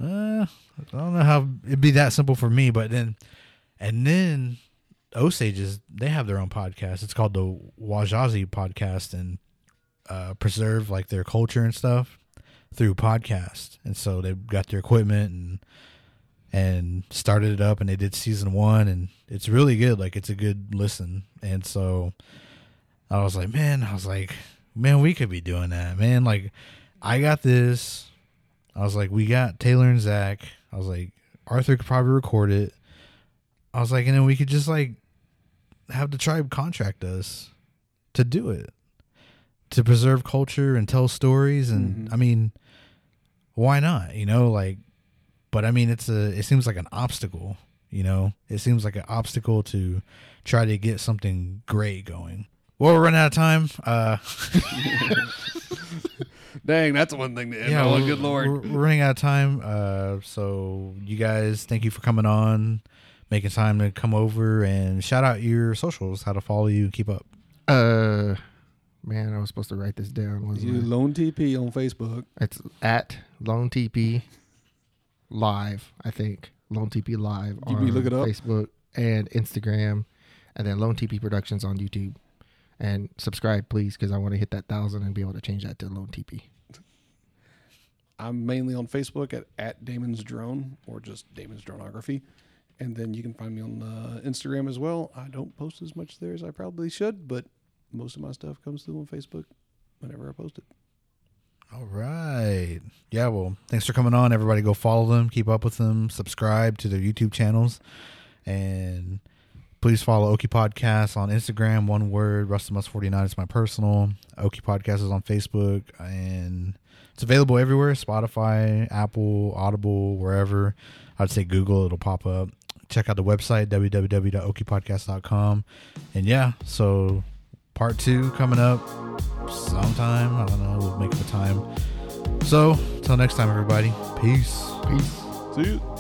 uh, I don't know how it'd be that simple for me, but then, and then Osages they have their own podcast. It's called the Wajazi podcast, and uh, preserve like their culture and stuff through podcast. And so they got their equipment and and started it up, and they did season one, and it's really good. Like it's a good listen. And so I was like, man, I was like, man, we could be doing that, man. Like I got this. I was like, we got Taylor and Zach. I was like, Arthur could probably record it. I was like, and then we could just like have the tribe contract us to do it, to preserve culture and tell stories. And Mhm. I mean, why not? You know, like, but I mean, it's a, it seems like an obstacle, you know, it seems like an obstacle to try to get something great going. Well, we're running out of time. Uh, Dang, that's one thing to end yeah, on. we're- Good lord. We're, we're running out of time. Uh, so you guys, thank you for coming on, making time to come over and shout out your socials, how to follow you, and keep up. Uh, man, I was supposed to write this down. Wasn't You I? Lone TP on Facebook. It's at Lone TP Live, I think. Lone TP Live You on look it up. Facebook and Instagram, and then Lone TP Productions on YouTube. And subscribe, please, because I want to hit that thousand and be able to change that to Lone TP. I'm mainly on Facebook at, at Damon's Drone or just Damon's Dronography. And then you can find me on uh, Instagram as well. I don't post as much there as I probably should, but most of my stuff comes through on Facebook whenever I post it. All right. Yeah, well, thanks for coming on. Everybody go follow them, keep up with them, subscribe to their YouTube channels, and please follow Oki Podcast on Instagram, one word, Rustamus49 is my personal. Oki Podcast is on Facebook, and it's available everywhere Spotify, Apple, Audible, wherever. I'd say Google, it'll pop up. Check out the website, www.okipodcast.com. And yeah, so part two coming up sometime. I don't know. We'll make the time. So, till next time, everybody. Peace. Peace. See you.